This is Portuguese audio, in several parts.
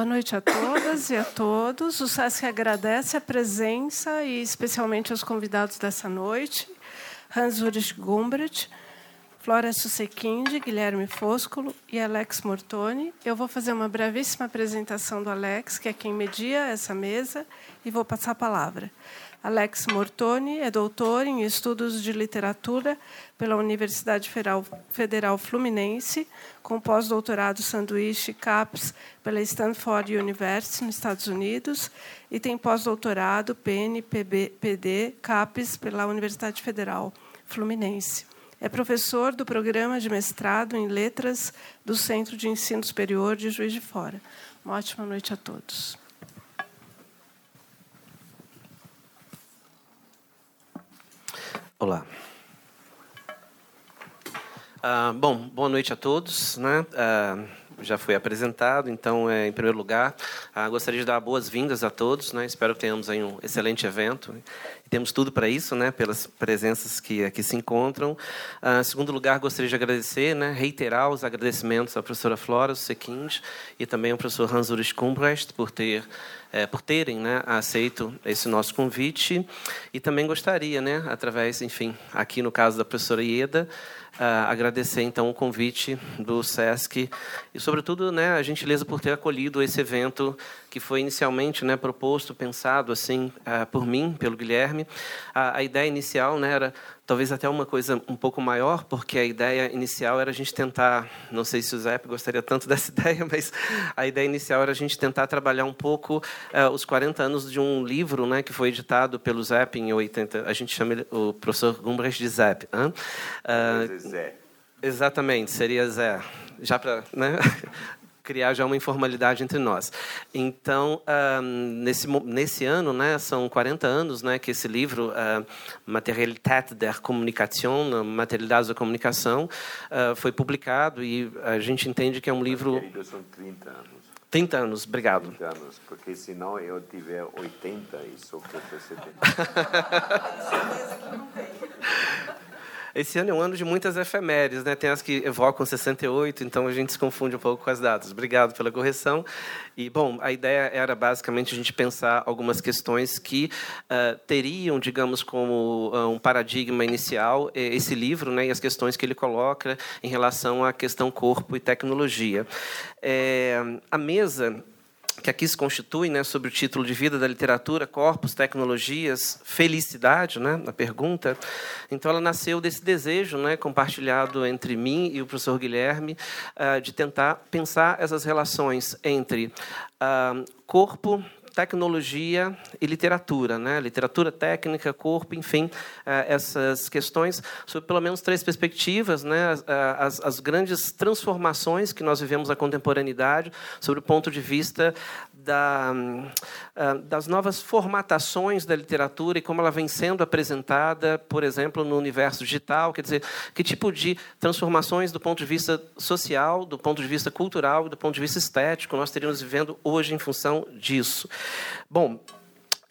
Boa noite a todas e a todos. O SESC agradece a presença e especialmente aos convidados dessa noite. Hans Ulrich Gumbrecht, Flora Susequinde, Guilherme Foscolo e Alex Mortoni. Eu vou fazer uma brevíssima apresentação do Alex, que é quem media essa mesa, e vou passar a palavra. Alex Mortoni é doutor em estudos de literatura pela Universidade Federal Fluminense, com pós-doutorado sanduíche CAPES pela Stanford University, nos Estados Unidos, e tem pós-doutorado PNPD CAPES pela Universidade Federal Fluminense. É professor do programa de mestrado em letras do Centro de Ensino Superior de Juiz de Fora. Uma ótima noite a todos. Olá. Ah, bom, boa noite a todos. Né? Ah, já foi apresentado, então, é, em primeiro lugar, ah, gostaria de dar boas-vindas a todos. Né? Espero que tenhamos aí um excelente evento. Temos tudo para isso, né? pelas presenças que aqui se encontram. Ah, em segundo lugar, gostaria de agradecer, né? reiterar os agradecimentos à professora Flora Sequinde e também ao professor Hans Ulrich Kumbrecht por ter é, por terem né, aceito esse nosso convite. E também gostaria, né, através, enfim, aqui no caso da professora Ieda, uh, agradecer então o convite do SESC e, sobretudo, né, a gentileza por ter acolhido esse evento que foi inicialmente né, proposto, pensado assim uh, por mim, pelo Guilherme. A, a ideia inicial né, era talvez até uma coisa um pouco maior, porque a ideia inicial era a gente tentar, não sei se o Zé gostaria tanto dessa ideia, mas a ideia inicial era a gente tentar trabalhar um pouco uh, os 40 anos de um livro né, que foi editado pelo Zep em 80, a gente chama ele, o professor Gumbrecht de Zep. Hein? Uh, Zé. Exatamente, seria Zé. Já para né? Criar já uma informalidade entre nós. Então, uh, nesse, nesse ano, né, são 40 anos né, que esse livro, uh, Materialität der Kommunikation, Materialidades da Comunicação, uh, foi publicado e a gente entende que é um livro... São 30 anos. 30 anos, obrigado. 30 anos, porque senão eu tiver 80 e sou professor 70. Esse ano é um ano de muitas efemérides, né? Tem as que evocam 68, então a gente se confunde um pouco com as datas. Obrigado pela correção. E, bom, a ideia era basicamente a gente pensar algumas questões que uh, teriam, digamos, como uh, um paradigma inicial eh, esse livro, né? E as questões que ele coloca em relação à questão corpo e tecnologia. É, a mesa que aqui se constitui, né, sobre o título de Vida da Literatura, Corpos, Tecnologias, Felicidade, né, na pergunta. Então, ela nasceu desse desejo, né, compartilhado entre mim e o professor Guilherme, uh, de tentar pensar essas relações entre uh, corpo, tecnologia e literatura, né? literatura técnica, corpo, enfim, eh, essas questões, sob pelo menos três perspectivas, né? as, as grandes transformações que nós vivemos na contemporaneidade, sobre o ponto de vista da, ah, das novas formatações da literatura e como ela vem sendo apresentada, por exemplo, no universo digital, quer dizer, que tipo de transformações do ponto de vista social, do ponto de vista cultural do ponto de vista estético nós teríamos vivendo hoje em função disso. Bom,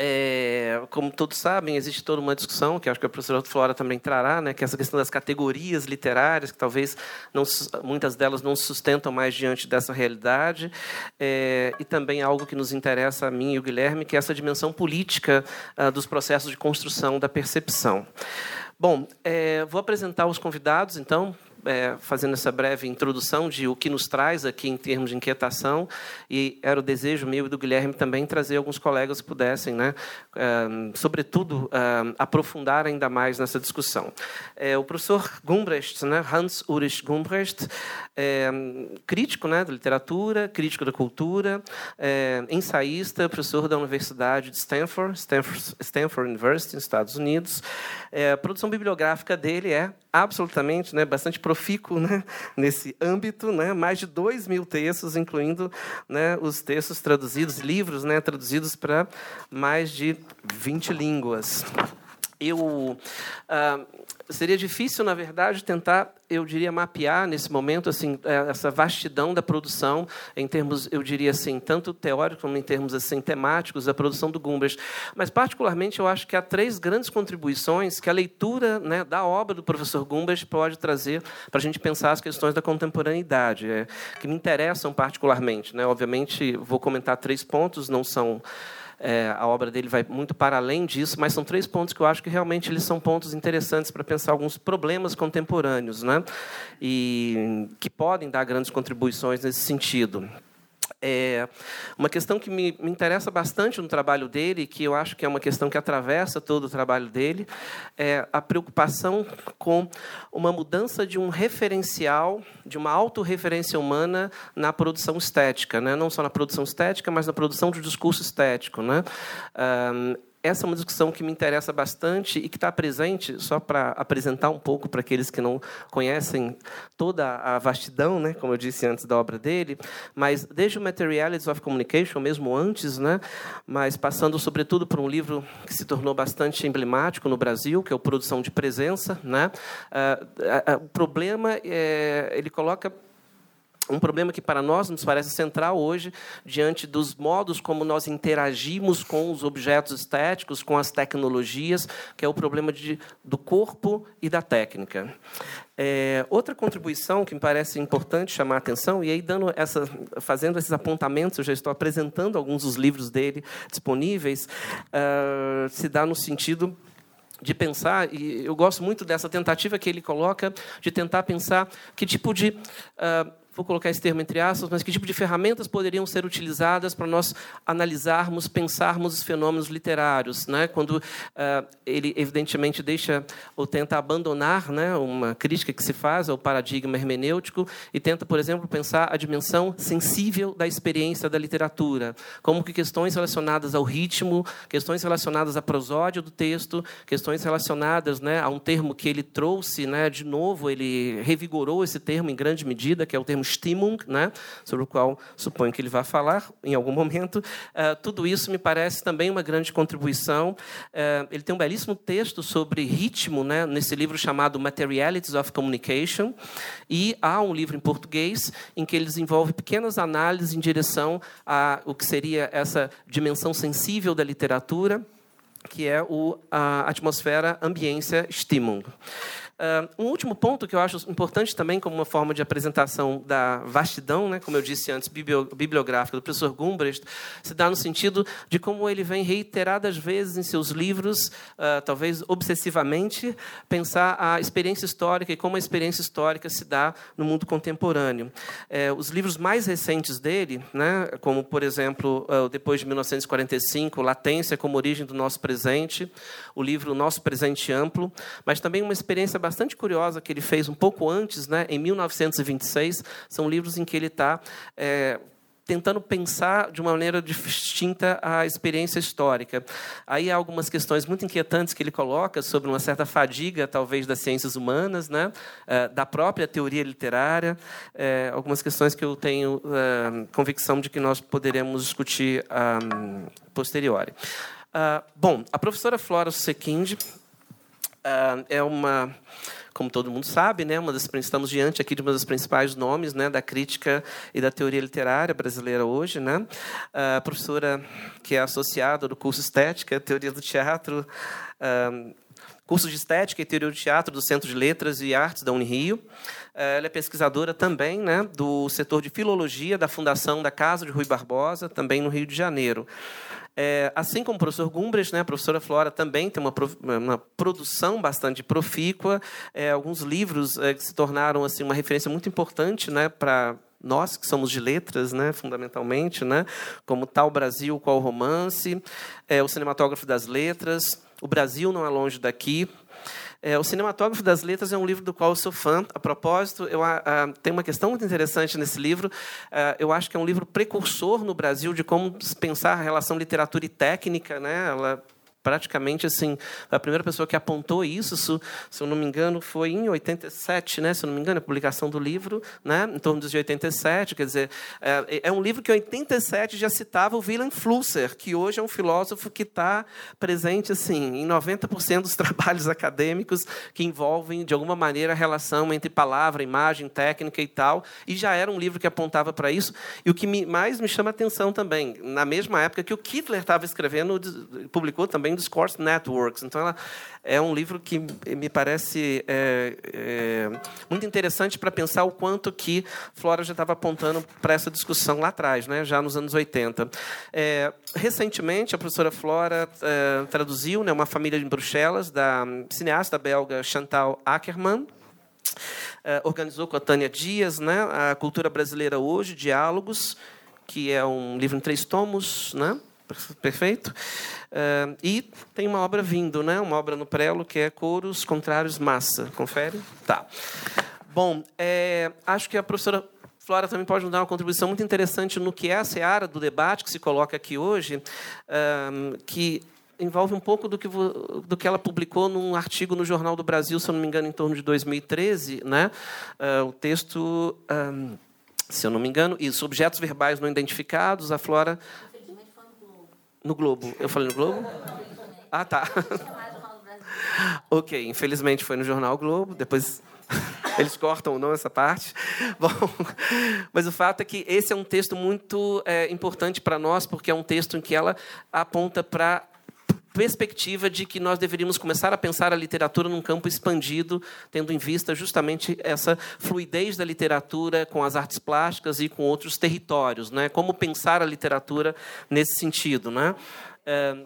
é, como todos sabem, existe toda uma discussão, que acho que a professora Flora também trará, né, que é essa questão das categorias literárias, que talvez não, muitas delas não se sustentam mais diante dessa realidade, é, e também algo que nos interessa a mim e o Guilherme, que é essa dimensão política ah, dos processos de construção da percepção. Bom, é, vou apresentar os convidados, então, é, fazendo essa breve introdução de o que nos traz aqui em termos de inquietação, e era o desejo meu e do Guilherme também trazer alguns colegas que pudessem, né, é, sobretudo, é, aprofundar ainda mais nessa discussão. É, o professor Gumbrecht, né, Hans Ulrich Gumbrecht, é, crítico né, da literatura, crítico da cultura, é, ensaísta, professor da Universidade de Stanford, Stanford, Stanford University, nos Estados Unidos. a produção bibliográfica dele é absolutamente, né, bastante profícuo né, nesse âmbito, né, mais de dois mil textos, incluindo né, os textos traduzidos, livros né, traduzidos para mais de 20 línguas. Eu ah, seria difícil, na verdade, tentar, eu diria, mapear nesse momento assim é, essa vastidão da produção em termos, eu diria assim, tanto teóricos como em termos assim temáticos da produção do Gumbers. Mas particularmente eu acho que há três grandes contribuições que a leitura né, da obra do professor Gumbers pode trazer para a gente pensar as questões da contemporaneidade, é, que me interessam particularmente. Né? Obviamente, vou comentar três pontos, não são é, a obra dele vai muito para além disso, mas são três pontos que eu acho que realmente eles são pontos interessantes para pensar alguns problemas contemporâneos, né? E que podem dar grandes contribuições nesse sentido. É uma questão que me, me, interessa bastante no trabalho dele, que eu acho que é uma questão que atravessa todo o trabalho dele, é a preocupação com uma mudança de um referencial, de uma autorreferência humana na produção estética, né? não só na produção estética, mas na produção de discurso estético. Né? Um, essa é uma discussão que me interessa bastante e que está presente, só para apresentar um pouco para aqueles que não conhecem toda a vastidão, né, como eu disse antes da obra dele, mas desde o Materialities of Communication, mesmo antes, né, mas passando sobretudo por um livro que se tornou bastante emblemático no Brasil, que é o Produção de Presença. Né, uh, uh, uh, o problema, é, ele coloca um problema que para nós nos parece central hoje, diante dos modos como nós interagimos com os objetos estéticos, com as tecnologias, que é o problema de, do corpo e da técnica. É, outra contribuição que me parece importante chamar a atenção, e aí dando essa, fazendo esses apontamentos, eu já estou apresentando alguns dos livros dele disponíveis, uh, se dá no sentido de pensar, e eu gosto muito dessa tentativa que ele coloca, de tentar pensar que tipo de uh, vou colocar esse termo entre aspas, mas que tipo de ferramentas poderiam ser utilizadas para nós analisarmos, pensarmos os fenômenos literários, né? Quando uh, ele evidentemente deixa ou tenta abandonar, né, uma crítica que se faz ao paradigma hermenêutico e tenta, por exemplo, pensar a dimensão sensível da experiência da literatura, como que questões relacionadas ao ritmo, questões relacionadas à prosódia do texto, questões relacionadas, né, a um termo que ele trouxe, né, de novo, ele revigorou esse termo em grande medida, que é o termo Stimmung, né, sobre o qual suponho que ele vai falar em algum momento. Uh, tudo isso me parece também uma grande contribuição. Uh, ele tem um belíssimo texto sobre ritmo, né, nesse livro chamado Materialities of Communication, e há um livro em português em que ele desenvolve pequenas análises em direção a o que seria essa dimensão sensível da literatura, que é o, a atmosfera ambiência Stimmung. Um último ponto que eu acho importante também, como uma forma de apresentação da vastidão, né, como eu disse antes, bibliográfica do professor Gumbrecht, se dá no sentido de como ele vem reiteradas vezes em seus livros, uh, talvez obsessivamente, pensar a experiência histórica e como a experiência histórica se dá no mundo contemporâneo. É, os livros mais recentes dele, né, como, por exemplo, uh, depois de 1945, Latência como origem do nosso presente, o livro Nosso Presente Amplo, mas também uma experiência bastante curiosa que ele fez um pouco antes, né, em 1926. São livros em que ele está é, tentando pensar de uma maneira distinta a experiência histórica. Aí há algumas questões muito inquietantes que ele coloca sobre uma certa fadiga, talvez, das ciências humanas, né? É, da própria teoria literária, é, algumas questões que eu tenho é, convicção de que nós poderemos discutir posteriori. Uh, bom, a professora Flora Sequinde é uma, como todo mundo sabe, né, uma das, estamos diante aqui de uma dos principais nomes né, da crítica e da teoria literária brasileira hoje. Né? A professora que é associada do curso Estética, Teoria do Teatro, uh, curso de Estética e Teoria do Teatro do Centro de Letras e Artes da Unirio. Ela é pesquisadora também né, do setor de Filologia da Fundação da Casa de Rui Barbosa, também no Rio de Janeiro. É, assim como o professor Gumbrecht, né, a professora Flora também tem uma, uma produção bastante profícua, é, alguns livros é, que se tornaram assim uma referência muito importante né, para nós que somos de letras, né, fundamentalmente, né, como Tal Brasil, Qual Romance, é, o Cinematógrafo das Letras, O Brasil Não é Longe Daqui, é, o Cinematógrafo das Letras é um livro do qual eu sou fã. A propósito, eu, a, a, tem uma questão muito interessante nesse livro. A, eu acho que é um livro precursor no Brasil de como pensar a relação literatura e técnica. Né? Ela praticamente assim a primeira pessoa que apontou isso, se eu não me engano, foi em 87, né? Se eu não me engano, a publicação do livro, né? Em torno de 87, quer dizer, é, é um livro que em 87 já citava o Willem Flusser, que hoje é um filósofo que está presente assim em 90% dos trabalhos acadêmicos que envolvem de alguma maneira a relação entre palavra, imagem, técnica e tal, e já era um livro que apontava para isso. E o que me, mais me chama a atenção também, na mesma época que o Kittler estava escrevendo, publicou também Discourse Networks. Então, ela é um livro que me parece é, é, muito interessante para pensar o quanto que Flora já estava apontando para essa discussão lá atrás, né, já nos anos 80. É, recentemente, a professora Flora é, traduziu né, Uma Família em Bruxelas, da cineasta belga Chantal Ackermann, é, organizou com a Tânia Dias né, a Cultura Brasileira Hoje, Diálogos, que é um livro em três tomos, né? Perfeito? Uh, e tem uma obra vindo, né? uma obra no prelo, que é Coros Contrários Massa. Confere? Tá. Bom, é, acho que a professora Flora também pode nos dar uma contribuição muito interessante no que é a seara do debate que se coloca aqui hoje, uh, que envolve um pouco do que, do que ela publicou num artigo no Jornal do Brasil, se eu não me engano, em torno de 2013. Né? Uh, o texto. Se eu não me engano, isso, objetos verbais não identificados, a Flora no Globo. Eu falei no Globo? Ah, tá. ok, infelizmente foi no Jornal Globo, depois eles cortam ou não essa parte. Bom, mas o fato é que esse é um texto muito é, importante para nós, porque é um texto em que ela aponta para perspectiva de que nós deveríamos começar a pensar a literatura num campo expandido, tendo em vista justamente essa fluidez da literatura com as artes plásticas e com outros territórios, né? Como pensar a literatura nesse sentido, né? É,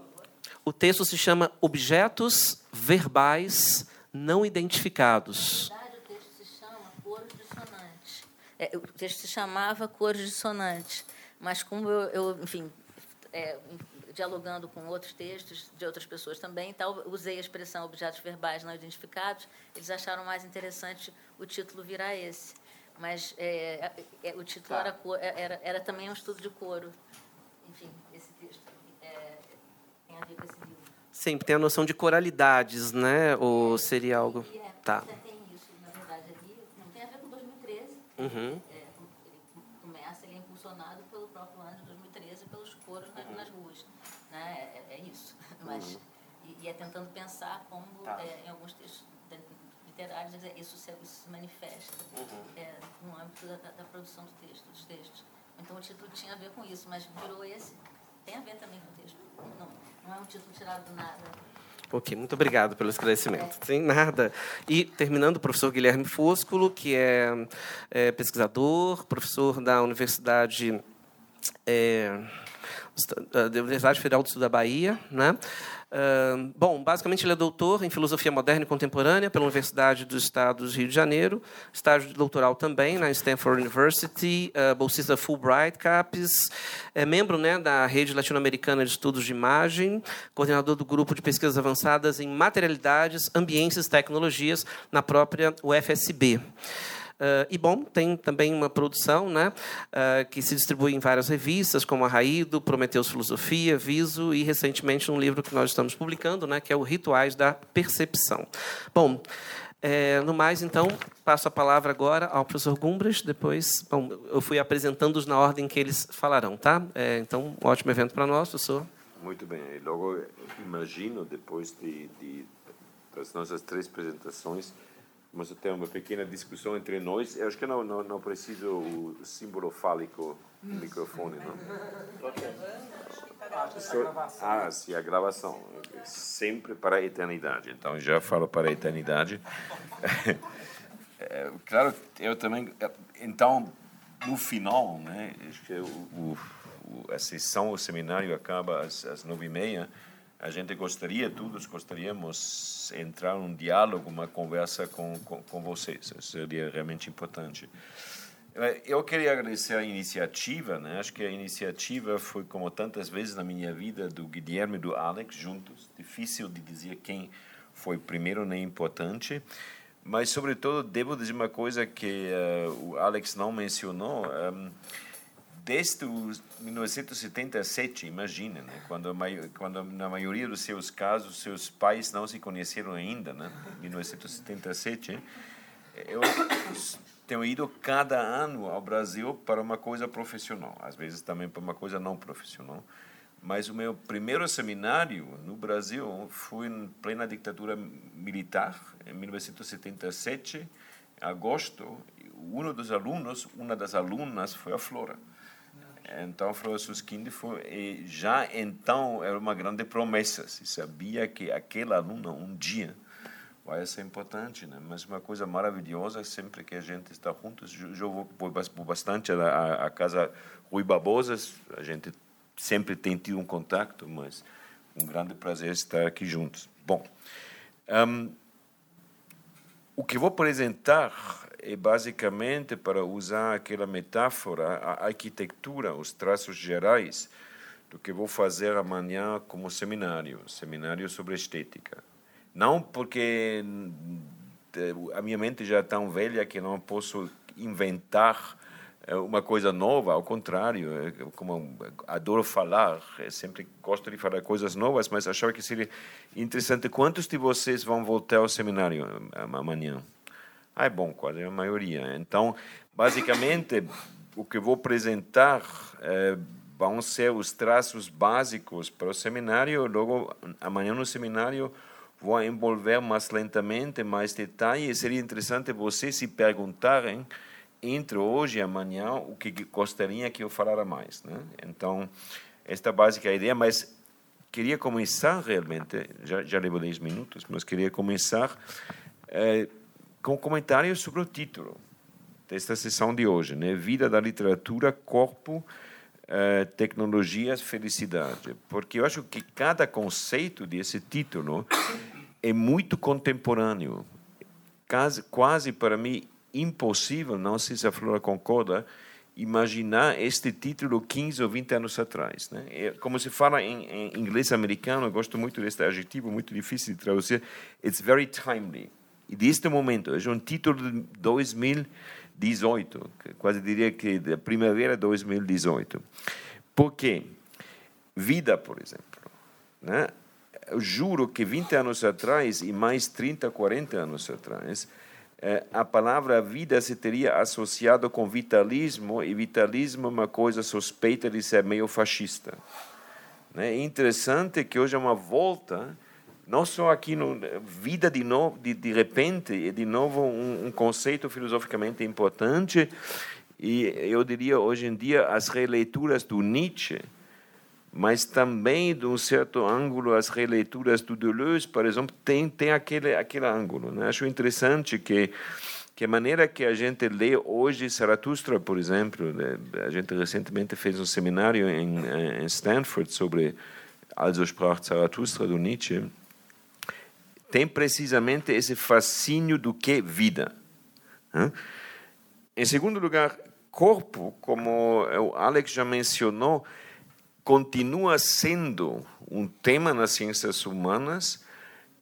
o texto se chama Objetos Verbais Não Identificados. O texto se. É, o texto se chamava Cores Dissonantes, mas como eu, eu enfim, é, dialogando com outros textos de outras pessoas também, então usei a expressão objetos verbais não identificados, eles acharam mais interessante o título virar esse. Mas é, é, o título tá. era, é, era, era também um estudo de coro. Enfim, esse texto é, tem a ver com esse livro. Sempre tem a noção de coralidades, né? Ou seria algo... É, tá. tem isso, na verdade, ali. Não tem a ver com 2013. Uhum. É, ele começa, ele é impulsionado pelo próprio ano de 2013 pelos coros nas, nas ruas né? É, é isso. Mas, uhum. e, e, é tentando pensar como, tá. é, em alguns textos literários, isso se, isso se manifesta uhum. é, no âmbito da, da, produção do texto, dos textos. Então o título tinha a ver com isso, mas virou esse. Tem a ver também com o texto. Não, não é um título tirado do nada. Ok, muito obrigado pelo esclarecimento. É. Sem nada. E terminando, o professor Guilherme Fúsculo, que é, é pesquisador, professor da Universidade. É, da Universidade Federal do Sul da Bahia. Né? Bom, basicamente ele é doutor em Filosofia Moderna e Contemporânea pela Universidade do Estado do Rio de Janeiro, estágio de doutoral também na Stanford University, uh, bolsista Fulbright CAPES, é membro né, da Rede Latino-Americana de Estudos de Imagem, coordenador do Grupo de Pesquisas Avançadas em Materialidades, Ambientes e Tecnologias na própria UFSB. Uh, e, bom, tem também uma produção né, uh, que se distribui em várias revistas, como a Raído, Prometeus Filosofia, Viso e, recentemente, um livro que nós estamos publicando, né, que é o Rituais da Percepção. Bom, é, no mais, então, passo a palavra agora ao professor Gumbras. Depois, bom, eu fui apresentando-os na ordem que eles falarão, tá? É, então, um ótimo evento para nós, professor. Muito bem. Logo, imagino, depois de, de das nossas três apresentações, Vamos ter uma pequena discussão entre nós. Eu acho que não, não, não preciso o símbolo fálico no microfone, não? Ah, sim, a gravação. Sempre para a eternidade. Então, já falo para a eternidade. É, claro, eu também... Então, no final, né, acho que o, o, a sessão, o seminário acaba às, às nove e meia a gente gostaria, todos gostaríamos entrar num diálogo, uma conversa com, com, com vocês. Isso seria realmente importante. Eh, eu queria agradecer a iniciativa, né? Acho que a iniciativa foi, como tantas vezes na minha vida, do Guilherme e do Alex juntos. Difícil de dizer quem foi primeiro nem importante, mas sobretudo devo dizer uma coisa que uh, o Alex não mencionou. Um, desde 1977, imagina, né? quando, quando na maioria dos seus casos seus pais não se conheceram ainda, né? 1977, eu tenho ido cada ano ao Brasil para uma coisa profissional, às vezes também para uma coisa não profissional. Mas o meu primeiro seminário no Brasil foi em plena ditadura militar, em 1977, em agosto. Um dos alunos, uma das alunas, foi a Flora. Então, Flora Suskind foi, já então era uma grande promessa. Se sabia que aquela aluna um dia vai ser importante, né? Mas uma coisa maravilhosa sempre que a gente está juntos. Eu vou bastante à, casa Rui Babosas, a gente sempre tem tido um contato, mas um grande prazer estar aqui juntos. Bom, um, o que vou apresentar é basicamente para usar aquela metáfora, a arquitetura, os traços gerais do que vou fazer amanhã como seminário, seminário sobre estética. Não porque eh, a minha mente já é tão velha que não posso inventar eh, uma coisa nova, ao contrário, eh, como adoro falar, sempre gosto de falar coisas novas, mas achava que seria interessante. Quantos de vocês vão voltar ao seminário amanhã? Ah, é bom, quase a maioria. Então, basicamente, o que vou apresentar vão ser os traços básicos para o seminário. Logo, amanhã no seminário, vou envolver mais lentamente, mais detalhes. Seria interessante vocês se perguntarem entre hoje e amanhã o que gostaria que eu falara mais, né? Então, esta é básica ideia, mas queria começar realmente, já, já levo 10 minutos, mas queria começar é, com um comentário sobre o título desta sessão de hoje, né? Vida da literatura, corpo, é, tecnologias, felicidade. Porque eu acho que cada conceito desse título é muito contemporâneo. Quase, quase para mim impossível, não sei se a Flora concorda, imaginar este título 15 ou 20 anos atrás. Né? É, como se fala em, em, inglês americano, eu gosto muito deste adjetivo, muito difícil de traduzir, it's very timely. E deste momento, é um título de 2018, quase diria que da primavera de 2018. Por quê? Vida, por exemplo. Né? eu juro que 20 anos atrás e mais 30, 40 anos atrás, eh, a palavra vida se teria associado com vitalismo, e vitalismo é uma coisa suspeita de ser meio fascista. É interessante que hoje é uma volta, não só aqui no vida de novo, de, de repente, é de novo um, um conceito filosoficamente importante, e eu diria hoje em dia as releituras do Nietzsche, mas também, de um certo ângulo, as releituras do Deleuze, por exemplo, tem, tem aquele, aquele ângulo. Né? Acho interessante que, que a maneira que a gente lê hoje Zaratustra, por exemplo, né? a gente recentemente fez um seminário em, em Stanford sobre Also sprach Zaratustra, do Nietzsche, tem precisamente esse fascínio do que vida. Em segundo lugar, corpo, como o Alex já mencionou, continua sendo um tema nas ciências humanas.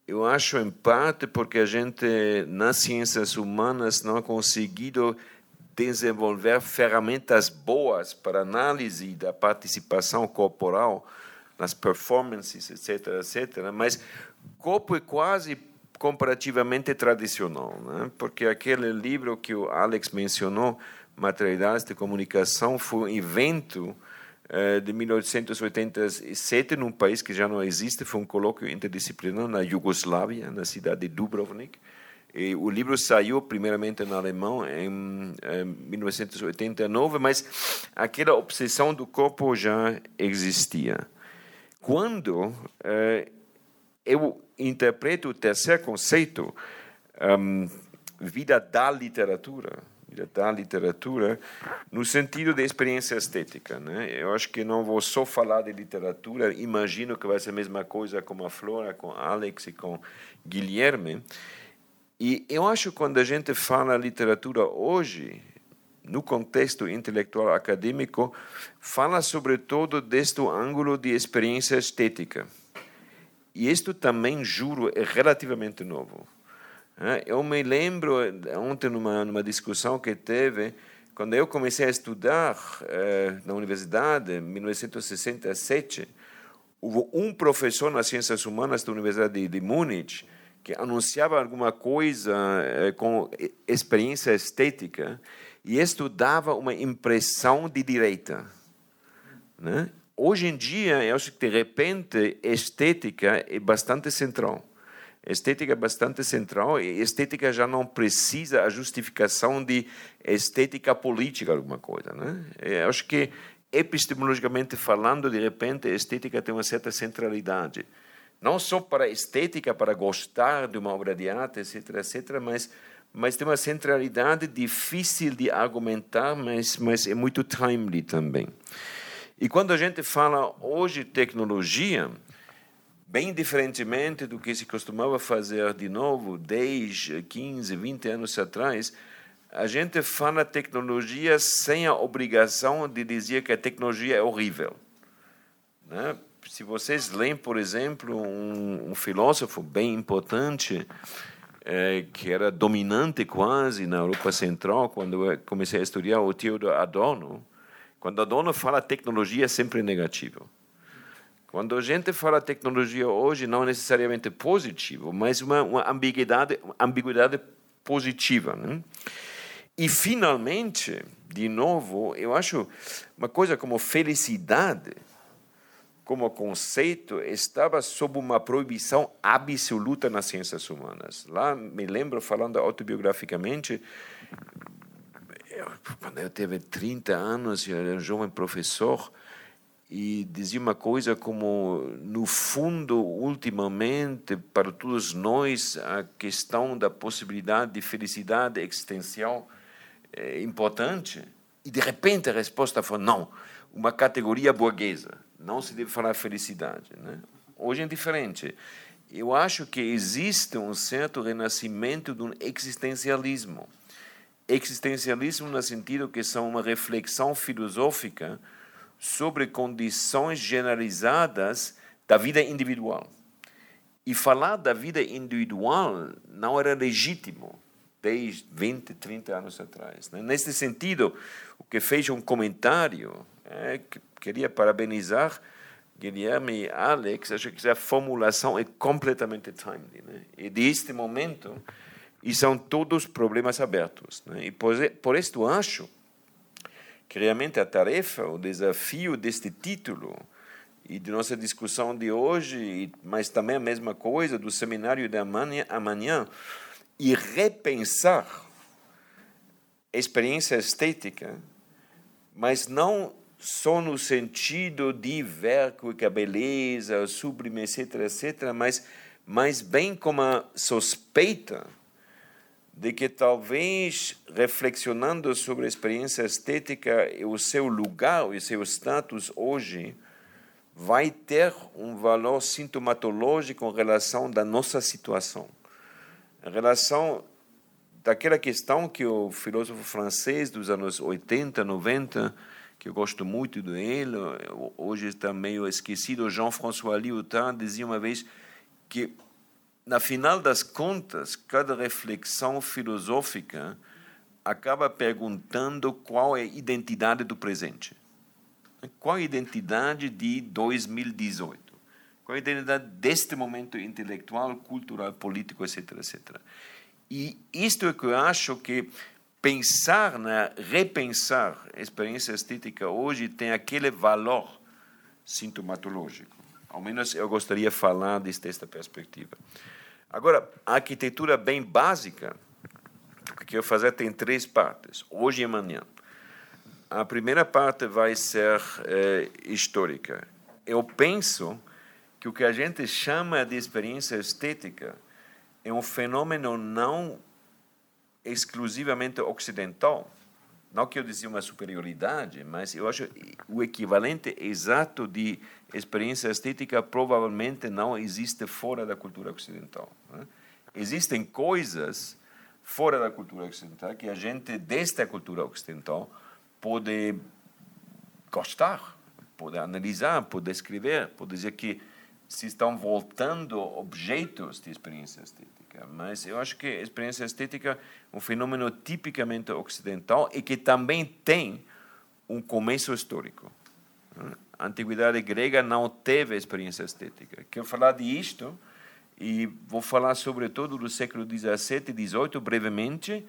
Eu acho, em parte, porque a gente, nas ciências humanas, não ha conseguido desenvolver ferramentas boas para análise da participação corporal nas performances, etc., etc. Mas corpo é quase comparativamente tradicional, né? porque aquele livro que o Alex mencionou, Materialidades de Comunicação, foi um evento eh, de 1887, num país que já não existe, foi um colóquio interdisciplinar na Iugoslávia, na cidade de Dubrovnik. E o livro saiu primeiramente em alemão em, em 1989, mas aquela obsessão do corpo já existia. Quando eh, eu interpreto o terceiro conceito, um, vida da literatura, da literatura no sentido de experiência estética. Né? Eu acho que não vou só falar de literatura, imagino que vai ser a mesma coisa com a Flora, com Alex e com Guilherme. E eu acho que quando a gente fala literatura hoje, no contexto intelectual acadêmico, fala sobretudo deste ângulo de experiência estética. E isto também, juro, é relativamente novo. Eu me lembro ontem numa, numa discussão que teve Quando eu comecei a estudar eh, na universidade, em 1967, houve um professor nas ciências humanas da Universidade de, de Munique que anunciava alguma coisa eh, com experiência estética e estudava uma impressão de direita. Né? Hoje em dia, eu acho que de repente estética é bastante central. Estética é bastante central e estética já não precisa a justificação de estética política, alguma coisa. Né? Eu acho que, epistemologicamente falando, de repente, estética tem uma certa centralidade. Não só para estética, para gostar de uma obra de arte, etc., etc., mas, mas tem uma centralidade difícil de argumentar, mas, mas é muito timely também. E quando a gente fala hoje tecnologia, bem diferentemente do que se costumava fazer de novo 10, 15, 20 anos atrás, a gente fala tecnologia sem a obrigação de dizer que a tecnologia é horrível. Né? Se vocês leem, por exemplo, um, um filósofo bem importante, é, que era dominante quase na Europa Central, quando eu comecei a estudar, o Theodor Adorno, quando Adorno fala tecnologia é sempre negativo. Quando a gente fala tecnologia hoje, não necessariamente positivo, mas uma, uma ambiguidade, ambiguidade positiva. Né? E, finalmente, de novo, eu acho uma coisa como felicidade, como conceito, estava sob uma proibição absoluta nas ciências humanas. Lá, me lembro, falando autobiograficamente, quando eu tive 30 anos, eu era um jovem professor, e dizia uma coisa como, no fundo, ultimamente, para todos nós, a questão da possibilidade de felicidade existencial é importante. E, de repente, a resposta foi não, uma categoria burguesa, não se deve falar felicidade. Né? Hoje é diferente. Eu acho que existe um certo renascimento de um existencialismo. Existencialismo no sentido que são uma reflexão filosófica sobre condições generalizadas da vida individual. E falar da vida individual não era legítimo 10, 20, 30 anos atrás. Né? Sentido, o que fez um comentário, é, que queria parabenizar Guilherme e Alex, acho que a formulação é completamente timely. Né? E deste momento, e são todos problemas abertos. Né? E por, por isso acho que realmente a tarefa, o desafio deste título e de nossa discussão de hoje, mas também a mesma coisa do seminário de amanhã, amanhã e repensar a experiência estética, mas não só no sentido de ver que a beleza, o sublime, etc., etc., mas, mas bem como a suspeita de que talvez reflexionando sobre a experiência estética e o seu lugar e seu status hoje vai ter um valor sintomatológico em relação da nossa situação, em relação daquela questão que o filósofo francês dos anos 80, 90, que eu gosto muito dele, hoje está meio esquecido, Jean-François Lyotard dizia uma vez que na final das contas, cada reflexão filosófica acaba perguntando qual é a identidade do presente. Qual a identidade de 2018? Qual a identidade deste momento intelectual, cultural, político, etc, etc. E isto é que eu acho que pensar, na, repensar a experiência estética hoje tem aquele valor sintomatológico. Ao menos eu gostaria de falar desta perspectiva. Agora, a arquitetura bem básica, o que eu fazer tem três partes, hoje e amanhã. A primeira parte vai ser é, histórica. Eu penso que o que a gente chama de experiência estética é um fenômeno não exclusivamente ocidental, não que eu dizia uma superioridade, mas eu acho o equivalente exato de experiência estética provavelmente não existe fora da cultura ocidental. Né? Existem coisas fora da cultura ocidental que a gente, desta cultura ocidental, pode gostar, pode analisar, pode escrever, pode dizer que se estão voltando objetos de experiência estética, mas eu acho que a experiência estética é um fenômeno tipicamente ocidental e que também tem um começo histórico. A antiguidade grega não teve experiência estética. Quero falar de isto e vou falar sobretudo do século 17 e 18 brevemente.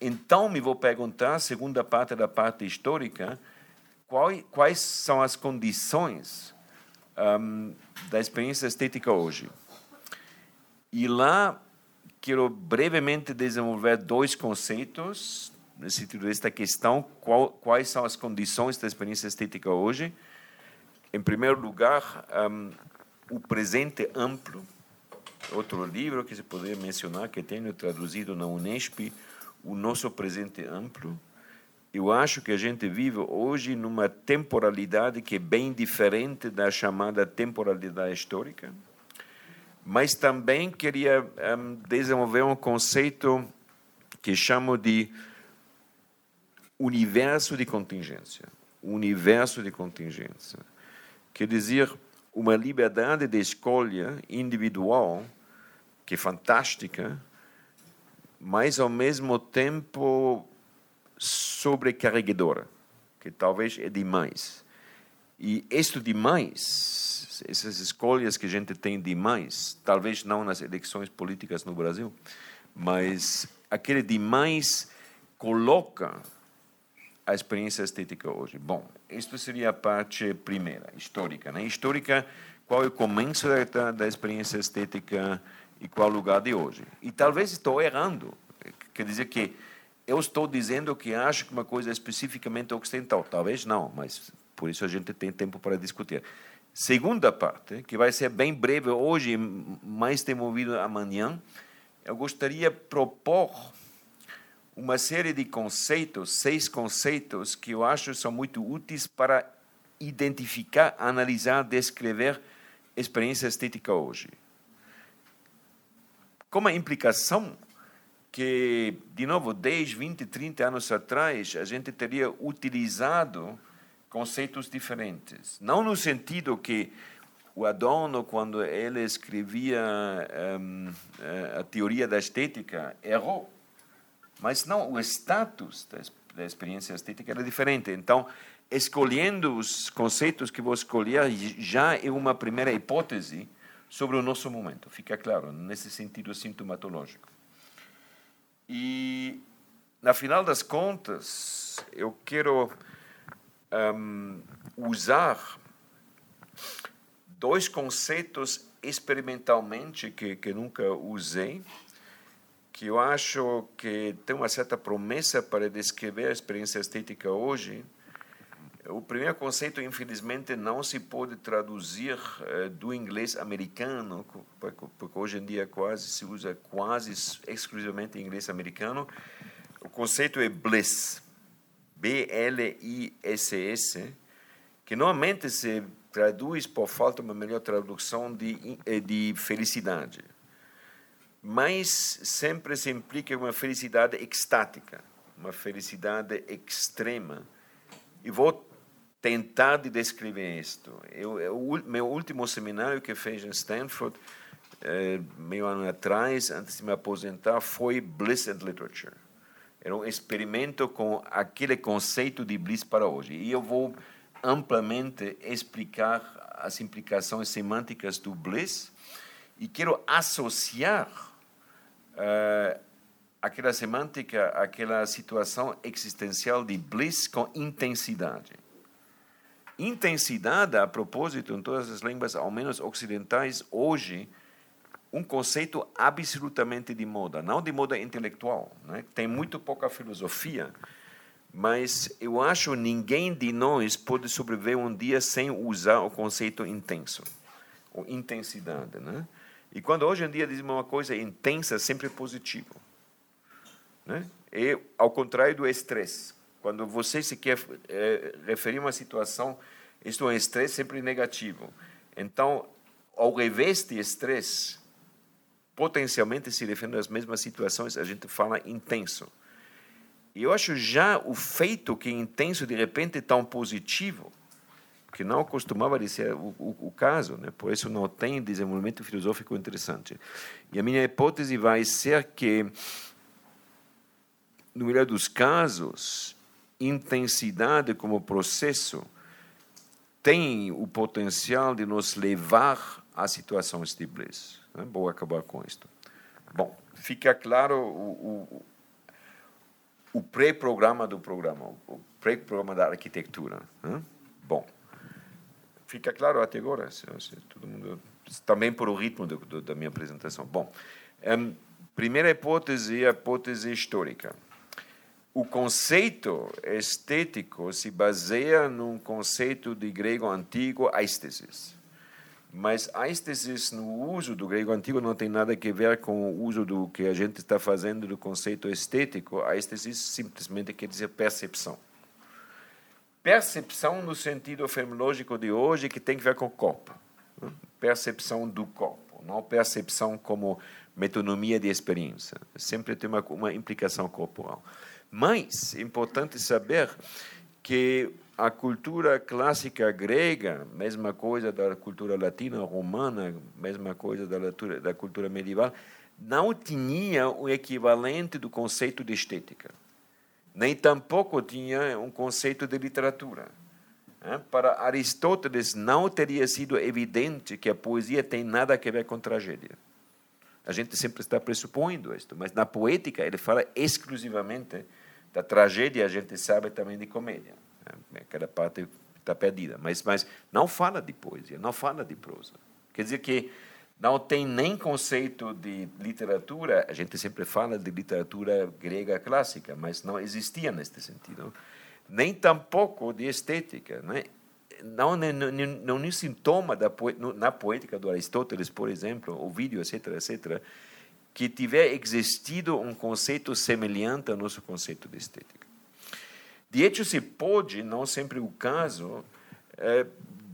Então me vou perguntar, segunda parte da parte histórica, quais são as condições um, da experiência estética hoje. E lá quero brevemente desenvolver dois conceitos no sentido desta questão, qual, quais são as condições da experiência estética hoje. Em primeiro lugar, um, o presente amplo, outro livro que se poderia mencionar, que tenho traduzido na Unesp, o nosso presente amplo. Eu acho que a gente vive hoje numa temporalidade que é bem diferente da chamada temporalidade histórica, mas também queria um, desenvolver um conceito que chamo de universo de contingência. Universo de contingência. Quer dizer, uma liberdade de escolha individual que é fantástica, mas ao mesmo tempo sobrecarregadora, que talvez é demais. E isto demais, essas escolhas que a gente tem demais, talvez não nas eleições políticas no Brasil, mas aquele demais coloca a experiência estética hoje. Bom, isto seria a parte primeira, histórica. Né? Histórica, qual é o começo da, da experiência estética e qual o lugar de hoje. E talvez estou errando. Quer dizer que eu estou dizendo que acho que uma coisa é especificamente ocidental. Talvez não, mas por isso a gente tem tempo para discutir. Segunda parte, que vai ser bem breve hoje, mais desenvolvido amanhã, eu gostaria de propor uma série de conceitos, seis conceitos, que eu acho são muito úteis para identificar, analisar, descrever experiência estética hoje. Com a implicação que, de novo, 10, 20, 30 anos atrás, a gente teria utilizado conceitos diferentes. Não no sentido que o Adorno, quando ele escrevia um, a teoria da estética, errou. Mas não, o status da experiência estética era diferente. Então, escolhendo os conceitos que vou escolher já é uma primeira hipótese sobre o nosso momento, fica claro, nesse sentido sintomatológico. E, na final das contas, eu quero um, usar dois conceitos experimentalmente que, que nunca usei, que eu acho que tem uma certa promessa para descrever a experiência estética hoje. O primeiro conceito, infelizmente, não se pode traduzir eh, do inglês americano, porque hoje em dia quase se usa quase exclusivamente inglês americano. O conceito é bliss, B-L-I-S-S, que normalmente se traduz, por falta de uma melhor tradução, de, eh, de felicidade. Mas sempre se implica uma felicidade extática, uma felicidade extrema. E vou tentar de descrever isto. Eu, eu, meu último seminário que fiz em Stanford, eh, meio ano atrás, antes de me aposentar, foi Bliss and Literature. Era um experimento com aquele conceito de bliss para hoje. E eu vou amplamente explicar as implicações semânticas do bliss e quero associar uh, aquela semântica, aquela situação existencial de bliss com intensidade. Intensidade, a propósito, em todas as línguas, ao menos ocidentais, hoje, um conceito absolutamente de moda, não de moda intelectual. Né? Tem muito pouca filosofia, mas eu acho ninguém de nós pode sobreviver um dia sem usar o conceito intenso, ou intensidade. Né? E quando hoje em dia dizem uma coisa intensa, sempre é positivo. Né? E ao contrário do estresse. Quando você se quer é, referir uma situação, isto é um estresse sempre negativo. Então, ao revés de estresse, potencialmente se referindo às mesmas situações, a gente fala intenso. E eu acho já o feito que é intenso, de repente, tão positivo, que não costumava ser o, o, o, caso, né? por isso não tem desenvolvimento filosófico interessante. E a minha hipótese vai ser que, no melhor dos casos, intensidade como processo tem o potencial de nos levar a situações simples. Né? Vou acabar com isto. Bom, fica claro o, o, o pré-programa do programa, o pré-programa da arquitetura. Né? Bom, fica claro até agora, se, se todo mundo também por o ritmo do, do, da minha apresentação. Bom, um, primeira hipótese é a hipótese histórica. O conceito estético se baseia num conceito de grego antigo, aistesis. Mas aistesis no uso do grego antigo não tem nada a ver com o uso do que a gente está fazendo do conceito estético. Aistesis simplesmente quer dizer percepção. Percepção no sentido fenomenológico de hoje que tem a ver com o corpo. Né? Percepção do corpo, não percepção como metonomia de experiência. Sempre tem uma, uma implicação corporal. Mas é importante saber que a cultura clássica grega, mesma coisa da cultura latina romana, mesma coisa da, cultura, da cultura medieval, não tinha o equivalente do conceito de estética. Nem tampouco tinha um conceito de literatura. Para Aristóteles, não teria sido evidente que a poesia tem nada a ver com tragédia. A gente sempre está pressupondo isto, mas na poética ele fala exclusivamente da tragédia, a gente sabe também de comédia. Aquela parte está perdida. Mas, mas não fala de poesia, não fala de prosa. Quer dizer que não tem nem conceito de literatura, a gente sempre fala de literatura grega clássica, mas não existia neste sentido. Nem tampouco de estética. Né? Não, não, não, não sintoma da, na poética do Aristóteles, por exemplo, o vídeo, etc., etc., que tiver existido um conceito semelhante ao nosso conceito de estética. De hecho, se pode, não sempre o caso, é,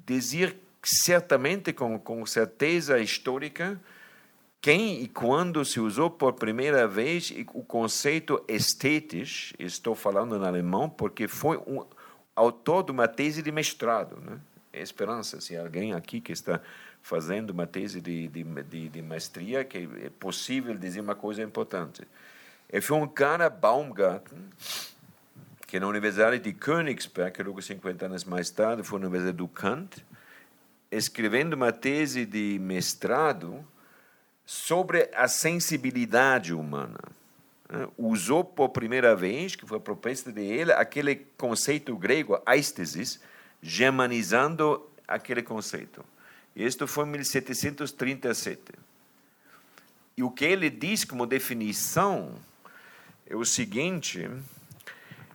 dizer certamente com, com certeza histórica quem e quando se usou por primeira vez o conceito estético, estou falando em alemão, porque foi um autor de uma tese de mestrado. Né? Esperança, se alguém aqui que está fazendo uma tese de, de, de, de maestria, que é possível dizer uma coisa importante. E foi um cara, Baumgarten, que na Universidade de Königsberg, logo 50 anos mais tarde foi na Universidade do Kant, escrevendo uma tese de mestrado sobre a sensibilidade humana. Né? Usou por primeira vez, que foi a proposta dele, aquele conceito grego, aistesis, germanizando aquele conceito. Isto foi em 1737. E o que ele diz como definição é o seguinte: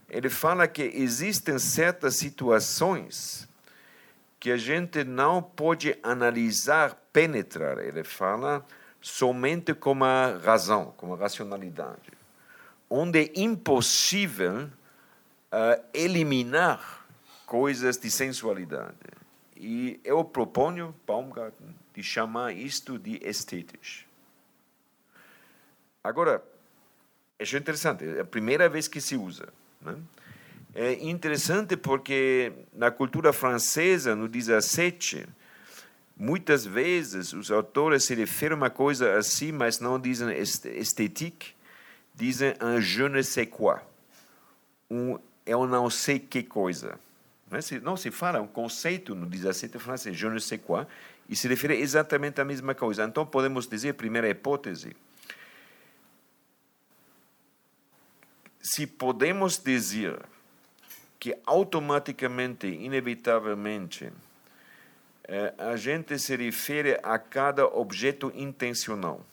ele fala que existem certas situações que a gente não pode analisar, penetrar. Ele fala somente com a razão, com a racionalidade, onde é impossível uh, eliminar coisas de sensualidade. E eu proponho, Baumgarten, de chamar isto de estético. Agora, é interessante, é a primeira vez que se usa. Né? É interessante porque na cultura francesa, no 17, muitas vezes os autores se referem a uma coisa assim, mas não dizem estétique, dizem un je ne sais quoi, um eu não sei que coisa. Não se fala um conceito no 17 francês, je ne sais quoi, e se refere exatamente à mesma coisa. Então podemos dizer, primeira hipótese, se podemos dizer que automaticamente, inevitavelmente, eh, a gente se refere a cada objeto intencional,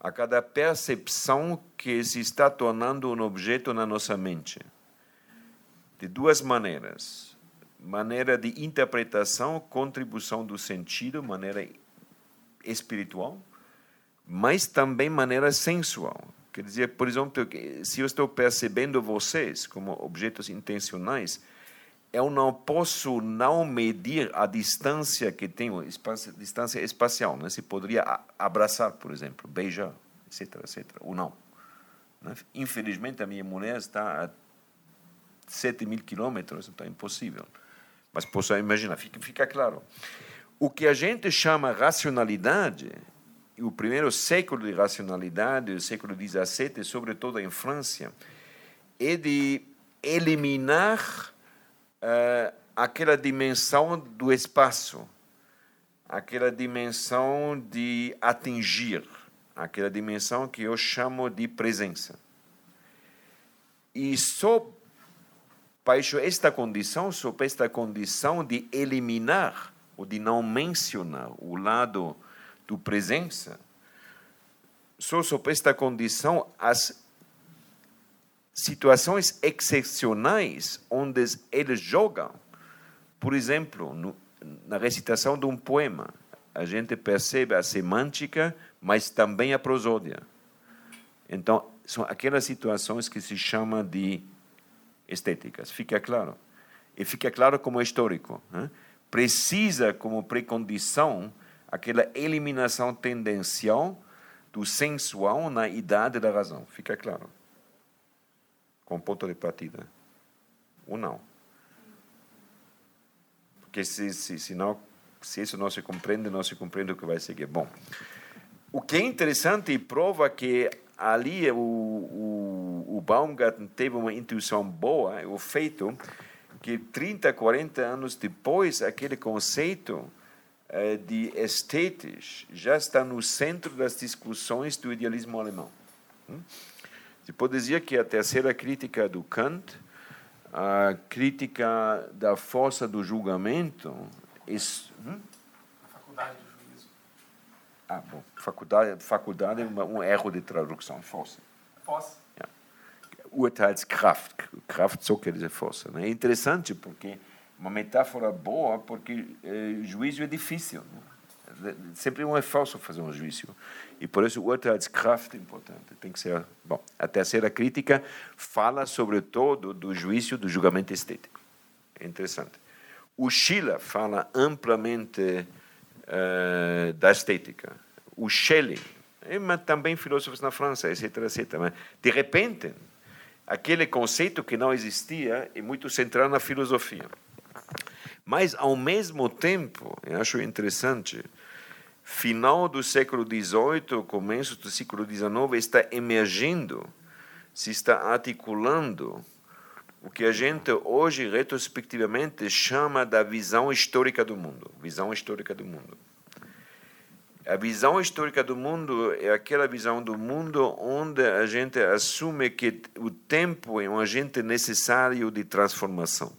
a cada percepção que se está tornando um objeto na nossa mente. De duas maneiras. Maneira de interpretação, contribuição do sentido, maneira espiritual, mas também maneira sensual Quer dizer, por exemplo, se eu estou percebendo vocês como objetos intencionais, eu não posso não medir a distância que tenho, distância espacial. Né? Se poderia abraçar, por exemplo, beijar, etc, etc, ou não. Né? Infelizmente, a minha mulher está a 7 mil quilômetros, então é impossível. Mas posso imaginar, fica, fica claro. O que a gente chama racionalidade, o primeiro século de racionalidade, o século XVII, sobretudo em França, é de eliminar uh, aquela dimensão do espaço, aquela dimensão de atingir, aquela dimensão que eu chamo de presença. E só baixo esta condição, sob esta condição de eliminar ou de não mencionar o lado do presença, só sob esta condição as situações excepcionais onde eles jogam, por exemplo, no, na recitação de um poema, a gente percebe a semântica, mas também a prosódia. Então, são aquelas situações que se chama de estéticas. Fica claro? E fica claro como histórico. Né? Precisa como precondição aquela eliminação tendencial do sensual na idade da razão. Fica claro? Com ponto de partida. Ou não? Porque se, se, se, não, se isso não se compreende, não se compreende o que vai seguir. Bom, o que é interessante e prova que ali o, o, o Baumgarten teve uma intuição boa, é o feito que 30, 40 anos depois, aquele conceito de estéticos já está no centro das discussões do idealismo alemão. Hum? Se pode dizer que a terceira crítica do Kant, a crítica da força do julgamento, isso, hum? Ah, bom. Faculdade, faculdade é um erro de tradução. Força. Força. Ja. Urteilskraft. Kraft só quer dizer força. Né? É interessante porque uma metáfora boa, porque eh, juízo é difícil. Né? Sempre um esforço fazer um juízo. E por isso o Urteilskraft é importante. Tem que ser. Bom, a terceira crítica fala sobretudo do juízo do julgamento estético. É interessante. O Schiller fala amplamente uh, da estética. O Schelling, mas também filósofos na França, etc, etc. Mas, de repente, aquele conceito que não existia é muito central na filosofia. Mas, ao mesmo tempo, eu acho interessante, final do século XVIII, começo do século XIX, está emergindo, se está articulando o que a gente hoje, retrospectivamente, chama da visão histórica do mundo. Visão histórica do mundo. A visão histórica do mundo é aquela visão do mundo onde a gente assume que o tempo é um agente necessário de transformação.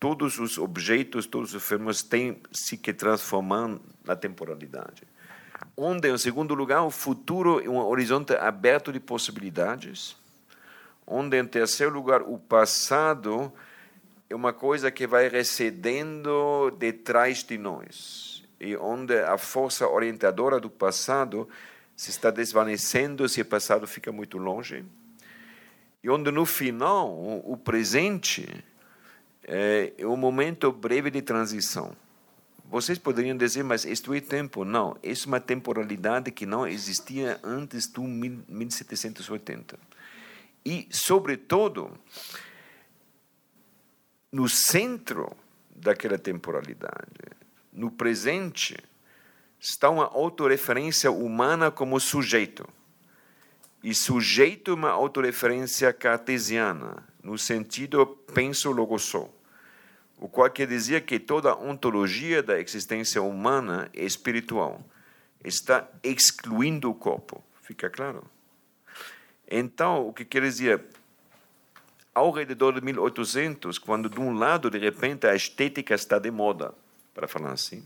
Todos os objetos, todos os fenômenos têm se que transformar na temporalidade. Onde, em segundo lugar, o futuro é um horizonte aberto de possibilidades. Onde, em terceiro lugar, o passado é uma coisa que vai recedendo detrás de nós, e onde a força orientadora do passado se está desvanecendo se o passado fica muito longe, e onde, no final, o presente é um momento breve de transição. Vocês poderiam dizer, mas isto é tempo. Não, isso é uma temporalidade que não existia antes do 1780 e, sobretudo, no centro daquela temporalidade, no presente, está uma autorreferência humana como sujeito. E sujeito é uma autorreferência cartesiana, no sentido penso logo sou. O qual quer dizer que toda ontologia da existência humana é espiritual. Está excluindo o corpo. Fica claro? Então, o que quer dizer? Ao redor de 1800, quando de um lado, de repente, a estética está de moda, para falar assim,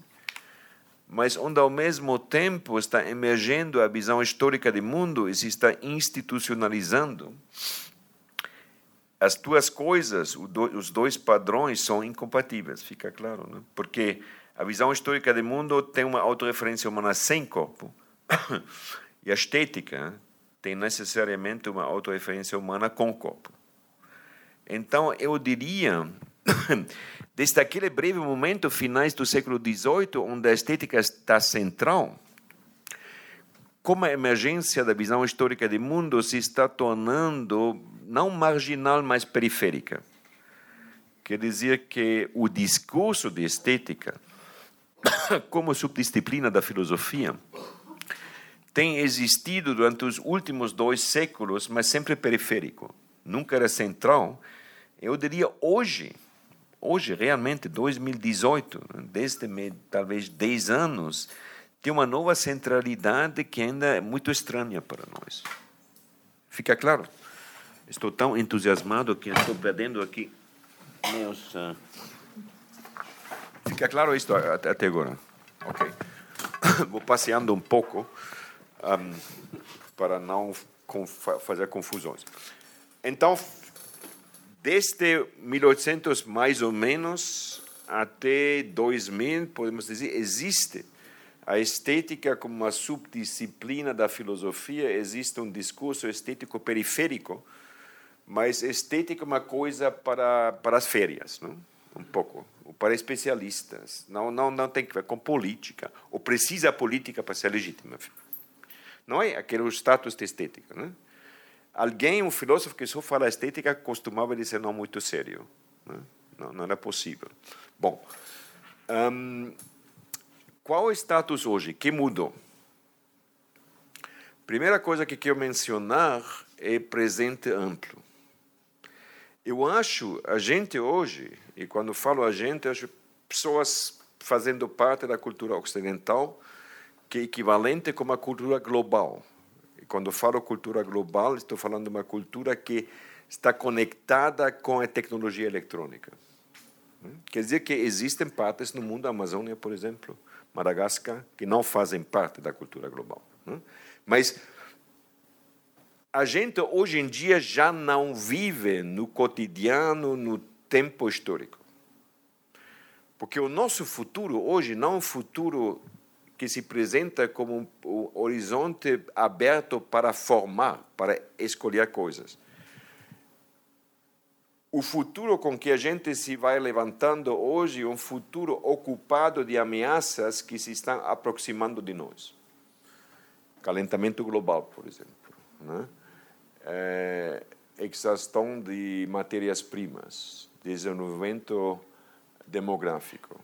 mas onde ao mesmo tempo está emergendo a visão histórica do mundo e se está institucionalizando, as duas coisas, os dois padrões são incompatíveis, fica claro, né? porque a visão histórica do mundo tem uma autorreferência humana sem corpo, e a estética tem necessariamente uma autorreferência humana com corpo. Então, eu diria, desde aquele breve momento, finais do século XVIII, onde a estética está central, como a emergência da visão histórica do mundo se está tornando não marginal, mas periférica. que dizia que o discurso de estética, como subdisciplina da filosofia, tem existido durante os últimos dois séculos, mas sempre periférico. Nunca era central. Eu diria hoje, hoje, realmente, 2018, desde talvez 10 anos, tem uma nova centralidade que ainda é muito estranha para nós. Fica claro? Estou tão entusiasmado que estou perdendo aqui meus. Uh... Fica claro isto até agora? Ok. Vou passeando um pouco um, para não fazer confusões. Então, desde 1800 mais ou menos até 2000, podemos dizer, existe a estética como uma subdisciplina da filosofia, existe um discurso estético periférico, mas estética é uma coisa para, para as férias, não? um pouco, para especialistas. Não, não, não tem que ver com política, ou precisa política para ser legítima. Não é aquele status de estética. Não? Alguém, um filósofo que só fala estética, costumava dizer não muito sério. Não, não, não era possível. Bom, um, qual é o status hoje? Que mudou? Primeira coisa que quero mencionar é presente amplo. Eu acho a gente hoje, e quando falo a gente, acho pessoas fazendo parte da cultura ocidental, que é equivalente com uma cultura global. E quando falo cultura global, estou falando de uma cultura que está conectada com a tecnologia eletrônica. Quer dizer que existem partes no mundo, a Amazônia, por exemplo, Madagascar, que não fazem parte da cultura global. Né? Mas a gente hoje em dia já não vive no cotidiano, no tempo histórico. Porque o nosso futuro hoje não é um futuro que se apresenta como um horizonte aberto para formar, para escolher coisas o futuro com que a gente se vai levantando hoje é um futuro ocupado de ameaças que se estão aproximando de nós. Calentamento global, por exemplo. Né? É, exaustão de matérias-primas, desenvolvimento demográfico.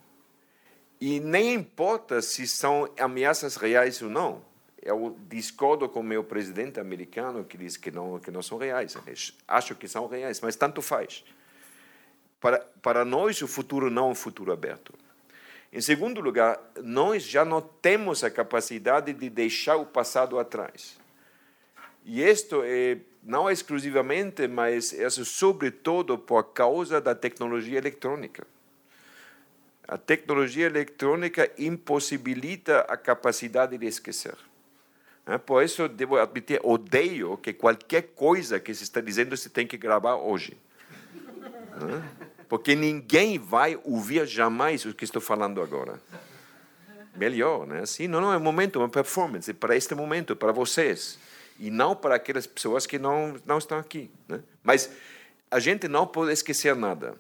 E nem importa se são ameaças reais ou não eu discordo com o meu presidente americano que diz que não que não são reais. Acho que são reais, mas tanto faz. Para para nós o futuro não é um futuro aberto. Em segundo lugar, nós já não temos a capacidade de deixar o passado atrás. E isto é não exclusivamente, mas é sobretudo por causa da tecnologia eletrônica. A tecnologia eletrônica impossibilita a capacidade de esquecer. É, por isso, devo admitir, odeio que qualquer coisa que se está dizendo se tem que gravar hoje. Porque ninguém vai ouvir jamais o que estou falando agora. Melhor, né? Assim, não, não é um momento, é uma performance para este momento, para vocês. E não para aquelas pessoas que não, não estão aqui. Né? Mas a gente não pode esquecer nada.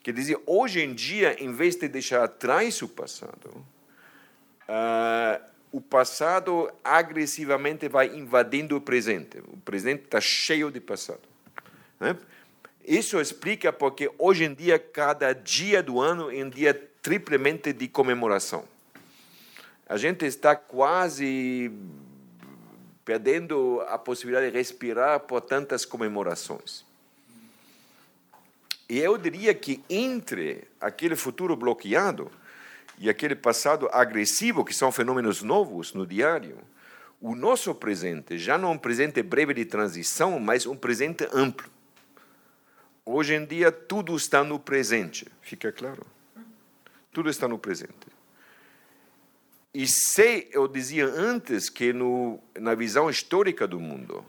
Quer dizer, hoje em dia, em vez de deixar atrás o passado, uh, o passado agressivamente vai invadindo o presente. O presente está cheio de passado. Né? Isso explica porque hoje em dia, cada dia do ano é um dia triplamente de comemoração. A gente está quase perdendo a possibilidade de respirar por tantas comemorações. E eu diria que entre aquele futuro bloqueado, e aquele passado agressivo, que são fenômenos novos no diário, o nosso presente já não é um presente breve de transição, mas um presente amplo. Hoje em dia, tudo está no presente, fica claro? Tudo está no presente. E se eu dizia antes que no, na visão histórica do mundo,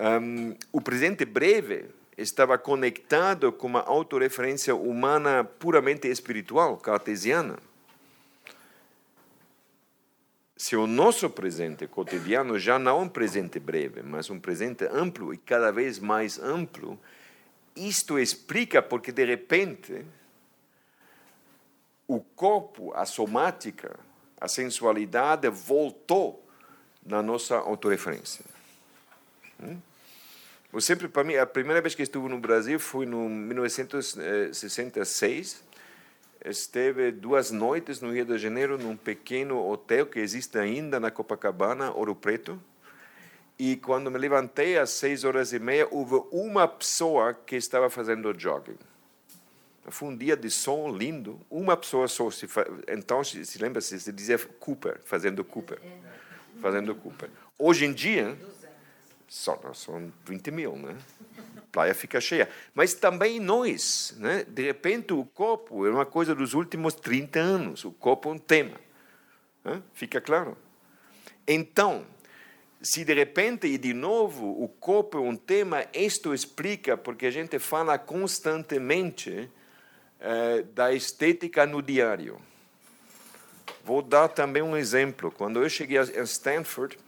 um, o presente breve estava conectado com uma autorreferência humana puramente espiritual, cartesiana. Se o nosso presente cotidiano já não é um presente breve, mas um presente amplo e cada vez mais amplo, isto explica porque, de repente, o corpo, a somática, a sensualidade voltou na nossa autorreferência. Hum? Eu sempre, para mim, a primeira vez que estive no Brasil foi em 1966. Esteve duas noites no Rio de Janeiro, num pequeno hotel que existe ainda na Copacabana, Ouro Preto. E quando me levantei às seis horas e meia, houve uma pessoa que estava fazendo jogging. Foi um dia de sol lindo, uma pessoa só. Se fa... Então, se, se lembra, se, se dizia Cooper, fazendo Cooper. Fazendo Cooper. Hoje em dia, só, são 20 mil, né? A praia fica cheia. Mas também nós, né? De repente, o copo é uma coisa dos últimos 30 anos. O copo é um tema. Né? Fica claro? Então, se de repente e de novo o corpo é um tema, isto explica porque a gente fala constantemente eh, da estética no diário. Vou dar também um exemplo. Quando eu cheguei a Stanford,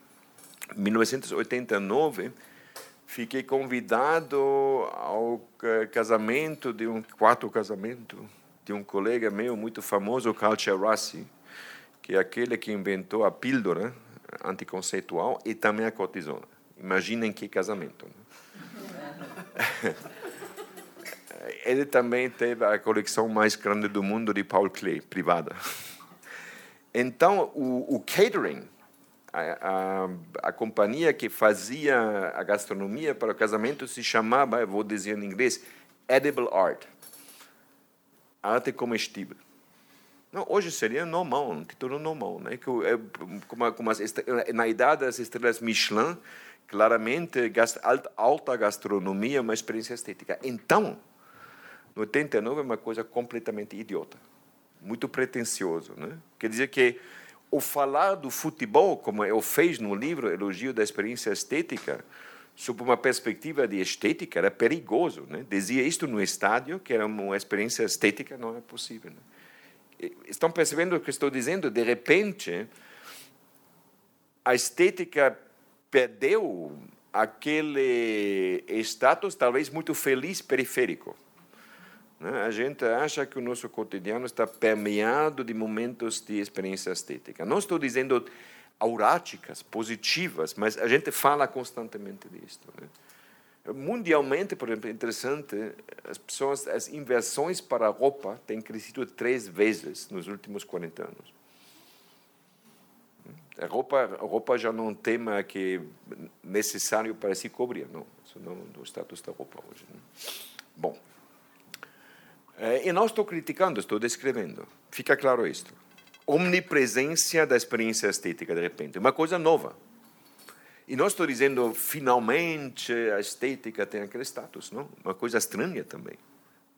em 1989, fiquei convidado ao casamento de um quarto casamento de um colega meu muito famoso, Carl Cherassi, que é aquele que inventou a pílula anticonceitual e também a cortisona. Imaginem que casamento. Né? Ele também teve a coleção mais grande do mundo de Paul Klee, privada. Então, o, o catering, a, a, a, companhia que fazia a gastronomia para o casamento se chamava, vou dizer em inglês, Edible Art. Arte comestível. Não, hoje seria normal, um título normal, né? Que é como, como as, na idade das estrelas Michelin, claramente alta gastronomia, uma experiência estética. Então, no 89 é uma coisa completamente idiota, muito pretensioso, né? Quer dizer que o falar do futebol, como eu fiz no livro Elogio da Experiência Estética, sob uma perspectiva de estética, era perigoso, né? Dizia isto no estádio, que era uma experiência estética, não é possível. Né? estão percebendo o que estou dizendo? De repente, a estética perdeu aquele status talvez muito feliz periférico. Né? A gente acha que o nosso cotidiano está permeado de momentos de experiência estética. Não estou dizendo auráticas, positivas, mas a gente fala constantemente disso. Né? Mundialmente, por exemplo, é interessante, as pessoas, as inversões para a roupa têm crescido três vezes nos últimos 40 anos. A roupa, a roupa já não é um tema que é necessário para se cobrir, não. Isso não é o status da roupa hoje. Né? Bom, e não estou criticando, estou descrevendo. Fica claro isto. Omnipresença da experiência estética, de repente, uma coisa nova. E não estou dizendo finalmente a estética tem aquele status, não? Uma coisa estranha também,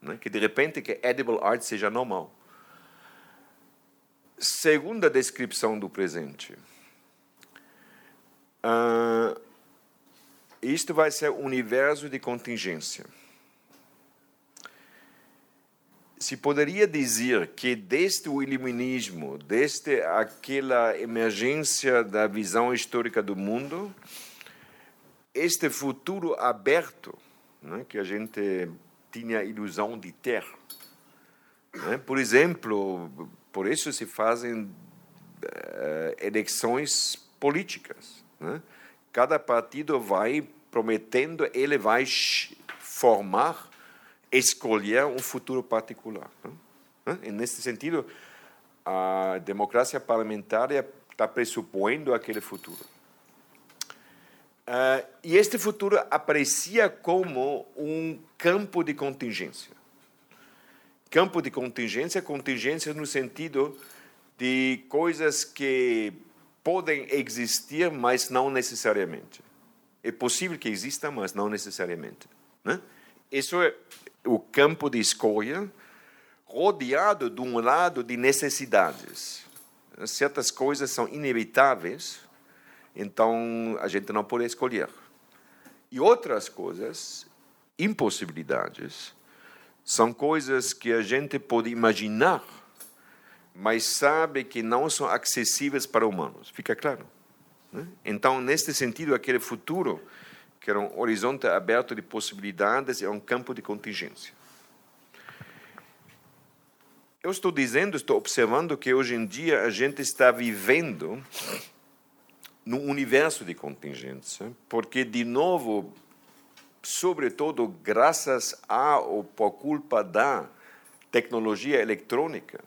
né? que de repente que edible art seja normal. Segunda descrição do presente. Uh, isto vai ser universo de contingência se poderia dizer que desde o iluminismo, desde aquela emergência da visão histórica do mundo, este futuro aberto, né, que a gente tinha a ilusão de ter. Né? Por exemplo, por isso se fazem uh, eleições políticas. Né? Cada partido vai prometendo, ele vai formar escolher um futuro particular. Né? E nesse sentido, a democracia parlamentar está pressupondo aquele futuro. Uh, e este futuro aparecia como um campo de contingência. Campo de contingência, contingência no sentido de coisas que podem existir, mas não necessariamente. É possível que existam, mas não necessariamente. Né? Isso é o campo de escolha, rodeado de um lado de necessidades. Certas coisas são inevitáveis, então a gente não pode escolher. E outras coisas, impossibilidades, são coisas que a gente pode imaginar, mas sabe que não são acessíveis para humanos. Fica claro? Né? Então, neste sentido, aquele futuro que era um horizonte aberto de possibilidades e um campo de contingência. Eu estou dizendo, estou observando que hoje em dia a gente está vivendo num universo de contingência, porque, de novo, sobretudo graças a ou por culpa da tecnologia eletrônica,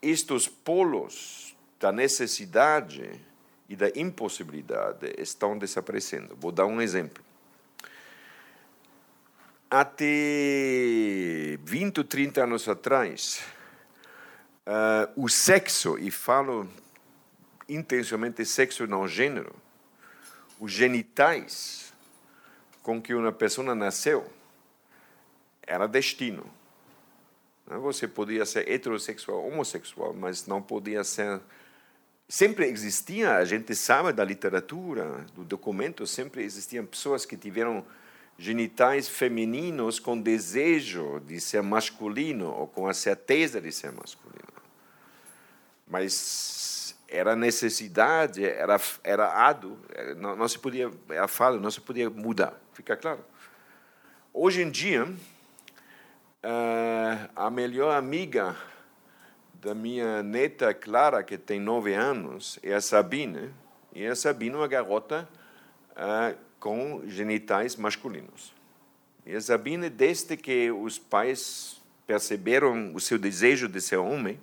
estes polos da necessidade e da impossibilidade estão desaparecendo. Vou dar um exemplo. Até 20 ou 30 anos atrás, uh, o sexo, e falo intencionalmente sexo não gênero, os genitais com que uma pessoa nasceu era destino. Você podia ser heterossexual, homossexual, mas não podia ser. Sempre existia, a gente sabe da literatura, do documento, sempre existiam pessoas que tiveram genitais femininos com desejo de ser masculino ou com a certeza de ser masculino. Mas era necessidade, era era ado, não, não se podia, era não se podia mudar, fica claro. Hoje em dia, uh, a melhor amiga da minha neta Clara, que tem nove anos, é a Sabine. E a Sabine é uma garota uh, com genitais masculinos. E a Sabine, desde que os pais perceberam o seu desejo de ser homem,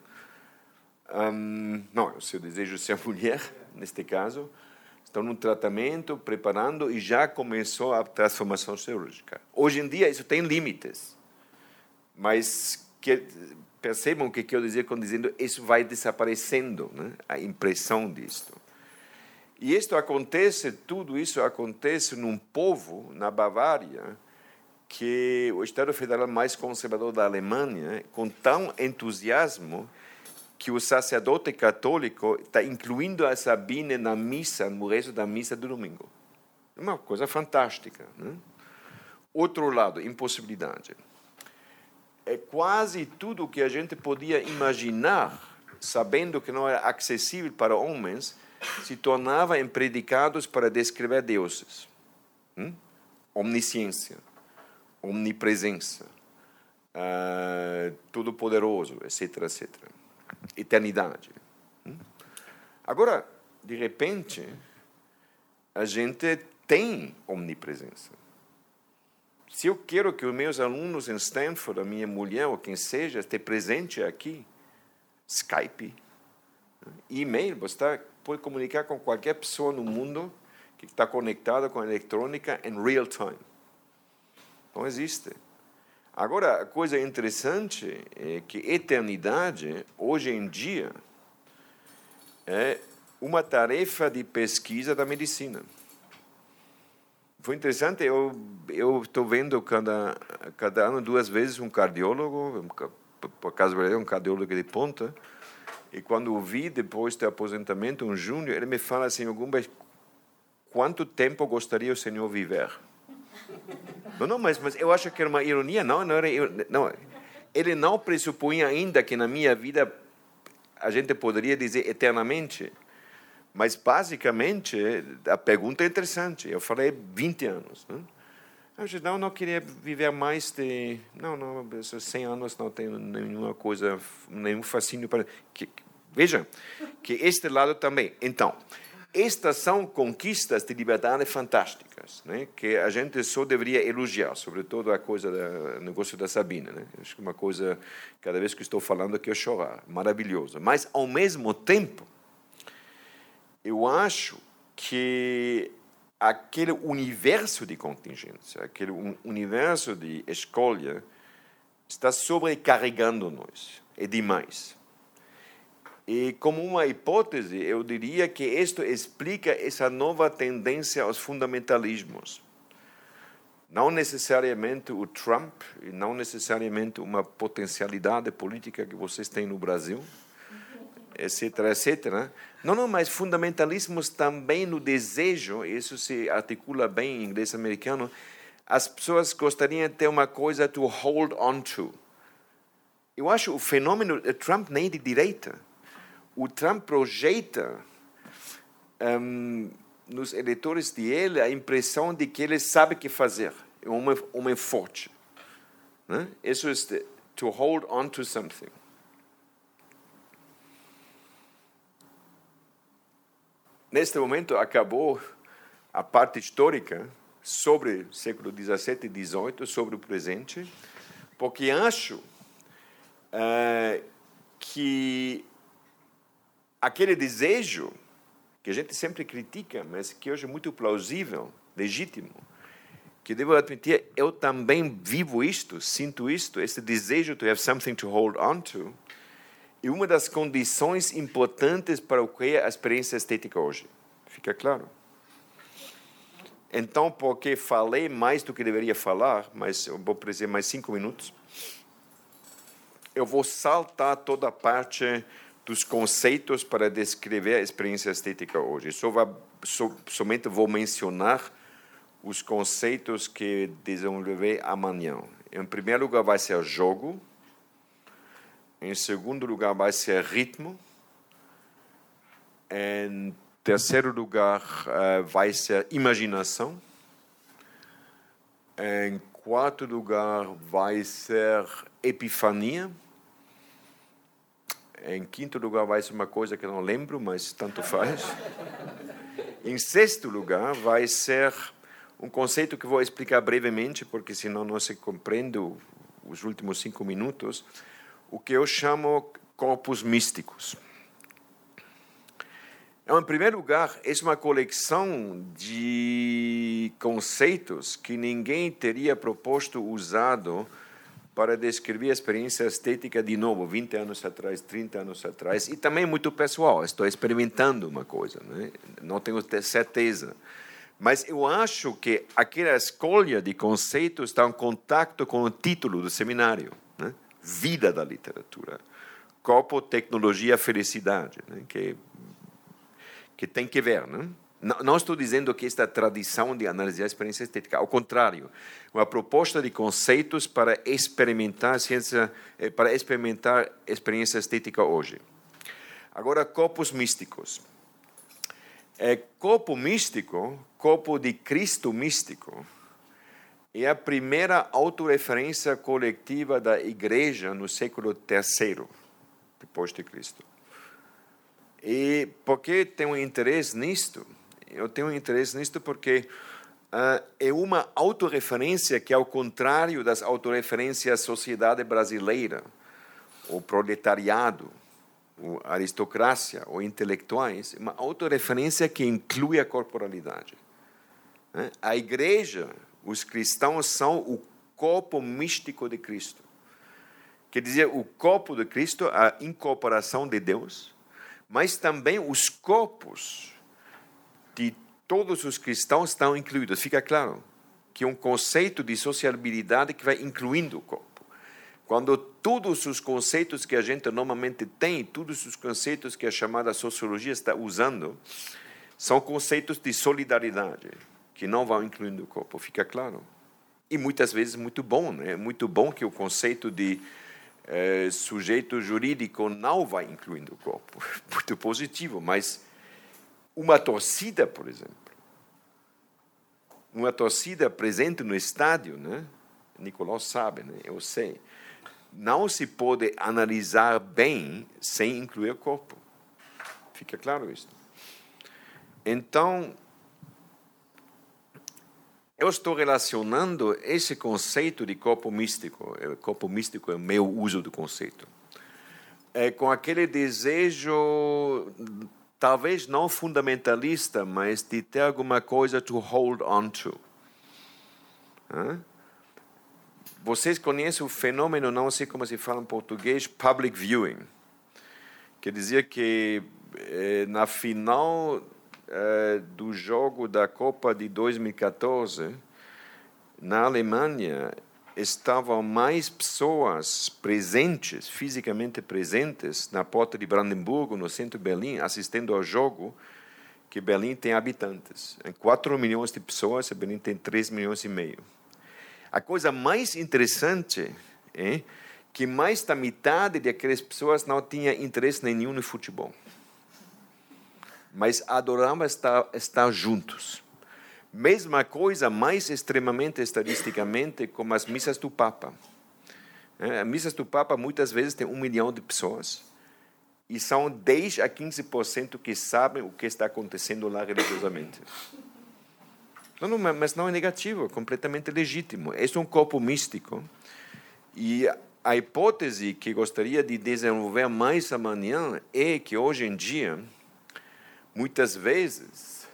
um, não, o seu desejo de ser mulher, neste caso, estão no tratamento, preparando e já começou a transformação cirúrgica. Hoje em dia isso tem limites, mas que, percebam o que quero dizer quando dizendo isso vai desaparecendo, né? a impressão disto. E isto acontece, tudo isso acontece num povo, na Bavária, que o Estado Federal mais conservador da Alemanha, com tão entusiasmo, que o sacerdote católico está incluindo a Sabine na missa, no resto da missa do domingo. É uma coisa fantástica. Né? Outro lado, impossibilidade. É quase tudo que a gente podia imaginar, sabendo que não era acessível para homens, se tornava em predicados para descrever deuses. Hum? Omnisciência, omnipresença, uh, todo-poderoso, etc, etc. Eternidade. Hum? Agora, de repente, a gente tem omnipresença. Se eu quero que os meus alunos em Stanford, a minha mulher ou quem seja, esteja presente aqui, Skype, e-mail, você está pode comunicar com qualquer pessoa no mundo que está conectada com a eletrônica em real time. Não existe. Agora, a coisa interessante é que eternidade, hoje em dia, é uma tarefa de pesquisa da medicina. Foi interessante, eu eu estou vendo cada cada ano duas vezes um cardiólogo, por acaso é um cardiólogo de ponta, e quando o vi depois do aposentamento, um júnior, ele me fala assim, Gumbas, quanto tempo gostaria o senhor viver? Não, não, mas, mas eu acho que era uma ironia, não, não era, não. Ele não pressupunha ainda que na minha vida a gente poderia dizer eternamente, mas basicamente a pergunta é interessante. Eu falei 20 anos, né? Eu não, não queria viver mais de... Não, não, 100 anos não tenho nenhuma coisa, nenhum fascínio para... Que, Veja que este lado também. Então, estas são conquistas de liberdade fantásticas, né? que a gente só deveria elogiar, sobretudo a coisa do negócio da Sabina. Né? Acho que uma coisa, cada vez que estou falando aqui, eu chorar. Maravilhoso. Mas, ao mesmo tempo, eu acho que aquele universo de contingência, aquele universo de escolha, está sobrecarregando nós. É demais. E como uma hipótese, eu diria que isto explica essa nova tendência aos fundamentalismos. Não necessariamente o Trump, e não necessariamente uma potencialidade política que vocês têm no Brasil, etc, etc. Não, não, mas fundamentalismos também no desejo, isso se articula bem em inglês americano, as pessoas gostariam de ter uma coisa to hold on to. Eu acho o fenômeno de Trump nem de direita o Trump projeta um, nos eleitores dele a impressão de que ele sabe o que fazer, é um homem, homem forte. Né? Isso é to hold on to something. Neste momento acabou a parte histórica, sobre o século 17 e 18, sobre o presente, porque acho uh, que aquele desejo que a gente sempre critica, mas que hoje é muito plausível, legítimo, que devo admitir, eu também vivo isto, sinto isto, esse desejo to have something to hold on to, e uma das condições importantes para o que é a experiência estética hoje. Fica claro? Então, porque falei mais do que deveria falar, mas eu vou dizer mais cinco minutos, eu vou saltar toda a parte dos conceitos para descrever a experiência estética hoje. Só vai, somente vou mencionar os conceitos que desenvolver amanhã. Em primeiro lugar, vai ser jogo. Em segundo lugar, vai ser ritmo. Em terceiro lugar, eh, vai ser imaginação. Em quarto lugar, vai ser epifania. Em quinto lugar, vai ser uma coisa que não lembro, mas tanto faz. em sexto lugar, vai ser um conceito que vou explicar brevemente, porque senão não se compreende os últimos cinco minutos, o que eu chamo corpos místicos. Então, em primeiro lugar, é uma coleção de conceitos que ninguém teria proposto usado para descrever a experiência estética de novo, 20 anos atrás, 30 anos atrás, e também muito pessoal. Estou experimentando uma coisa, né? não tenho certeza. Mas eu acho que aquela escolha de conceitos está em contato com o título do seminário? Vida da Literatura. Corpo, Tecnologia, Felicidade, né? que, que tem que ver, né? Não estou dizendo que esta tradição de analisar a experiência estética, ao contrário, uma proposta de conceitos para experimentar ciência, eh, para experimentar experiência estética hoje. Agora, corpos místicos. É, corpo místico, corpo de Cristo místico, é a primeira autorreferência coletiva da Igreja no século III depois de Cristo. E por que tenho interesse nisto? eu tenho interesse nisto porque uh, é uma autorreferência que, ao contrário das autorreferências à sociedade brasileira, o proletariado, a aristocracia ou intelectuais, é uma autorreferência que inclui a corporalidade. Né? A igreja, os cristãos são o corpo místico de Cristo. Quer dizer, o corpo de Cristo, a incorporação de Deus, mas também os corpos de todos os cristãos estão incluídos. Fica claro que é um conceito de sociabilidade que vai incluindo o corpo. Quando todos os conceitos que a gente normalmente tem, todos os conceitos que a chamada sociologia está usando, são conceitos de solidariedade, que não vão incluindo o corpo, fica claro. E muitas vezes muito bom, né? Muito bom que o conceito de eh, sujeito jurídico não vai incluindo o corpo. Muito positivo, mas uma torcida, por exemplo, uma torcida presente no estádio, né? Nicolau sabe, né? eu sei, não se pode analisar bem sem incluir o corpo. Fica claro isso? Então, eu estou relacionando esse conceito de corpo místico, corpo místico é o meu uso do conceito, é com aquele desejo talvez não fundamentalista, mas de ter alguma coisa to hold on to. Vocês conhecem o fenômeno, não sei como se fala em português, public viewing. Quer dizer que eh, na final eh, do jogo da Copa de 2014, na Alemanha, estavam mais pessoas presentes, fisicamente presentes, na porta de Brandemburgo, no centro de Berlim, assistindo ao jogo, que Berlim tem habitantes. Em 4 milhões de pessoas, Berlim tem 3 milhões e meio. A coisa mais interessante é que mais da metade daquelas pessoas não tinha interesse nenhum no futebol. Mas adoravam estar, estar juntos. Mesma coisa, mais extremamente estatisticamente, como as missas do Papa. É, as missas do Papa muitas vezes têm um milhão de pessoas e são 10 a 15% que sabem o que está acontecendo lá religiosamente. Não, não, mas não é negativo, é completamente legítimo. É um corpo místico. E a hipótese que gostaria de desenvolver mais amanhã é que hoje em dia, muitas vezes,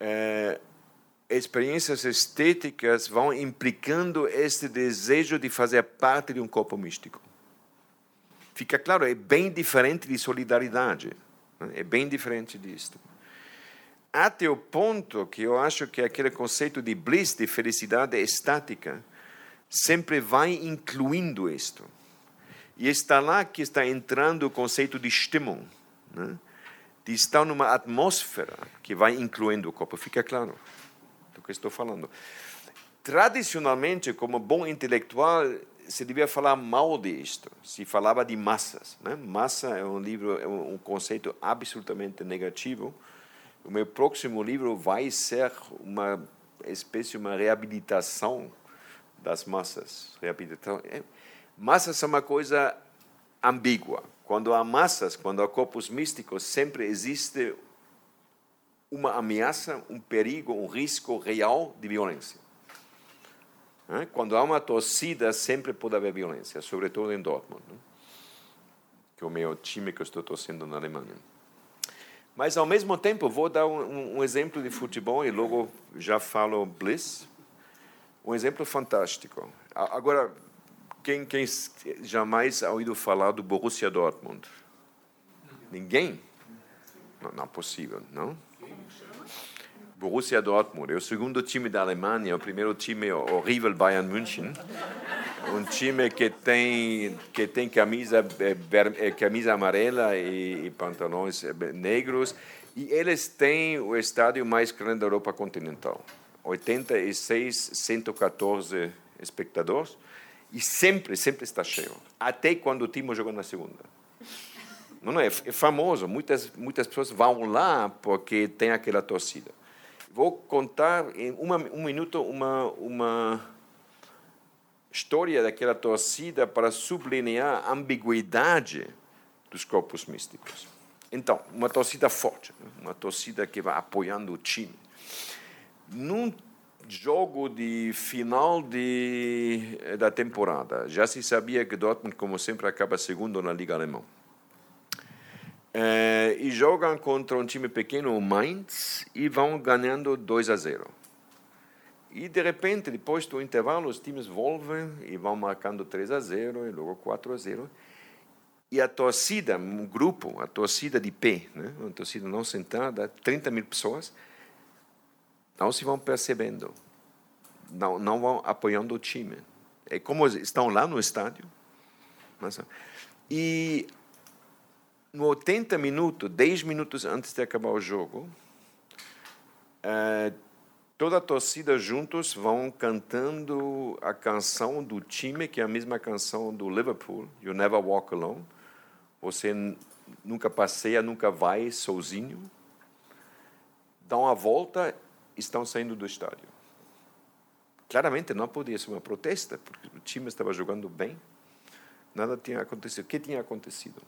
é, experiências estéticas vão implicando esse desejo de fazer parte de um corpo místico. Fica claro, é bem diferente de solidariedade. Né? É bem diferente disto. Até o ponto que eu acho que aquele conceito de bliss, de felicidade estática, sempre vai incluindo isto. E está lá que está entrando o conceito de estímulo, né? De estar numa atmosfera que vai incluindo o corpo. Fica claro do que estou falando. Tradicionalmente, como bom intelectual, se devia falar mal disto. Se falava de massas. Né? Massa é um livro, é um conceito absolutamente negativo. O meu próximo livro vai ser uma espécie uma reabilitação das massas. Reabilitação. É, massas são uma coisa ambígua. Quando há massas, quando há corpos místicos, sempre existe uma ameaça, um perigo, um risco real de violência. Quando há uma torcida, sempre pode haver violência, sobretudo em Dortmund, que é o meu time que eu estou torcendo na Alemanha. Mas, ao mesmo tempo, vou dar um, um exemplo de futebol e logo já falo Bliss. Um exemplo fantástico. Agora, quem, quem jamais ha ouvido falar do Borussia Dortmund? Ninguém? Não, não é possível, não? Borussia Dortmund é o segundo time da Alemanha, o primeiro time é o rival Bayern München. Um time que tem que tem camisa é, camisa amarela e, e pantalões negros e eles têm o estádio mais grande da Europa continental. 86, 114 espectadores e sempre, sempre está cheio. Até quando o time joga na segunda. Não é, é famoso, muitas, muitas pessoas vão lá porque tem aquela torcida. Vou contar em uma, um minuto uma, uma história daquela torcida para sublinhar a ambiguidade dos corpos místicos. Então, uma torcida forte, uma torcida que vai apoiando o time num jogo de final de, da temporada, já se sabia que Dortmund, como sempre, acaba segundo na Liga Alemã. É, e jogam contra um time pequeno, o Mainz, e vão ganhando 2 a 0. E de repente, depois do intervalo, os times voltam e vão marcando 3 a 0 e logo 4 a 0. E a torcida, um grupo, a torcida de pé, né? uma torcida não sentada, 30 mil pessoas, não se vão percebendo, não, não vão apoiando o time. É como estão lá no estádio. E no 80 minutos, 10 minutos antes de acabar o jogo, é, toda a torcida juntos vão cantando a canção do time, que é a mesma canção do Liverpool, You Never Walk Alone. Você nunca passeia, nunca vai sozinho. Dão a volta estão saindo do estádio. Claramente não podia ser uma protesta, porque o time estava jogando bem, nada tinha acontecido. O que tinha acontecido?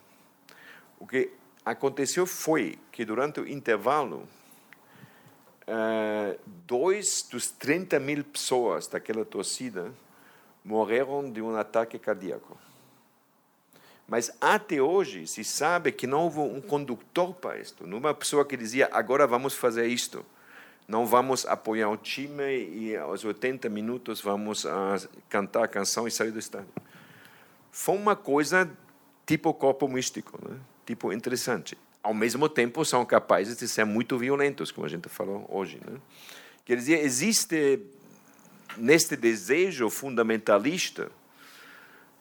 O que aconteceu foi que durante o intervalo, eh, dois dos 30 mil pessoas daquela torcida morreram de um ataque cardíaco. Mas até hoje se sabe que não houve um condutor para isto, não uma pessoa que dizia agora vamos fazer isto não vamos apoiar o time e aos 80 minutos vamos a cantar a canção e sair do estádio. Foi uma coisa tipo corpo místico, né? tipo interessante. Ao mesmo tempo, são capazes de ser muito violentos, como a gente falou hoje. Né? Quer dizer, existe neste desejo fundamentalista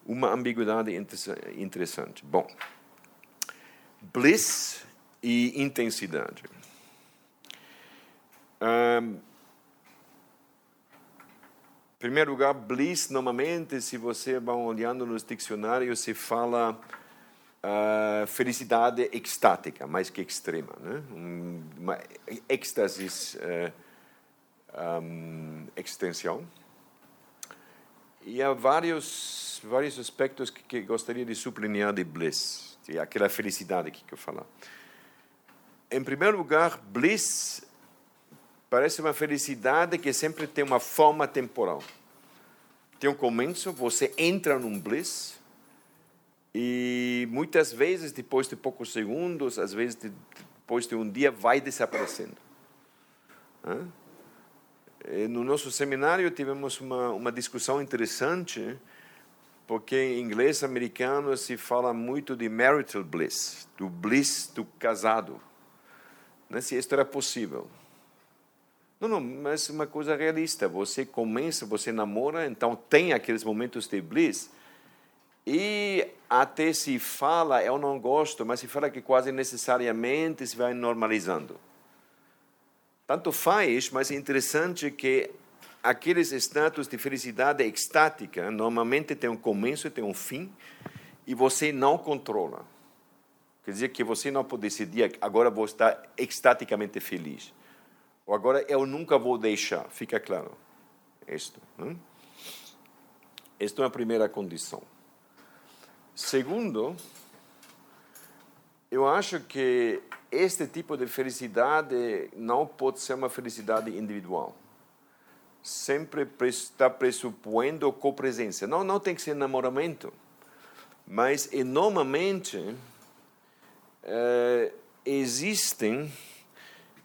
uma ambiguidade interessante. Bom, bliss e intensidade. Um, em primeiro lugar, bliss, normalmente, se você vai olhando nos dicionários, se fala uh, felicidade extática, mais que extrema. Né? Uma êxtase uh, um, extensão. E há vários, vários aspectos que, que gostaria de sublinhar de bliss, aquela felicidade que eu falar. Em primeiro lugar, bliss parece uma felicidade que sempre tem uma forma temporal. Tem um começo, você entra num bliss, e muitas vezes, depois de poucos segundos, às vezes depois de um dia, vai desaparecendo. No nosso seminário tivemos uma, uma discussão interessante, porque em inglês americano se fala muito de marital bliss, do bliss do casado. Né? Se isso era possível. Não, não, mas uma coisa realista. Você começa, você namora, então tem aqueles momentos de bliss. E até se fala, eu não gosto, mas se fala que quase necessariamente se vai normalizando. Tanto faz, mas é interessante que aqueles estados de felicidade extática normalmente tem um começo e tem um fim, e você não controla. Quer dizer que você não pode decidir, agora vou estar extaticamente feliz. Ou agora eu nunca vou deixar, fica claro. Isto. Hein? Esta é a primeira condição. Segundo, eu acho que este tipo de felicidade não pode ser uma felicidade individual. Sempre está pressupondo copresença. Não, não tem que ser namoramento, mas enormemente é, existem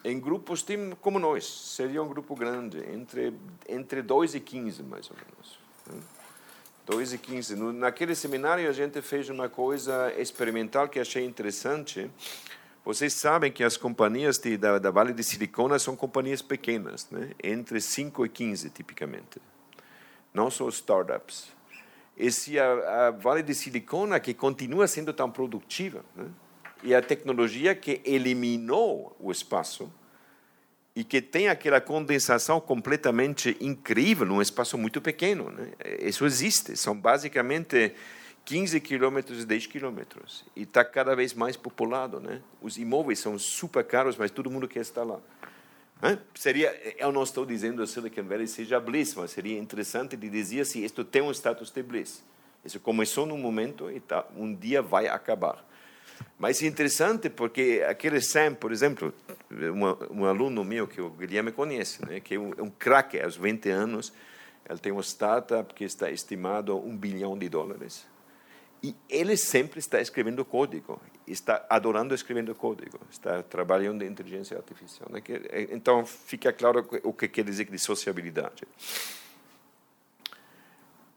em grupos como nós, seria um grupo grande, entre, entre 2 e 15 mais ou menos. 2 né? e 15. naquele seminário a gente fez uma coisa experimental que achei interessante. Vocês sabem que as companhias de, da, da Vale de Silicona são companhias pequenas, né? entre 5 e 15 tipicamente. Não são startups. E se a, a Vale de Silicona, que continua sendo tão produtiva, né? E a tecnologia que eliminou o espaço e que tem aquela condensação completamente incrível num espaço muito pequeno. Né? Isso existe, são basicamente 15 quilômetros e 10 quilômetros. E está cada vez mais populado. Né? Os imóveis são super caros, mas todo mundo quer estar lá. Seria, eu não estou dizendo que Silicon Valley seja bliss, mas seria interessante de dizer se isto tem um status de bliss. Isso começou num momento e tá, um dia vai acabar. Mas é interessante porque aquele Sam, por exemplo, um, um aluno meu que o Guilherme conhece, né, que é um, um craque aos 20 anos, ele tem uma startup que está estimado a um bilhão de dólares. E ele sempre está escrevendo código, está adorando escrevendo código, está trabalhando em inteligência artificial. Né? É, então, fica claro o que quer dizer de sociabilidade.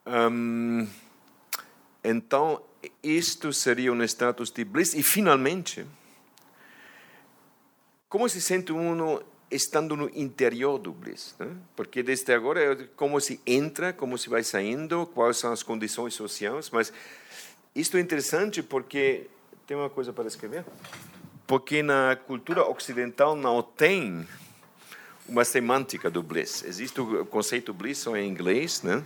Um, então, isto seria um status de bliss. E, finalmente, como se sente um estando no interior do bliss? Né? Porque desde agora é como se entra, como se vai saindo, quais são as condições sociais. Mas isto é interessante porque. Tem uma coisa para escrever? Porque na cultura ocidental não tem uma semântica do bliss. Existe o conceito bliss só em inglês, né?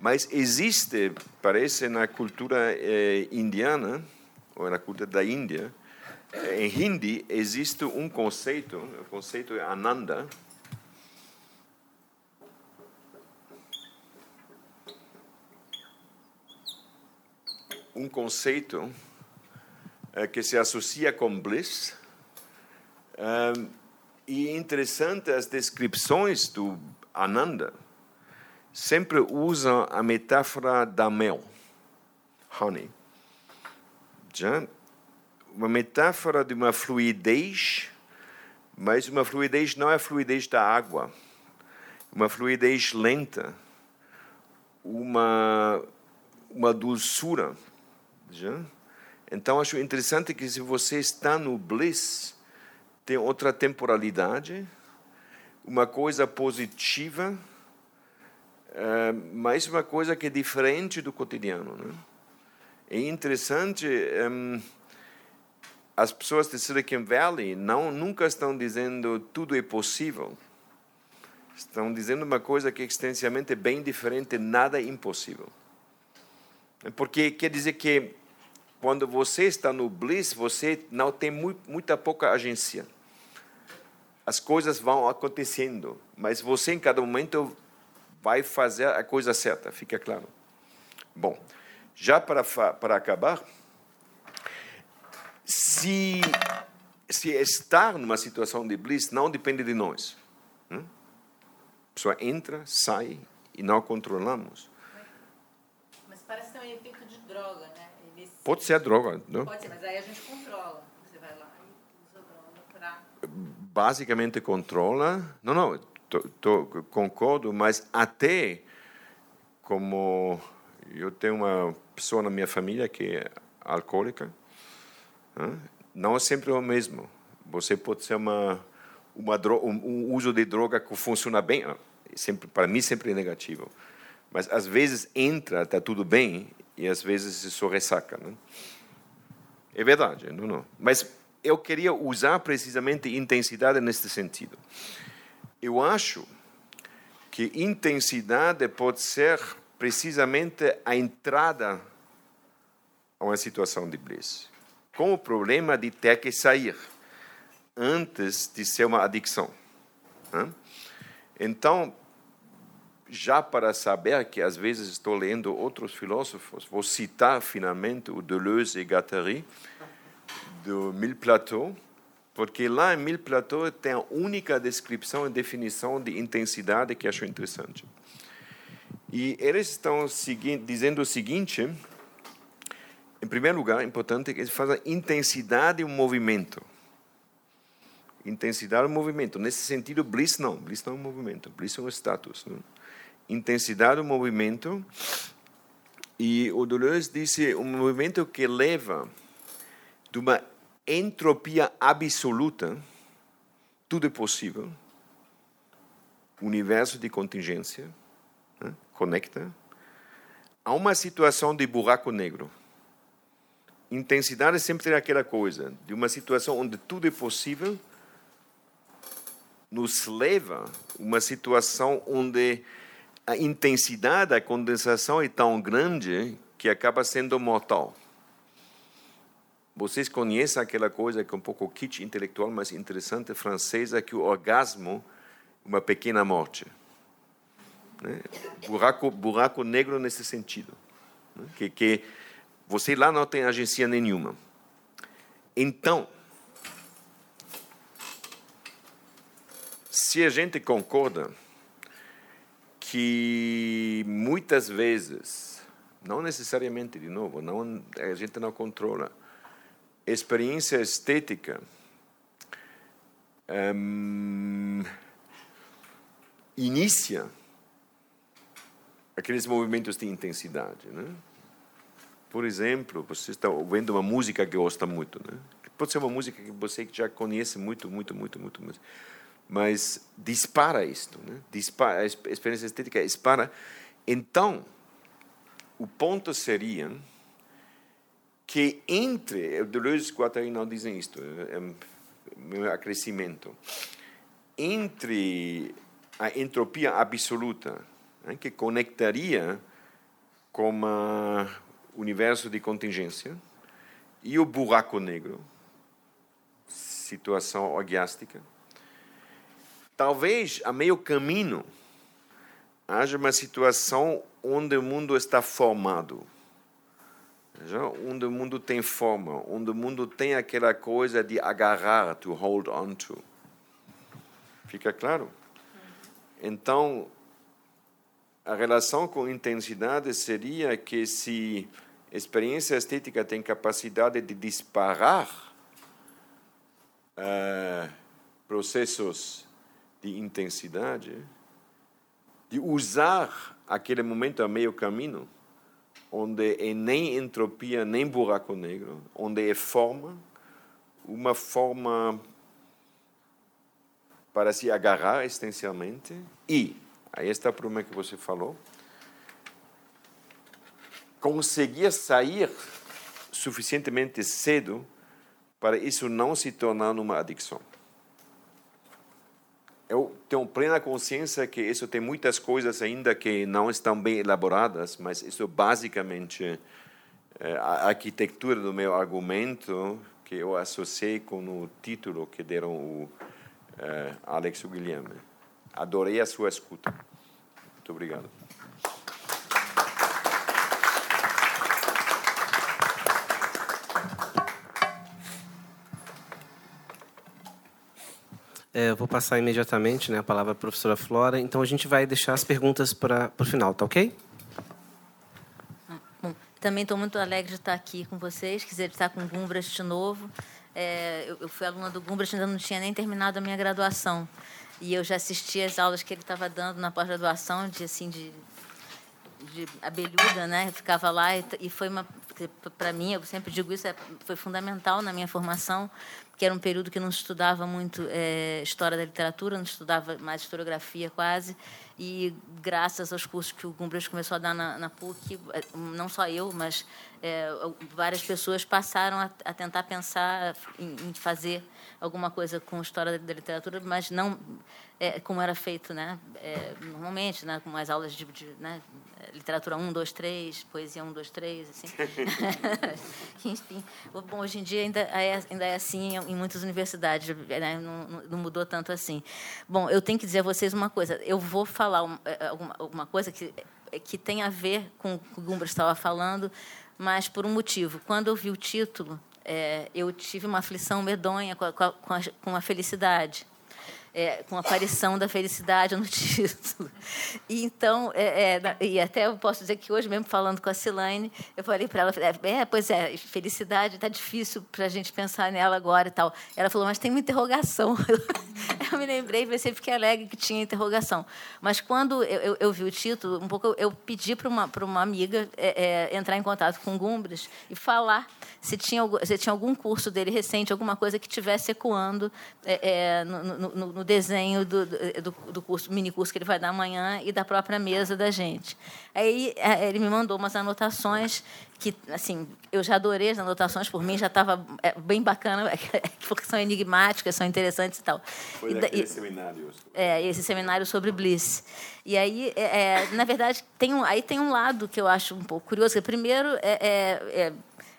Mas existe, parece, na cultura eh, indiana, ou na cultura da Índia, eh, em Hindi, existe um conceito, o conceito é Ananda, um conceito eh, que se associa com bliss. Um, e interessante as descrições do Ananda sempre usam a metáfora da mel, honey. Já? Uma metáfora de uma fluidez, mas uma fluidez não é a fluidez da água, uma fluidez lenta, uma, uma dulçura. Já? Então, acho interessante que se você está no bliss, tem outra temporalidade, uma coisa positiva, é, mais uma coisa que é diferente do cotidiano. Né? É interessante, um, as pessoas de Silicon Valley não, nunca estão dizendo tudo é possível. Estão dizendo uma coisa que é extensivamente bem diferente, nada é impossível. Porque quer dizer que quando você está no bliss, você não tem muito, muita pouca agência. As coisas vão acontecendo, mas você em cada momento vai fazer a coisa certa, fica claro. Bom, já para, para acabar, se, se estar numa situação de bliss não depende de nós. Hum? A pessoa entra, sai e não controlamos. Mas parece também efeito de droga, né? Nesse Pode ser a droga, não? Pode ser, mas aí a gente controla. Você vai lá e usa droga para. Basicamente controla. Não, não, tô, tô, concordo, mas até como eu tenho uma pessoa na minha família que é alcoólica, não é sempre o mesmo. Você pode ser uma, uma um, um uso de droga que funciona bem, sempre para mim sempre é negativo. Mas às vezes entra, está tudo bem, e às vezes se ressaca. Né? É verdade, não, não. Mas eu queria usar precisamente intensidade nesse sentido. Eu acho que intensidade pode ser precisamente a entrada a uma situação de bliss, com o problema de ter que sair antes de ser uma adicção. Né? Então, já para saber que às vezes estou lendo outros filósofos, vou citar finalmente o Deleuze e Guattari, do Mille Plateaux, porque lá em Mille Plateaux tem a única descrição e definição de intensidade que acho interessante. E eles estão dizendo o seguinte: em primeiro lugar, é importante que eles façam intensidade e um movimento. Intensidade e movimento. Nesse sentido, bliss não. Bliss não é um movimento. Bliss é um status. Não? Intensidade e movimento. E o Deleuze disse um movimento que leva de uma entropia absoluta, tudo é possível, universo de contingência, né? conecta, a uma situação de buraco negro. Intensidade sempre é aquela coisa, de uma situação onde tudo é possível, nos leva a uma situação onde a intensidade da condensação é tão grande que acaba sendo mortal. Vocês conhecem aquela coisa que é um pouco kit intelectual, mas interessante, francesa, que o orgasmo é uma pequena morte. Né? Buraco, buraco negro nesse sentido. Né? Que, que você lá não tem agência nenhuma. Então, se a gente concorda que muitas vezes, não necessariamente de novo, não, a gente não controla, experiência estética um, inicia aqueles movimentos de intensidade, né? Por exemplo, você está ouvindo uma música que gosta muito, né? Pode ser uma música que você já conhece muito, muito, muito, muito, muito. mas dispara isto, né? Dispara, a experiência estética dispara. Então, o ponto seria que entre, o Deleuze e Guattari não dizem isto, é meu acrescimento, entre a entropia absoluta, né, que conectaria com o universo de contingência, e o buraco negro, situação orgiástica, talvez a meio caminho haja uma situação onde o mundo está formado onde o mundo tem forma, onde o mundo tem aquela coisa de agarrar, to hold on to. Fica claro? Então, a relação com intensidade seria que se experiência estética tem capacidade de disparar uh, processos de intensidade, de usar aquele momento a meio caminho, onde é nem entropia nem buraco negro, onde é forma, uma forma para se agarrar essencialmente e, aí está o problema que você falou, conseguir sair suficientemente cedo para isso não se tornar uma adicção eu tenho plena consciência que isso tem muitas coisas ainda que não estão bem elaboradas, mas isso basicamente é a arquitetura do meu argumento que eu associei com o título que deram o é, Alex Guilherme. Adorei a sua escuta. Muito obrigado. É, vou passar imediatamente né, a palavra a professora Flora. Então, a gente vai deixar as perguntas para o final, tá ok? Bom, também estou muito alegre de estar aqui com vocês, quiser estar com o Gumbras de novo. É, eu, eu, fui aluna do Gumbras, ainda não tinha nem terminado a minha graduação. E eu já assisti as aulas que ele estava dando na pós-graduação, de, assim, de, de abelhuda, né? Eu ficava lá e, e foi uma para mim, eu sempre digo isso, é, foi fundamental na minha formação, que era um período que não estudava muito é, história da literatura, não estudava mais historiografia quase, e graças aos cursos que o Gumbras começou a dar na, na PUC, é, não só eu, mas é, várias pessoas passaram a, a tentar pensar em, em, fazer alguma coisa com história da, literatura, mas não é, como era feito né, é, normalmente, né, com as aulas de, de né, literatura 1, 2, 3, poesia 1, 2, 3, assim. Enfim, bom, hoje em dia ainda é, ainda é assim em muitas universidades, né, não, não, mudou tanto assim. Bom, eu tenho que dizer a vocês uma coisa, eu vou falar uma, é, alguma, alguma coisa que, que tem a ver com o que o Gumbra estava falando, mas por um motivo. Quando eu vi o título, é, eu tive uma aflição medonha com a, com a, com a felicidade é, com a aparição da felicidade no título. E então, é, é, e até eu posso dizer que hoje mesmo falando com a Silane, eu falei para ela, é, pois é, felicidade está difícil para a gente pensar nela agora e tal. Ela falou, mas tem uma interrogação. Eu me lembrei, pensei, fiquei alegre que tinha interrogação. Mas quando eu, eu, eu vi o título, um pouco eu, eu pedi para uma, uma amiga é, é, entrar em contato com o Gumbras e falar se tinha, se tinha algum curso dele recente, alguma coisa que tivesse ecoando é, no, no, no, desenho do, do, do curso, mini curso que ele vai dar amanhã e da própria mesa da gente. Aí é, ele me mandou umas anotações que, assim, eu já adorei as anotações, por mim já estava é, bem bacana, porque são enigmáticas, são interessantes e tal. Foi daquele e, seminário. É, esse seminário sobre Bliss. E aí, é, na verdade, tem um, aí tem um lado que eu acho um pouco curioso, que primeiro é, é, é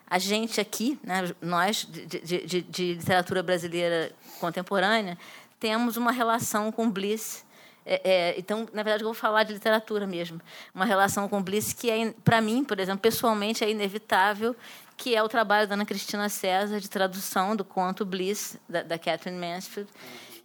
a gente aqui, né, nós, de, de, de literatura brasileira contemporânea, temos uma relação com Bliss. É, é, então, na verdade, eu vou falar de literatura mesmo. Uma relação com Bliss que, é, para mim, por exemplo, pessoalmente, é inevitável, que é o trabalho da Ana Cristina César de tradução do conto Bliss, da, da Catherine Mansfield,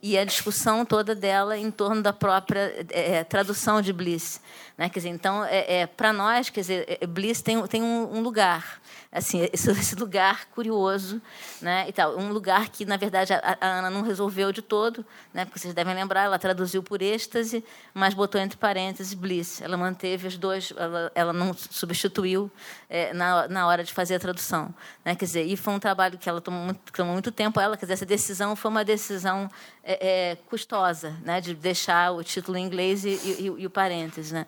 e a discussão toda dela em torno da própria é, é tradução de Bliss. Né? Quer dizer, então, é, é para nós, quer dizer, é, Bliss tem, tem um, um lugar assim esse, esse, lugar curioso né e tal. Um lugar que na verdade a, a, Ana não resolveu de todo né porque vocês devem lembrar ela traduziu por êxtase mas botou entre parênteses bliss. Ela manteve os dois ela, ela não substituiu é, na, na hora de fazer a tradução né. Quer dizer e foi um trabalho que ela tomou muito, tomou muito tempo. Ela quer dizer essa decisão foi uma decisão é, é, custosa né de deixar o título em inglês e, e, e o parênteses né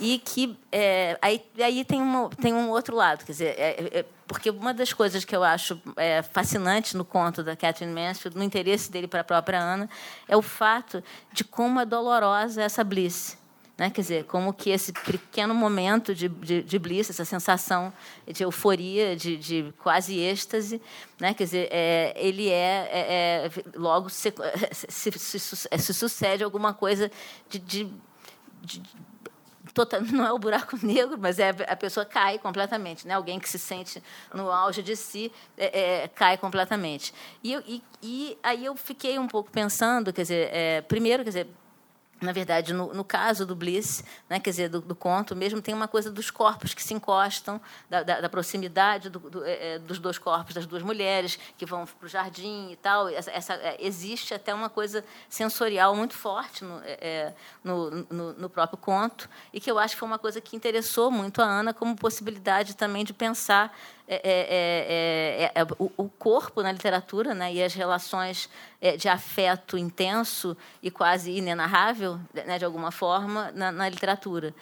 e que é, aí, aí tem, uma, tem um outro lado, quer dizer, é, é, porque uma das coisas que eu acho é, fascinante no conto da Catherine Mansfield, no interesse dele para a própria Ana, é o fato de como é dolorosa essa Bliss. Né? Quer dizer, como que esse pequeno momento de, de, de bliss, essa sensação de euforia, de, de quase êxtase, né? quer dizer, é, ele é, é, é logo se, se, se, se, sucede alguma coisa de, de, de total, não é o buraco negro, mas é a pessoa cai completamente, né? Alguém que se sente no auge de si é, é, cai completamente. E, e, e, aí eu fiquei um pouco pensando, quer dizer, é, primeiro, quer dizer, na verdade, no, no, caso do Bliss, né, quer dizer, do, do, conto mesmo, tem uma coisa dos corpos que se encostam, da, da, da proximidade do, do, é, é dos dois corpos das duas mulheres que vão para o jardim e tal. Essa, essa é, existe até uma coisa sensorial muito forte no, é, é, no, no, no, próprio conto e que eu acho que foi uma coisa que interessou muito a Ana como possibilidade também de pensar é é, é, é, é, o, o, corpo na literatura né, e as relações de afeto intenso e quase inenarrável, né, de alguma forma, na, na literatura.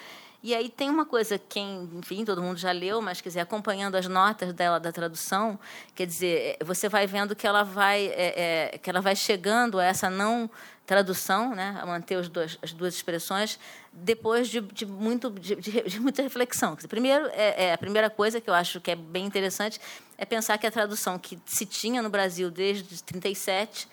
E aí tem uma coisa, quem, enfim, todo mundo já leu, mas quer dizer, acompanhando as notas dela da tradução, quer dizer, você vai vendo que ela vai, é, é, que ela vai chegando a essa não tradução, né, a manter os dois, as duas expressões, depois de, de muito, de, de, muita reflexão. Primeiro, é, é, a primeira coisa que eu acho que é bem interessante é pensar que a tradução que se tinha no Brasil desde 37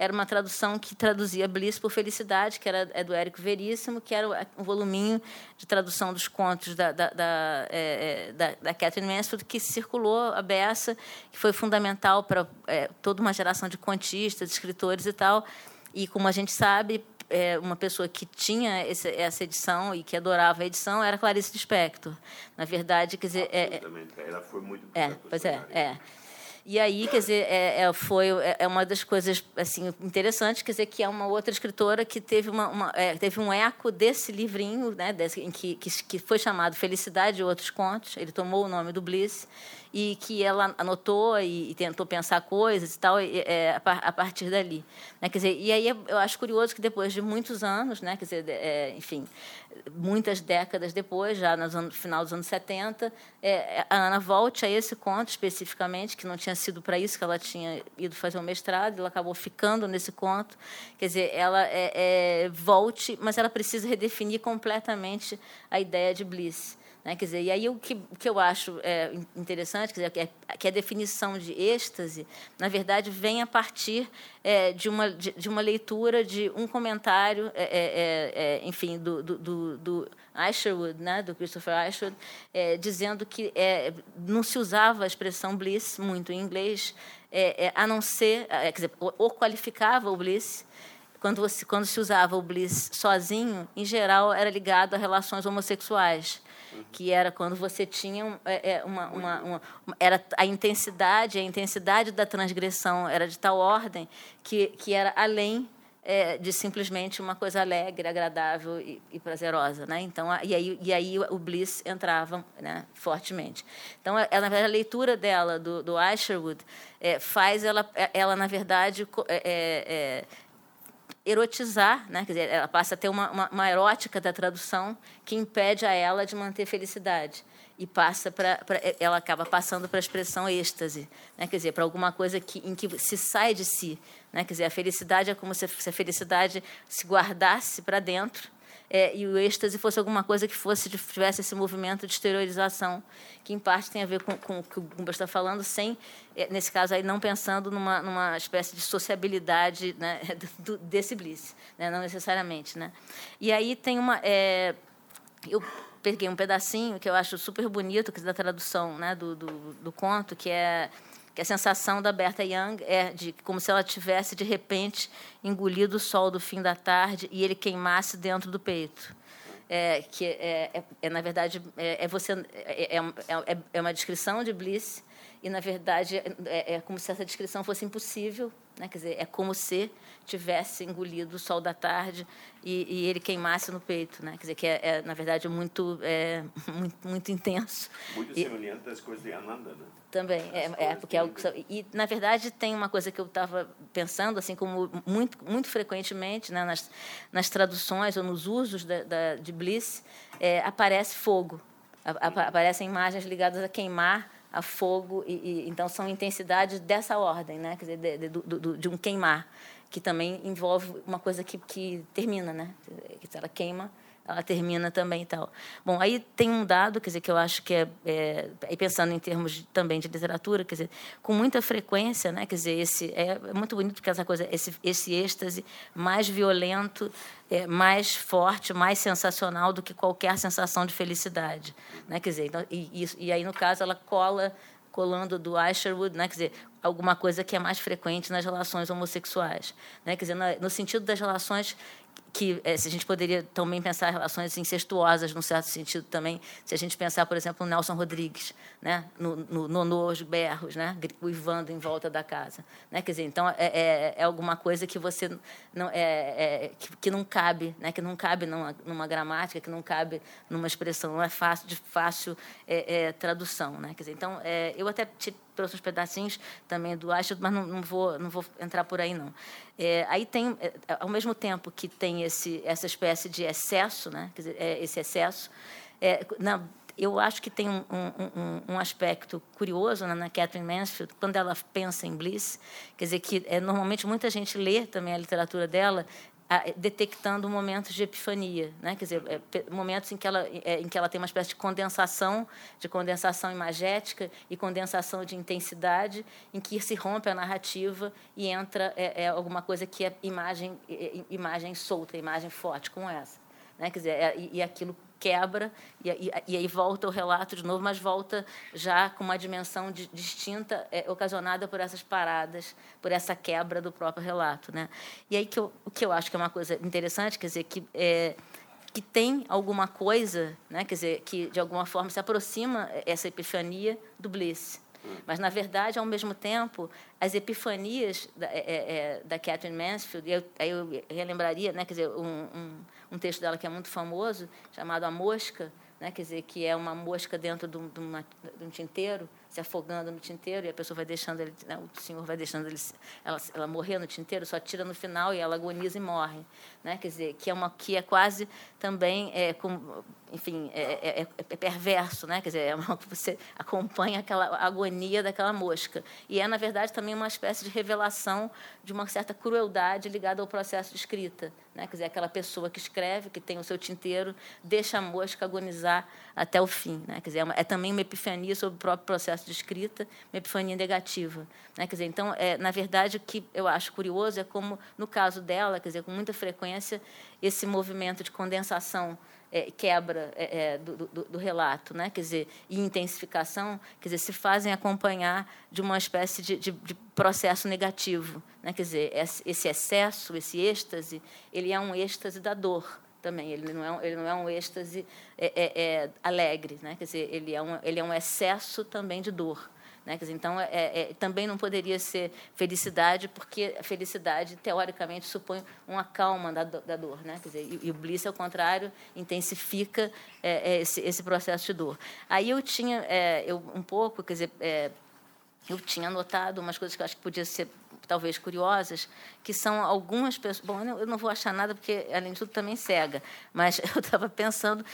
era uma tradução que traduzia Bliss por Felicidade, que era é do Érico Veríssimo, que era um voluminho de tradução dos contos da, da, da, é, é, da, da Catherine Mansfield, que circulou a beça, que foi fundamental para é, toda uma geração de contistas, de escritores e tal, E como a gente sabe, é, uma pessoa que tinha esse, essa edição e que adorava a edição era Clarice Lispector. Na verdade, quer dizer, é, ela foi muito é, pois é, é. E aí, quer dizer, é, é, foi é, é uma das coisas assim interessantes, quer dizer, que é uma outra escritora que teve, uma, uma é, teve um eco desse livrinho, né, desse, em que, que, que foi chamado Felicidade e Outros Contos. Ele tomou o nome do Bliss e que ela anotou e, e tentou pensar coisas e tal e, é, a, partir dali. Né? Quer dizer, e aí eu acho curioso que depois de muitos anos, né? quer dizer, é, enfim, muitas décadas depois, já no final dos anos 70, é, a Ana volte a esse conto especificamente, que não tinha sido para isso que ela tinha ido fazer o um mestrado, ela acabou ficando nesse conto. Quer dizer, ela é, é, volte, mas ela precisa redefinir completamente a ideia de Bliss. Né? Quer dizer, e aí o que, o que eu acho é, interessante, quer dizer, que, é, que a definição de êxtase, na verdade, vem a partir é, de, uma, de, de, uma leitura de um comentário, é, é, é, é enfim, do, do, do, do Isherwood, né, do Christopher Isherwood, dizendo que não se usava a expressão bliss muito em inglês, a não ser, quer dizer, ou qualificava o bliss, quando, você, quando se usava o bliss sozinho, em geral era ligado a relações homossexuais que era quando você tinha é, é, uma, uma, uma, era a intensidade a intensidade da transgressão era de tal ordem que que era além é, de simplesmente uma coisa alegre, agradável e, e prazerosa, né? Então, e aí, e aí o bliss entrava, né, fortemente. Então, ela, a leitura dela do, do Isherwood é, faz ela, ela na verdade, é, é erotizar, né? Quer dizer, ela passa a ter uma, uma, uma erótica da tradução que impede a ela de manter felicidade e passa para ela acaba passando para a expressão êxtase, né? Quer dizer, para alguma coisa que em que se sai de si, né? Quer dizer, a felicidade é como se, se a felicidade se guardasse para dentro é, e o êxtase fosse alguma coisa que fosse tivesse esse movimento de exteriorização, que em parte tem a ver com, com o que o Gumba está falando, sem, é, nesse caso aí, não pensando numa, numa espécie de sociabilidade né, do, desse bliss, né, não necessariamente. Né? E aí tem uma... É, eu peguei um pedacinho que eu acho super bonito, que é da tradução né, do, do, do conto, que é que a sensação da Berta Young é de como se ela tivesse de repente engolido o sol do fim da tarde e ele queimasse dentro do peito. É, que é, é, é na verdade é, é você é, é, é, uma descrição de Bliss e na verdade é, é como se essa descrição fosse impossível né? Quer dizer, é como se tivesse engolido o sol da tarde e, e ele queimasse no peito, né? Quer dizer, que é, é na verdade muito, é, muito, muito intenso. Muito semelhante às coisas de Ananda, né? Também, é, é porque é algo que, e na verdade tem uma coisa que eu estava pensando, assim como muito, muito frequentemente, né, nas, nas traduções ou nos usos da, da de Bliss, é, aparece fogo, aparecem imagens ligadas a queimar a fogo e, e, então são intensidades dessa ordem, né? Quer dizer, de, de, de, um queimar que também envolve uma coisa que, que termina, né? Que ela queima, ela termina também e tal. Bom, aí tem um dado, quer dizer, que eu acho que é, é, é pensando em termos de, também de literatura, quer dizer, com muita frequência, né? Quer dizer, esse é, é muito bonito porque essa coisa, esse esse êxtase mais violento, é, mais forte, mais sensacional do que qualquer sensação de felicidade, né? Quer dizer, então, e, e, aí no caso ela cola colando do Isherwood, né? quer dizer, alguma coisa que é mais frequente nas relações homossexuais, né? quer dizer, no sentido das relações que é, se a gente poderia também pensar relações incestuosas, num certo sentido também, se a gente pensar, por exemplo, no Nelson Rodrigues, né? no, no Nonô, os berros, né? uivando em volta da casa. Né? Quer dizer, então, é, é, é alguma coisa que você não, é, é, que, que, não cabe, né? que não cabe numa, numa, gramática, que não cabe numa expressão, não é fácil, de fácil é, é, tradução. Né? Quer dizer, então, eu até te trouxe uns pedacinhos também do Ashton, mas não, não, vou, não vou entrar por aí, não. Aí tem, ao mesmo tempo que tem esse, essa espécie de excesso, né? Dizer, é, esse excesso, é, na, eu acho que tem um, um, um, aspecto curioso né, na Catherine Mansfield, quando ela pensa em Bliss, quer dizer que é, normalmente muita gente lê também a literatura dela detectando momentos de epifania, né? quer dizer, é, momentos em que, ela, é, em que ela tem uma espécie de condensação, de condensação imagética e condensação de intensidade, em que se rompe a narrativa e entra é, é alguma coisa que é imagem, é, imagem solta, imagem forte, como essa. né? Quer dizer, é, e aquilo quebra e, e, e, aí volta o relato de novo, mas volta já com uma dimensão de, distinta, é, ocasionada por essas paradas, por essa quebra do próprio relato, né? E aí que eu, o que eu acho que é uma coisa interessante, quer dizer que é, que tem alguma coisa, né? Quer dizer que de alguma forma se aproxima essa epifania do Bliss. Mas, na verdade, ao mesmo tempo, as epifanias da, é, é, é da Catherine Mansfield, eu, aí eu relembraria, né, quer dizer, um, um, um, texto dela que é muito famoso, chamado A Mosca, né, quer dizer, que é uma mosca dentro de, de, uma, de um tinteiro, se afogando no tinteiro, e a pessoa vai deixando ele, né, o senhor vai deixando ele, ela, ela morrer no tinteiro, só tira no final e ela agoniza e morre. Né, quer dizer, que é, uma, que é quase também, é, com, enfim, é, é, é, é, perverso, né? quer dizer, é uma, você acompanha aquela agonia daquela mosca. E é, na verdade, também uma espécie de revelação de uma certa crueldade ligada ao processo de escrita. Né? Quer dizer, aquela pessoa que escreve, que tem o seu tinteiro, deixa a mosca agonizar até o fim. Né? Quer dizer, é, uma, é também uma epifania sobre o próprio processo de escrita, uma epifania negativa. Né? Quer dizer, então, é, na verdade, o que eu acho curioso é como, no caso dela, quer dizer, com muita frequência, esse movimento de condensação é, quebra é, é, do, do, do, relato, né? quer dizer, e intensificação, quer dizer, se fazem acompanhar de uma espécie de, de, de processo negativo, né? quer dizer, esse excesso, esse êxtase, ele é um êxtase da dor também, ele não é, ele não é um êxtase é, é, é, alegre, né? quer dizer, ele é, um, ele é um excesso também de dor. Né? Dizer, então, é, é, também não poderia ser felicidade, porque a felicidade, teoricamente, supõe uma calma da, da dor. Né? Quer dizer, e, e, o bliss, ao contrário, intensifica é, é esse, esse, processo de dor. Aí eu tinha é, eu, um pouco, quer dizer, é, eu tinha anotado umas coisas que eu acho que podia ser talvez curiosas, que são algumas pessoas. Bom, eu não vou achar nada porque, além de tudo, também cega. Mas eu estava pensando,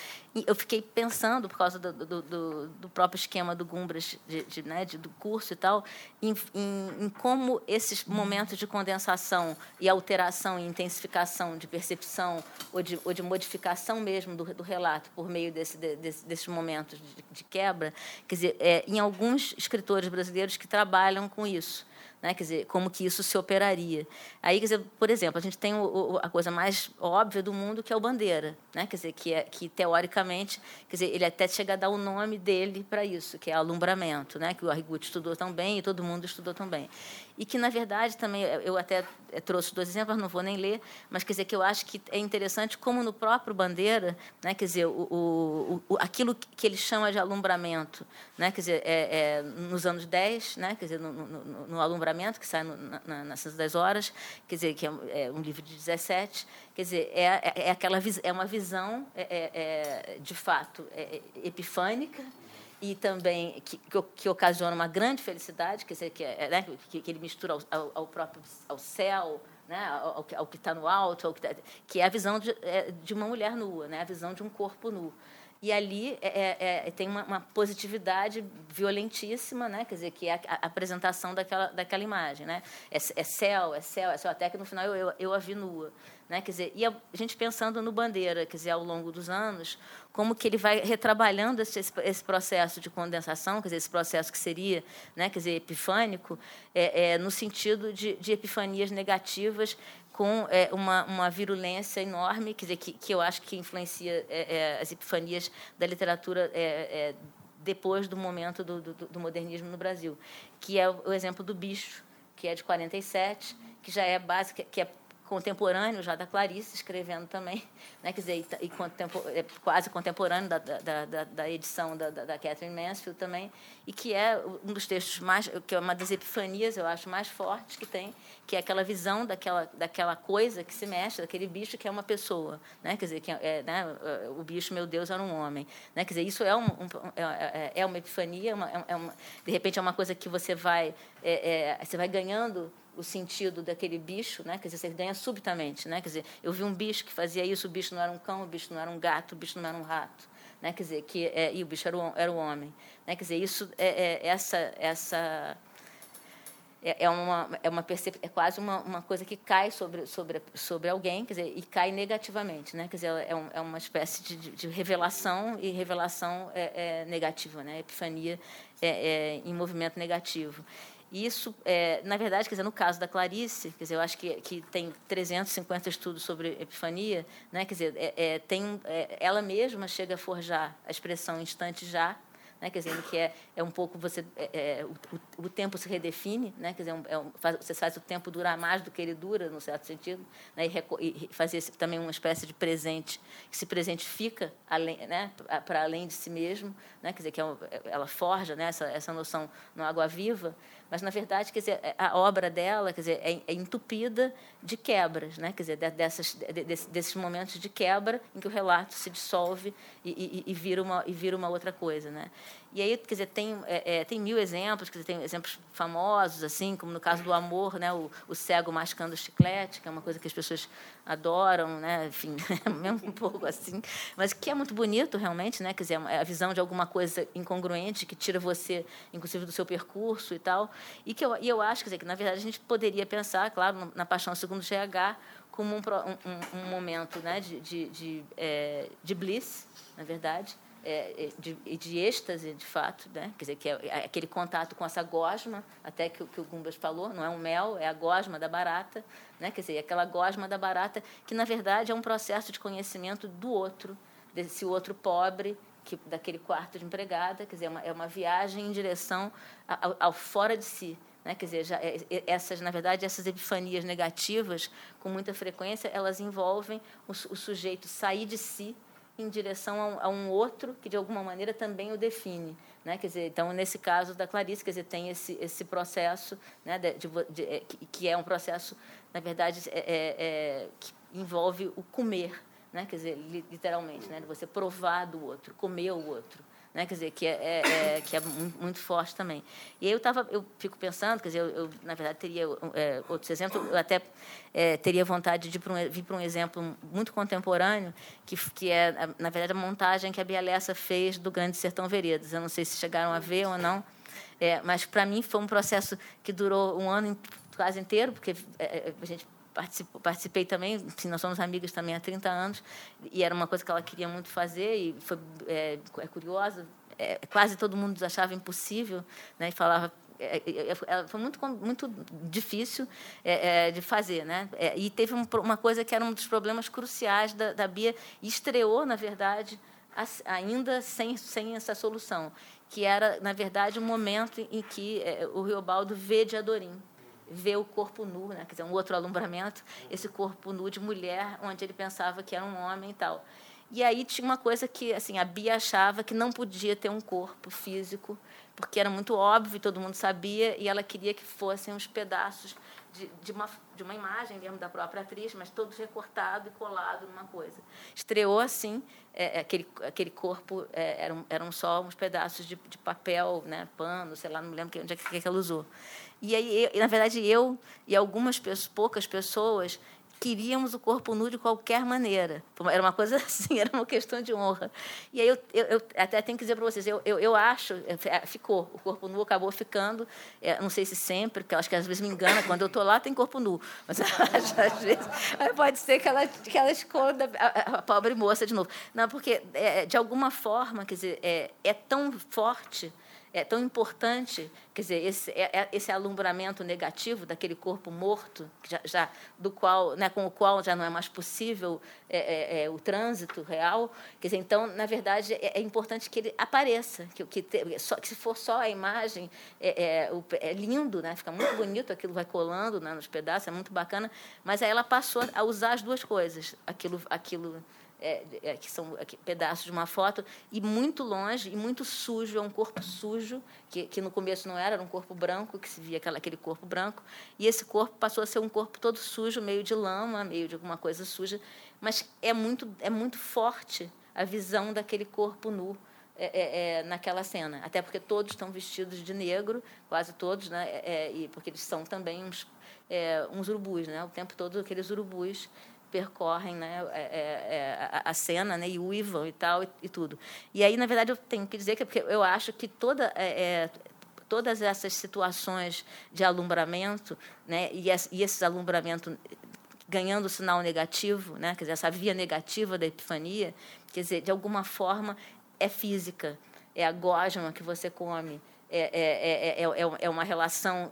eu fiquei pensando, por causa do, do, do, do próprio esquema do Gumbras, de, de, né, de, do curso e tal, em, em, em, como esses momentos de condensação e alteração e intensificação de percepção ou de, ou de modificação mesmo do, do relato por meio desse, desse, desses momentos de, de, quebra, quer dizer, é, em alguns escritores brasileiros que trabalham com isso. Né? Quer dizer, como que isso se operaria. Aí, quer dizer, por exemplo, a gente tem o, o, a coisa mais óbvia do mundo, que é o Bandeira, né? quer dizer, que, é, que teoricamente, quer dizer, ele até chega a dar o nome dele para isso, que é alumbramento, né? que o Arrigucci estudou também e todo mundo estudou também e que, na verdade, também, eu até trouxe dois exemplos, não vou nem ler, mas quer dizer que eu acho que é interessante como no próprio Bandeira, né, quer dizer, o, o, aquilo que ele chama de alumbramento, né, quer dizer, é, é nos anos 10, né, quer dizer, no, no, no alumbramento, que sai no, na, nas 10 horas, quer dizer, que é, é, um livro de 17, quer dizer, é, é, é aquela, é uma visão, é, é de fato, epifânica, e também que, que, que, ocasiona uma grande felicidade, quer dizer, que, é, né, que, que ele mistura ao, ao, próprio ao céu, né, ao, ao que está no alto, que, tá, que, é a visão de, é, de, uma mulher nua, né, a visão de um corpo nu. E ali é, é, é tem uma, uma, positividade violentíssima, né? quer dizer, que é a, a apresentação daquela, daquela imagem. Né? É, é, céu, é céu, é céu, até que no final eu, eu, eu a vi nua. Né? Quer dizer, e a gente pensando no Bandeira, quer dizer, ao longo dos anos, como que ele vai retrabalhando esse, esse processo de condensação, quer dizer, esse processo que seria, né, quer dizer, epifânico, é, é no sentido de, de, epifanias negativas com é, uma, uma virulência enorme, quer dizer, que, que eu acho que influencia é, é, as epifanias da literatura é, depois do momento do, do, do modernismo no Brasil, que é o exemplo do bicho, que é de 47, que já é básica, que é contemporâneo já da Clarice, escrevendo também, né, quer dizer, e, contempo, é quase contemporâneo da, da, da, da edição da, da, Catherine Mansfield também, e que é um dos textos mais, que é uma das epifanias, eu acho, mais fortes que tem, que é aquela visão daquela, daquela coisa que se mexe, daquele bicho que é uma pessoa, né, quer dizer, que é, né, o bicho, meu Deus, era um homem, né, quer dizer, isso é, um, um é, é, é uma epifania, uma, é uma, de repente é uma coisa que você vai, é, é, você vai ganhando o sentido daquele bicho, né? Quer dizer, você ganha subitamente, né? Quer dizer, eu vi um bicho que fazia isso, o bicho não era um cão, o bicho não era um gato, o bicho não era um rato, né? Quer dizer, que é, e o bicho era o, era o homem, né? Quer dizer, isso é, é essa essa é, é uma é uma percep... é quase uma, uma coisa que cai sobre sobre sobre alguém, quer dizer, e cai negativamente, né? Quer dizer, é, um, é uma espécie de, de, revelação e revelação é, é negativa, né? Epifania é, é em movimento negativo. E isso, é, na verdade, quer dizer, no caso da Clarice, quer dizer, eu acho que, que tem 350 estudos sobre epifania, né? quer dizer, é, é, tem, é, ela mesma chega a forjar a expressão instante já, né? quer dizer, que é, é um pouco você é, é o, o, tempo se redefine, né? quer dizer, é um, faz, você faz o tempo durar mais do que ele dura, no certo sentido, né? e, e fazer também uma espécie de presente que se presentifica além, né? para além de si mesmo, né? quer dizer, que é um, ela forja né? essa, essa noção no água viva mas na verdade quer dizer a obra dela quer dizer é, é entupida de quebras né? Quer dizer dessas desses, momentos de quebra em que o relato se dissolve e, e, e, vira uma e vira uma outra coisa né e aí, quer dizer, tem, é, é, tem mil exemplos, quer dizer, tem exemplos famosos, assim, como no caso do amor, né, o, o cego mascando chiclete, que é uma coisa que as pessoas adoram, né, enfim, mesmo um pouco assim, mas que é muito bonito, realmente, né, quer dizer, é a visão de alguma coisa incongruente que tira você, inclusive, do seu percurso e tal, e que eu, e eu acho, quer dizer, que, na verdade, a gente poderia pensar, claro, na Paixão Segundo GH, como um, um, um momento né, de, de, de, é, de bliss, na verdade, é, é, de, de êxtase, de fato, né? quer dizer, que é, é aquele contato com essa gosma, até que, que o Gumbas falou, não é um mel, é a gosma da barata, né? quer dizer, aquela gosma da barata que, na verdade, é um processo de conhecimento do outro, desse outro pobre, que, daquele quarto de empregada, quer dizer, é uma, é uma viagem em direção ao, ao fora de si, né? Quer dizer, já, é, essas, na verdade, essas epifanias negativas, com muita frequência, elas envolvem o, o sujeito sair de si em direção a um, a um, outro que de alguma maneira também o define, né? Quer dizer, então nesse caso da Clarice, quer dizer, tem esse esse processo, né? De, de, de, é, que é um processo, na verdade, é, é, é, que envolve o comer, né? Quer dizer, literalmente, né? Você provar do outro, comer o outro né? Quer dizer, que é, é, é que é muito, forte também. E aí eu tava, eu fico pensando, quer dizer, eu, eu na verdade teria é, outros exemplos, eu até é, teria vontade de vir para um exemplo muito contemporâneo, que, que é na verdade a montagem que a Bia Lessa fez do Grande Sertão Veredas. Eu não sei se chegaram a ver ou não, é, mas para mim foi um processo que durou um ano quase inteiro, porque é, a gente participei também, assim, nós somos amigas também há 30 anos, e era uma coisa que ela queria muito fazer, e foi é, é curiosa, é, quase todo mundo achava impossível, né, e falava é, é, é, foi muito muito difícil de fazer né e teve um, uma coisa que era um dos problemas cruciais da, da Bia e estreou na verdade ainda sem sem essa solução que era na verdade um momento em que o Riobaldo vê de Adorim ver o corpo nu, né? quer dizer, um outro alumbramento, esse corpo nu de mulher, onde ele pensava que era um homem e tal. E aí tinha uma coisa que assim a Bia achava que não podia ter um corpo físico, porque era muito óbvio, todo mundo sabia, e ela queria que fossem uns pedaços de, de, uma, de uma imagem mesmo da própria atriz, mas todos recortado e colado numa coisa. Estreou assim, é, é aquele, aquele corpo é, eram, eram só uns pedaços de, de papel, né, pano, sei lá, não me lembro onde é que, que ela usou. E aí, na verdade, eu e algumas pessoas, poucas pessoas queríamos o corpo nu de qualquer maneira. Era uma coisa assim, era uma questão de honra. E aí eu, eu, eu até tenho que dizer para vocês, eu, eu, eu, acho, é, ficou, o corpo nu acabou ficando, é, não sei se sempre, porque eu acho que às vezes me engana, quando eu estou lá tem corpo nu, mas às vezes pode ser que ela, que ela esconda a, a pobre moça de novo. Não, porque é, de alguma forma, quer dizer, é, é tão forte é tão importante, quer dizer, esse, é, é, esse alumbramento negativo daquele corpo morto, já, já do qual, né, com o qual já não é mais possível é, é, é o trânsito real. Quer dizer, então, na verdade, é, é importante que ele apareça, que, que, te, só, que se for só a imagem, é, lindo, né, fica muito bonito, aquilo vai colando né, nos pedaços, é muito bacana, mas aí ela passou a usar as duas coisas, aquilo, aquilo é, é, que são aqui, pedaços de uma foto, e muito longe, e muito sujo, é um corpo sujo, que, que no começo não era, era um corpo branco, que se via aquela, aquele corpo branco, e esse corpo passou a ser um corpo todo sujo, meio de lama, meio de alguma coisa suja, mas é muito, é muito forte a visão daquele corpo nu. É, é, é naquela cena, até porque todos estão vestidos de negro, quase todos, né? É, é, e porque eles são também uns, uns urubus, né? O tempo todo aqueles urubus percorrem né, é, é, é a, cena né, e uivam e tal e, e, tudo. E aí, na verdade, eu tenho que dizer que porque eu acho que toda é, todas essas situações de alumbramento né, e, e esses alumbramentos ganhando sinal negativo, né, quer dizer, essa via negativa da epifania, quer dizer, de alguma forma é física, é a gosma que você come, é, é, é, é uma relação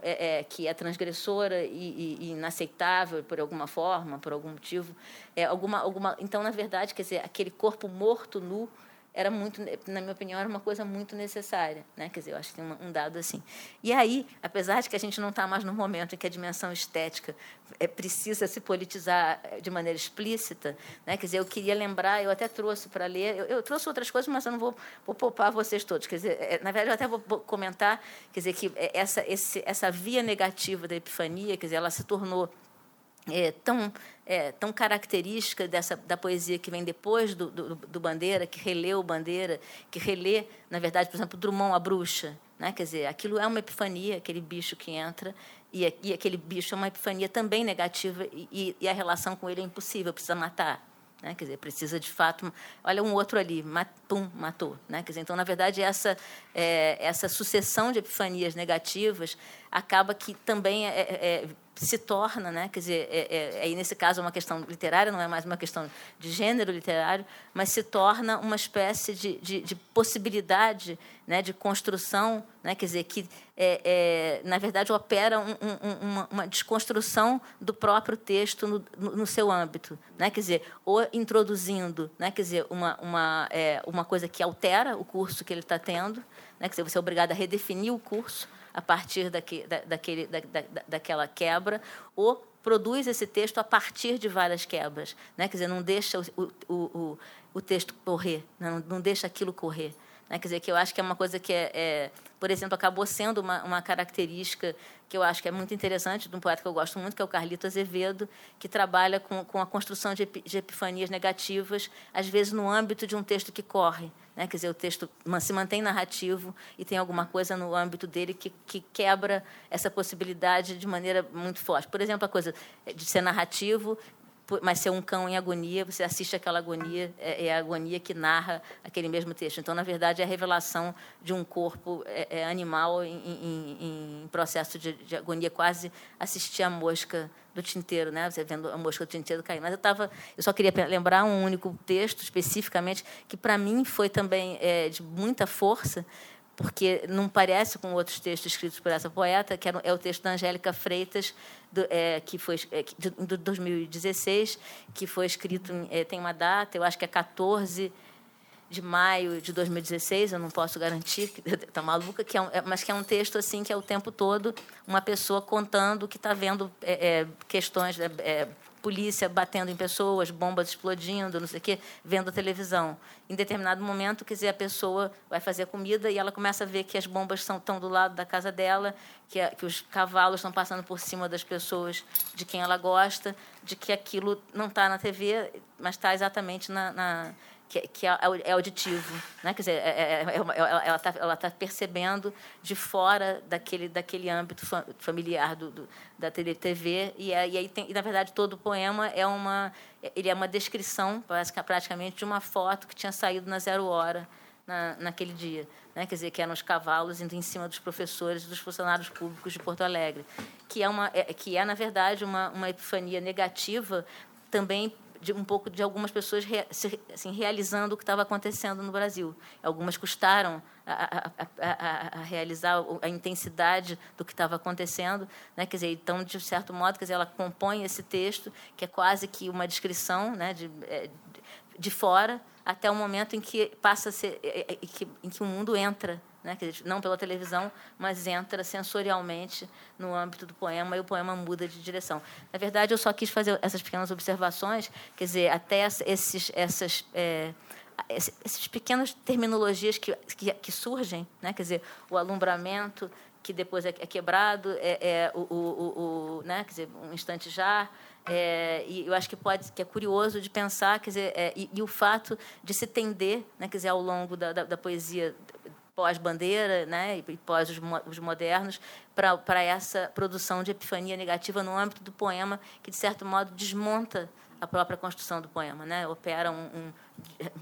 que é transgressora e, e, inaceitável por alguma forma, por algum motivo. É, alguma, alguma, então, na verdade, quer dizer, aquele corpo morto, nu, era muito, na minha opinião, era uma coisa muito necessária, né? Quer dizer, eu acho que tem um dado assim. E aí, apesar de que a gente não está mais no momento em que a dimensão estética é, precisa se politizar eh, de maneira explícita, né? Quer dizer, eu queria lembrar, eu até trouxe para ler, eu, eu, trouxe outras coisas, mas eu não vou, vou poupar vocês todos. Quer dizer, é, na verdade, eu até vou comentar, quer dizer, que essa, esse, essa via negativa da epifania, quer dizer, ela se tornou é, tão, é, tão característica dessa, da poesia que vem depois do, do, do, Bandeira, que releu Bandeira, que relê, na verdade, por exemplo, Drummond, a bruxa. Né? Quer dizer, aquilo é uma epifania, aquele bicho que entra, e, e aquele bicho é uma epifania também negativa, e, e a relação com ele é impossível, precisa matar. Né? Quer dizer, precisa de fato. Olha um outro ali, mat, pum, matou. Né? Quer dizer, então, na verdade, essa, é, essa sucessão de epifanias negativas acaba que também é, é, se torna, né? quer dizer, é, é, aí nesse caso é uma questão literária, não é mais uma questão de gênero literário, mas se torna uma espécie de, de, de possibilidade né, de construção, né, quer dizer, que, é, é na verdade, opera um, um, uma, uma, desconstrução do próprio texto no, no, no, seu âmbito. Né, quer dizer, ou introduzindo né, quer dizer, uma, uma, é, uma coisa que altera o curso que ele está tendo, né, quer dizer, você é obrigado a redefinir o curso, a partir daque, da, daquele, da, da, daquela quebra, ou produz esse texto a partir de várias quebras. Né? Quer dizer, não deixa o, o, o, o texto correr, não, não deixa aquilo correr. Né? Quer dizer, que eu acho que é uma coisa que, é, é por exemplo, acabou sendo uma, uma característica que eu acho que é muito interessante de um poeta que eu gosto muito, que é o Carlito Azevedo, que trabalha com, com a construção de, de epifanias negativas, às vezes no âmbito de um texto que corre. Né? Quer dizer, o texto se mantém narrativo e tem alguma coisa no âmbito dele que, que quebra essa possibilidade de maneira muito forte. Por exemplo, a coisa de ser narrativo mas ser um cão em agonia, você assiste aquela agonia, é, é, a agonia que narra aquele mesmo texto. Então, na verdade, é a revelação de um corpo é, é animal em, em, em processo de, de, agonia, quase assistir a mosca do tinteiro, né? Você vendo a mosca do tinteiro cair. Mas eu tava, eu só queria lembrar um único texto especificamente que para mim foi também é, de muita força, porque não parece com outros textos escritos por essa poeta, que é o texto da Angélica Freitas, do, é, que foi é, de, de 2016, que foi escrito, é, tem uma data, eu acho que é 14 de maio de 2016, eu não posso garantir, está maluca, que é um, é, mas que é um texto assim que é o tempo todo uma pessoa contando que está vendo é, é, questões polícia batendo em pessoas, bombas explodindo, não sei o quê, vendo a televisão. Em determinado momento, quer dizer, a pessoa vai fazer comida e ela começa a ver que as bombas são, estão do lado da casa dela, que, a, que os cavalos estão passando por cima das pessoas de quem ela gosta, de que aquilo não está na TV, mas está exatamente na, na que, que é, é, auditivo, né? Quer dizer, é, é, é ela está tá percebendo de fora daquele daquele âmbito familiar do, do da TV e, e aí tem, e, na verdade todo o poema é uma ele é uma descrição praticamente de uma foto que tinha saído na zero hora na, naquele dia, né? Quer dizer, que eram os cavalos indo em cima dos professores e dos funcionários públicos de Porto Alegre, que é uma é, que é na verdade uma uma epifania negativa também de um pouco de algumas pessoas assim, realizando o que estava acontecendo no Brasil. Algumas custaram a, a, a, a, realizar a intensidade do que estava acontecendo, né? Quer dizer, então de certo modo, quer dizer, ela compõe esse texto que é quase que uma descrição, né? De, é, de fora até o momento em que passa a ser, é, é, em que o mundo entra né, não pela televisão, mas entra sensorialmente no âmbito do poema e o poema muda de direção. Na verdade, eu só quis fazer essas pequenas observações, quer dizer, até esses, essas, é, essas pequenas terminologias que, que, que, surgem, né, quer dizer, o alumbramento que depois é, é quebrado, é, é o, o, o, né, quer dizer, um instante já, é, e eu acho que pode que é curioso de pensar quer dizer é, e, e, o fato de se tender né quer dizer ao longo da, da, da poesia pós-bandeira né, e pós os, os modernos, para essa produção de epifania negativa no âmbito do poema, que, de certo modo, desmonta a própria construção do poema, né? opera um, um,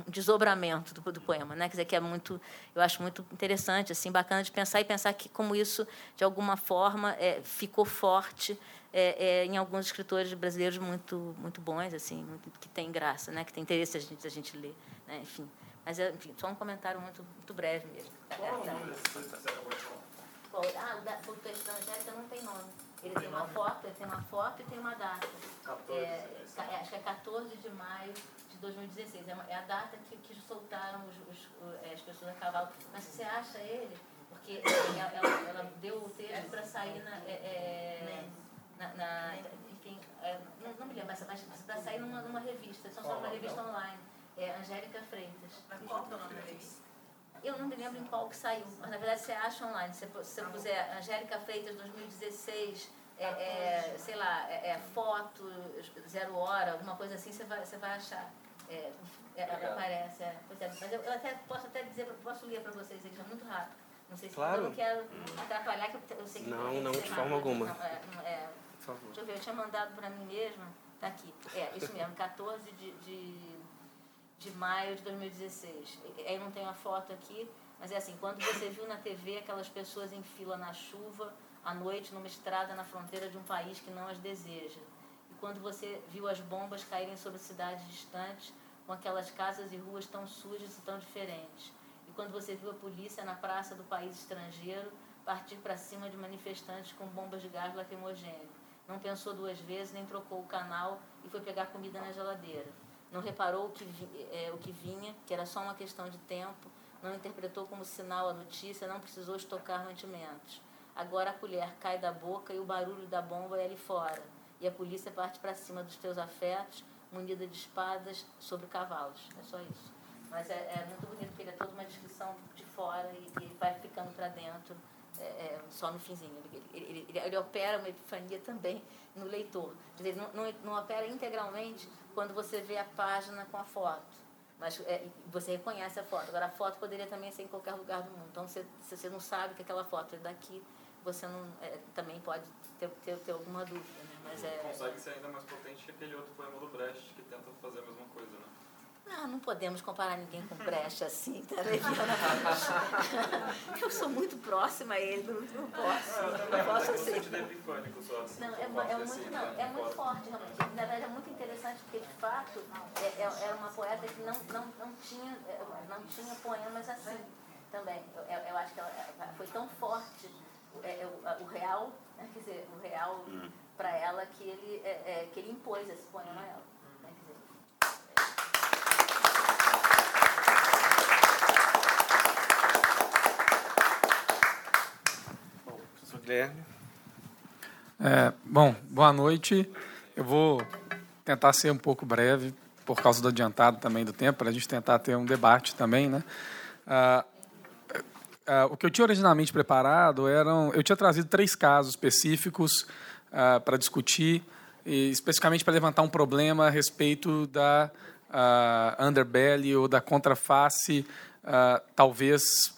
um desdobramento do, do, poema, né? quer dizer que é muito, eu acho muito interessante, assim, bacana de pensar e pensar que como isso de alguma forma é, ficou forte é, é, em alguns escritores brasileiros muito muito bons, assim, muito, que tem graça, né? que tem interesse a gente a gente ler, né? enfim Mas, enfim, só um comentário muito, muito breve mesmo. Qual o nome Ah, o, texto da Angélica não tem nome. Ele tem uma foto, ele tem uma foto e tem uma data. É, acho que é 14 de maio de 2016. É, uma, é a data que, que soltaram os, os, as pessoas a cavalo. Mas você acha ele, porque ela, ela, ela deu o texto para sair na, é, na, na, enfim, é, não, não, me lembro, mas você está saindo numa, numa revista, só uma revista online. É Angélica Freitas. Mas qual é o nome da revista? Eu não me lembro em qual que saiu, mas na verdade você acha online. Se você puser Angélica Freitas 2016, é, é, sei lá, é, é, foto, zero hora, alguma coisa assim, você vai, você vai achar. É, é, aparece. Mas eu, eu, até posso até dizer, posso ler para vocês, ele é muito rápido. Não sei se claro. eu não quero atrapalhar, que eu, eu sei que Não, não, de forma alguma. Não, é, é, Por favor. Deixa eu ver, eu tinha mandado para mim mesma, tá aqui. É, isso mesmo, 14 de, de de maio de 2016. Aí não tem a foto aqui, mas é assim, quando você viu na TV aquelas pessoas em fila na chuva, à noite, numa estrada na fronteira de um país que não as deseja. E quando você viu as bombas caírem sobre cidades distantes, com aquelas casas e ruas tão sujas e tão diferentes. E quando você viu a polícia na praça do país estrangeiro partir para cima de manifestantes com bombas de gás lacrimogêneo. Não pensou duas vezes, nem trocou o canal e foi pegar comida na geladeira não reparou o que, é, o que vinha, que era só uma questão de tempo, não interpretou como sinal a notícia, não precisou estocar mantimentos. Agora a colher cai da boca e o barulho da bomba é ali fora, e a polícia parte para cima dos teus afetos, munida de espadas sobre cavalos. É só isso. Mas é, é muito bonito, porque ele é toda uma descrição de fora e, e vai ficando para dentro é, é, só no finzinho. Ele, ele, ele, ele, opera uma epifania também no leitor. Dizer, não, não, não opera integralmente quando você vê a página com a foto. Mas é, você reconhece a foto. Agora, a foto poderia também ser em qualquer lugar do mundo. Então, se, se você não sabe que aquela foto é daqui, você não, é, também pode ter, ter, ter alguma dúvida. Né? Mas é, consegue ser ainda mais potente que aquele outro poema do Brecht, que tenta fazer a mesma coisa, né? Ah, não podemos comparar ninguém com Brecht assim, tá Eu sou muito próxima a ele, não, não posso. Não posso ser. Não, é, é, muito, assim, não, né? é muito forte, realmente. Na verdade, é muito interessante, porque, de fato, é, é, é uma poeta que não, não, não, tinha, é, não tinha poemas assim também. Eu, eu acho que ela foi tão forte é, o, o real, né, quer dizer, o real hum. para ela, que ele, é, que ele impôs esse poema a ela. Guilherme. É, bom, boa noite. Eu vou tentar ser um pouco breve, por causa do adiantado também do tempo, para a gente tentar ter um debate também. Né? Ah, ah, o que eu tinha originalmente preparado eram. Eu tinha trazido três casos específicos ah, para discutir, especificamente para levantar um problema a respeito da underbelly ou da contraface, talvez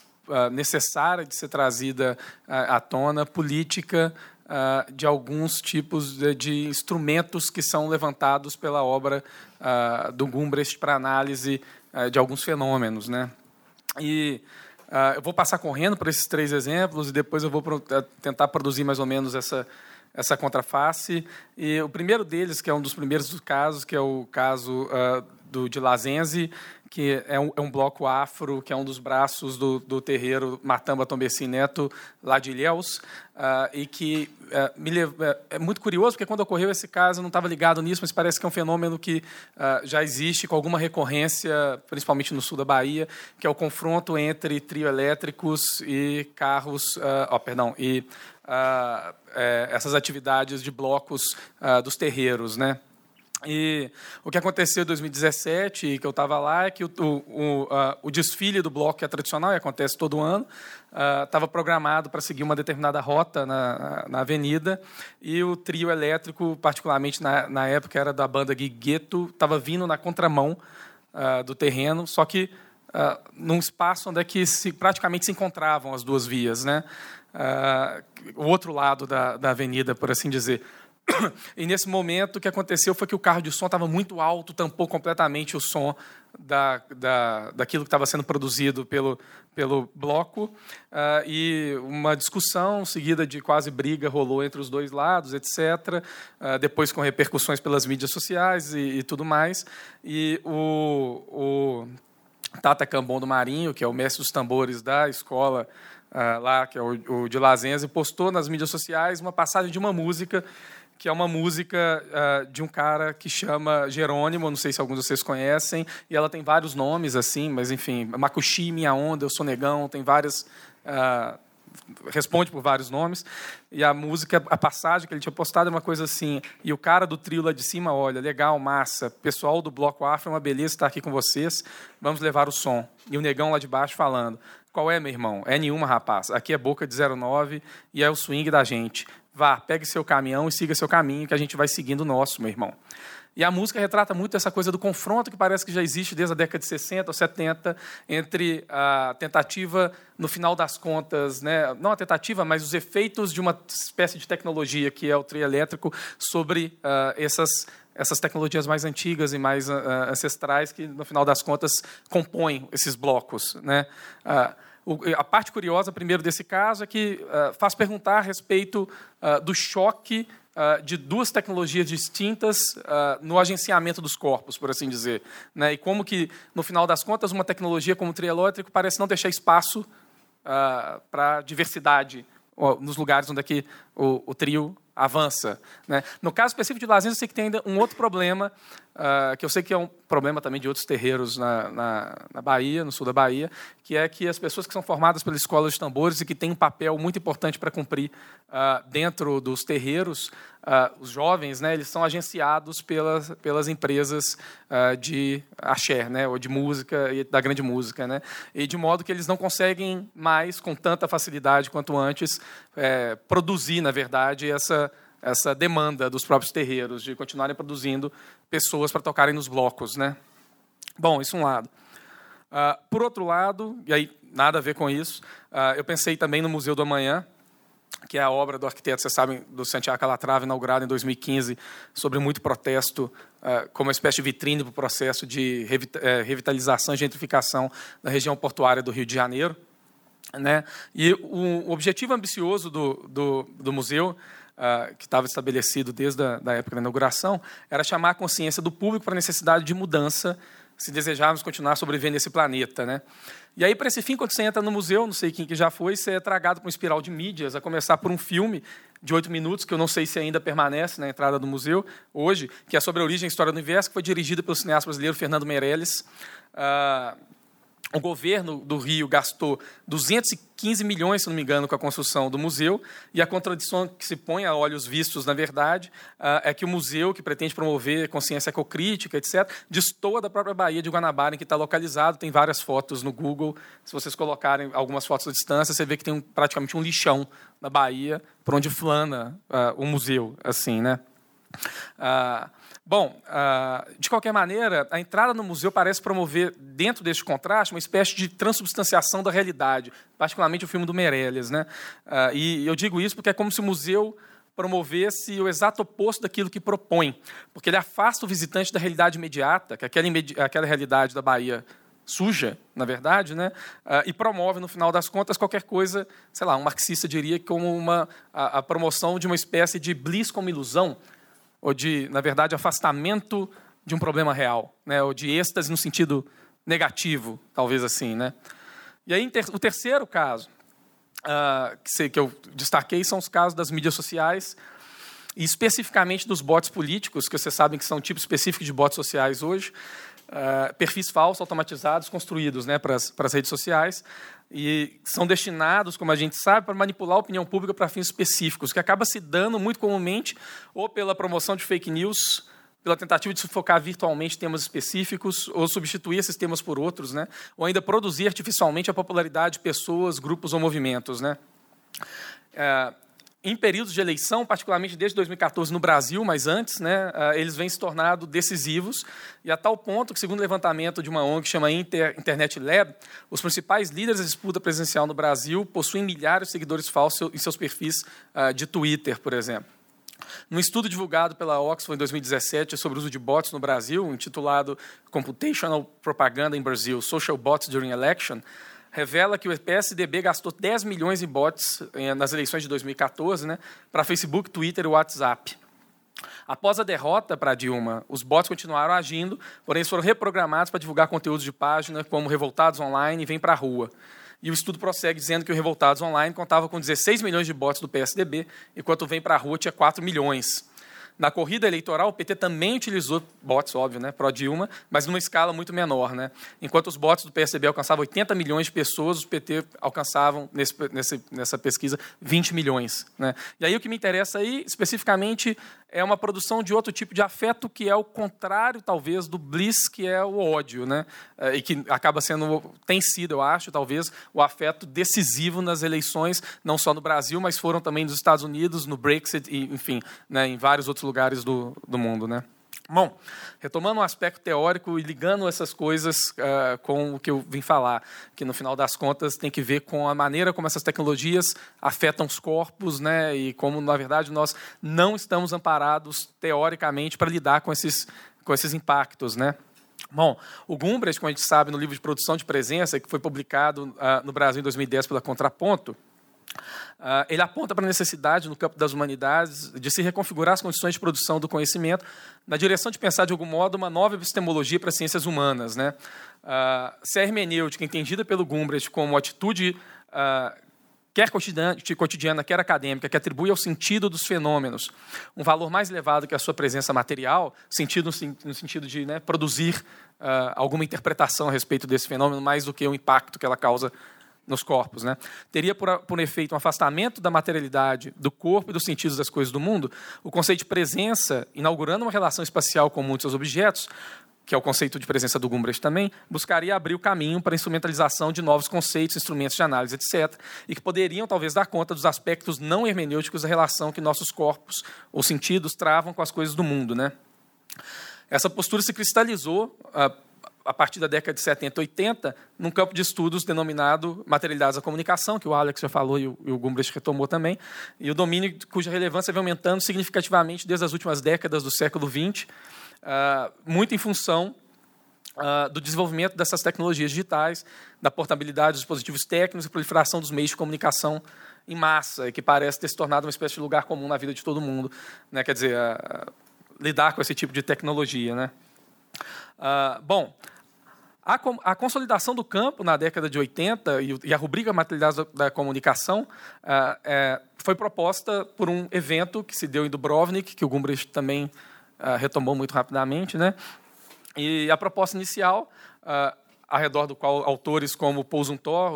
necessária de ser trazida uh, à tona, política uh, de alguns tipos de, instrumentos que são levantados pela obra do Gumbrecht para análise de alguns fenômenos. Né? E eu vou passar correndo por esses três exemplos e depois eu vou tentar produzir mais ou menos essa, essa contraface. E o primeiro deles, que é um dos primeiros casos, que é o caso do, de Lazenzi, que é um, é um, bloco afro, que é um dos braços do, do terreiro Matamba Tombessi Neto, lá de Ilhéus, uh, e que uh, me uh, é muito curioso, porque quando ocorreu esse caso eu não estava ligado nisso, mas parece que é um fenômeno que ah, já existe com alguma recorrência, principalmente no sul da Bahia, que é o confronto entre trio elétricos e carros, oh, perdão, e é, essas atividades de blocos dos terreiros, né? E o que aconteceu em 2017, que eu estava lá, é que o, o, o, desfile do bloco, que é tradicional e acontece todo ano, estava programado para seguir uma determinada rota na, na avenida, e o trio elétrico, particularmente na, na época era da banda Guigueto, estava vindo na contramão do terreno, só que num espaço onde é que se, praticamente se encontravam as duas vias, né? o outro lado da, da avenida, por assim dizer. E nesse momento o que aconteceu foi que o carro de som estava muito alto, tampou completamente o som da, da, daquilo que estava sendo produzido pelo, pelo bloco. Uh, e uma discussão seguida de quase briga rolou entre os dois lados, etc. Uh, ah, depois com repercussões pelas mídias sociais e, e tudo mais. E o, o Tata Cambon do Marinho, que é o mestre dos tambores da escola uh, lá, que é o, o de Lazenza, postou nas mídias sociais uma passagem de uma música que é uma música uh, de um cara que chama Jerônimo, não sei se alguns de vocês conhecem, e ela tem vários nomes, assim, mas enfim, Makushi, Minha Onda, Eu Sou Negão, tem várias... Uh, responde por vários nomes, e a música, a passagem que ele tinha postado é uma coisa assim, e o cara do trio lá de cima, olha, legal, massa, pessoal do Bloco Afro, é uma beleza estar aqui com vocês, vamos levar o som. E o negão lá de baixo falando, qual é, meu irmão? É nenhuma, rapaz. Aqui é boca de 09 e é o swing da gente. Vá, pegue seu caminhão e siga seu caminho, que a gente vai seguindo o nosso, meu irmão. E a música retrata muito essa coisa do confronto que parece que já existe desde a década de 60 ou 70 entre a tentativa, no final das contas, né, não a tentativa, mas os efeitos de uma espécie de tecnologia que é o trio elétrico sobre uh, essas essas tecnologias mais antigas e mais uh, ancestrais que, no final das contas, compõem esses blocos. Né? Uh, a parte curiosa, primeiro, desse caso é que uh, faz perguntar a respeito do choque uh, de duas tecnologias distintas no agenciamento dos corpos, por assim dizer. Né? E como que, no final das contas, uma tecnologia como o trio elétrico parece não deixar espaço para diversidade nos lugares onde é que o, o trio avança. Né? No caso específico de Lazinho, eu sei que tem ainda um outro problema, uh, que eu sei que é um problema também de outros terreiros na, na, na, Bahia, no sul da Bahia, que é que as pessoas que são formadas pela escola de tambores e que têm um papel muito importante para cumprir uh, dentro dos terreiros, uh, os jovens, né, eles são agenciados pelas, pelas empresas de axé, né, ou de música, e da grande música. Né, e de modo que eles não conseguem mais, com tanta facilidade quanto antes, é, produzir, na verdade, essa essa demanda dos próprios terreiros de continuarem produzindo pessoas para tocarem nos blocos, né? Bom, isso um lado. Uh, por outro lado, e aí nada a ver com isso, uh, eu pensei também no Museu do Amanhã, que é a obra do arquiteto, vocês sabem, do Santiago Calatrava, inaugurada em 2015, sobre muito protesto, uh, como uma espécie de vitrine para o processo de eh, revitalização e gentrificação da região portuária do Rio de Janeiro. Né? E o objetivo ambicioso do, do, do museu uh, que estava estabelecido desde a da época da inauguração, era chamar a consciência do público para a necessidade de mudança se desejarmos continuar sobrevivendo nesse planeta. Né? E aí, para esse fim, quando você entra no museu, não sei quem que já foi, você é tragado por uma espiral de mídias, a começar por um filme de oito minutos, que eu não sei se ainda permanece na entrada do museu hoje, que é sobre a origem e história do universo, que foi dirigido pelo cineasta brasileiro Fernando Meirelles. Uh, o governo do Rio gastou 215 milhões, se não me engano, com a construção do museu, e a contradição que se põe a olhos vistos, na verdade, ah, é que o museu, que pretende promover consciência ecocrítica, etc., destoa da própria Baía de Guanabara, em que está localizado. Tem várias fotos no Google. Se vocês colocarem algumas fotos à distância, você vê que tem praticamente um lixão na Bahia, por onde flana uh, o museu, assim, né? Uh, Bom, ah, de qualquer maneira, a entrada no museu parece promover, dentro deste contraste, uma espécie de transubstanciação da realidade, particularmente o filme do Meirelles. Né? Ah, e eu digo isso porque é como se o museu promovesse o exato oposto daquilo que propõe, porque ele afasta o visitante da realidade imediata, que é aquela, imedi aquela realidade da Bahia suja, na verdade, né? Uh, e promove, no final das contas, qualquer coisa, sei lá, um marxista diria como uma, a, a promoção de uma espécie de bliss como ilusão, ou de, na verdade, afastamento de um problema real, né? ou de êxtase no sentido negativo, talvez assim. Né? E aí, o terceiro caso uh, que, que eu destaquei são os casos das mídias sociais, e especificamente dos bots políticos, que vocês sabem que são um tipo específico de bots sociais hoje, uh, perfis falsos automatizados construídos né, para as redes sociais, e são destinados, como a gente sabe, para manipular a opinião pública para fins específicos, que acaba se dando muito comumente ou pela promoção de fake news, pela tentativa de sufocar virtualmente temas específicos, ou substituir esses temas por outros, né? ou ainda produzir artificialmente a popularidade de pessoas, grupos ou movimentos. Né? É, em períodos de eleição, particularmente desde 2014 no Brasil, mas antes, né, ah, eles vêm se tornando decisivos, e a tal ponto que, segundo o levantamento de uma ONG que chama Inter, Internet Lab, os principais líderes da disputa presidencial no Brasil possuem milhares de seguidores falsos em seus perfis uh, de Twitter, por exemplo. Num estudo divulgado pela Oxford em 2017 sobre o uso de bots no Brasil, intitulado Computational Propaganda in Brazil, Social Bots During Election, revela que o PSDB gastou 10 milhões em bots eh, nas eleições de 2014 né, para Facebook, Twitter e WhatsApp. Após a derrota para Dilma, os bots continuaram agindo, porém eles foram reprogramados para divulgar conteúdos de página como Revoltados Online e Vem para a Rua. E o estudo prossegue dizendo que o Revoltados Online contava com 16 milhões de bots do PSDB, enquanto o Vem para a Rua tinha 4 milhões. Na corrida eleitoral, o PT também utilizou bots, óbvio, né, pró-Dilma, mas numa escala muito menor. Né? Enquanto os bots do PSDB alcançavam 80 milhões de pessoas, os PT alcançavam, nesse, nesse, nessa pesquisa, 20 milhões. Né? E aí o que me interessa aí, especificamente, é uma produção de outro tipo de afeto que é o contrário, talvez, do bliss, que é o ódio, né? É, e que acaba sendo, tem sido, eu acho, talvez, o afeto decisivo nas eleições, não só no Brasil, mas foram também nos Estados Unidos, no Brexit e, enfim, né, em vários outros lugares do, do mundo, né? Bom, retomando um aspecto teórico e ligando essas coisas uh, com o que eu vim falar, que no final das contas tem que ver com a maneira como essas tecnologias afetam os corpos, né, e como na verdade nós não estamos amparados teoricamente para lidar com esses com esses impactos, né? Bom, o Gumbrecht, como a gente sabe, no livro de produção de presença, que foi publicado uh, no Brasil em 2010 pela Contraponto, Uh, ele aponta para a necessidade, no campo das humanidades, de se reconfigurar as condições de produção do conhecimento na direção de pensar, de algum modo, uma nova epistemologia para as ciências humanas. Né? Uh, se a hermenêutica, entendida pelo Gumbrecht como atitude uh, quer cotidiana, quer acadêmica, que atribui ao sentido dos fenômenos um valor mais elevado que a sua presença material, sentido no sentido de né, produzir uh, alguma interpretação a respeito desse fenômeno, mais do que o impacto que ela causa nos corpos. Né? Teria por, por efeito um afastamento da materialidade, do corpo e dos sentidos das coisas do mundo, o conceito de presença, inaugurando uma relação espacial com muitos objetos, que é o conceito de presença do Gumbrecht também, buscaria abrir o caminho para a instrumentalização de novos conceitos, instrumentos de análise, etc., e que poderiam talvez dar conta dos aspectos não hermenêuticos da relação que nossos corpos ou sentidos travam com as coisas do mundo. Né? Essa postura se cristalizou uh, a partir da década de 70 e 80, num campo de estudos denominado materialidades da comunicação, que o Alex já falou e o, Gumbrecht retomou também, e o domínio cuja relevância vem aumentando significativamente desde as últimas décadas do século XX, uh, ah, muito em função uh, do desenvolvimento dessas tecnologias digitais, da portabilidade dos dispositivos técnicos e proliferação dos meios de comunicação em massa, que parece ter se tornado uma espécie de lugar comum na vida de todo mundo. Né? Quer dizer, uh, lidar com esse tipo de tecnologia. Né? Bom, a, a, consolidação do campo na década de 80 e, e a rubrica Materialidades da, Comunicação uh, é, foi proposta por um evento que se deu em Dubrovnik, que o Gumbrich também uh, retomou muito rapidamente. Né? E a proposta inicial, ao redor do qual autores como Paul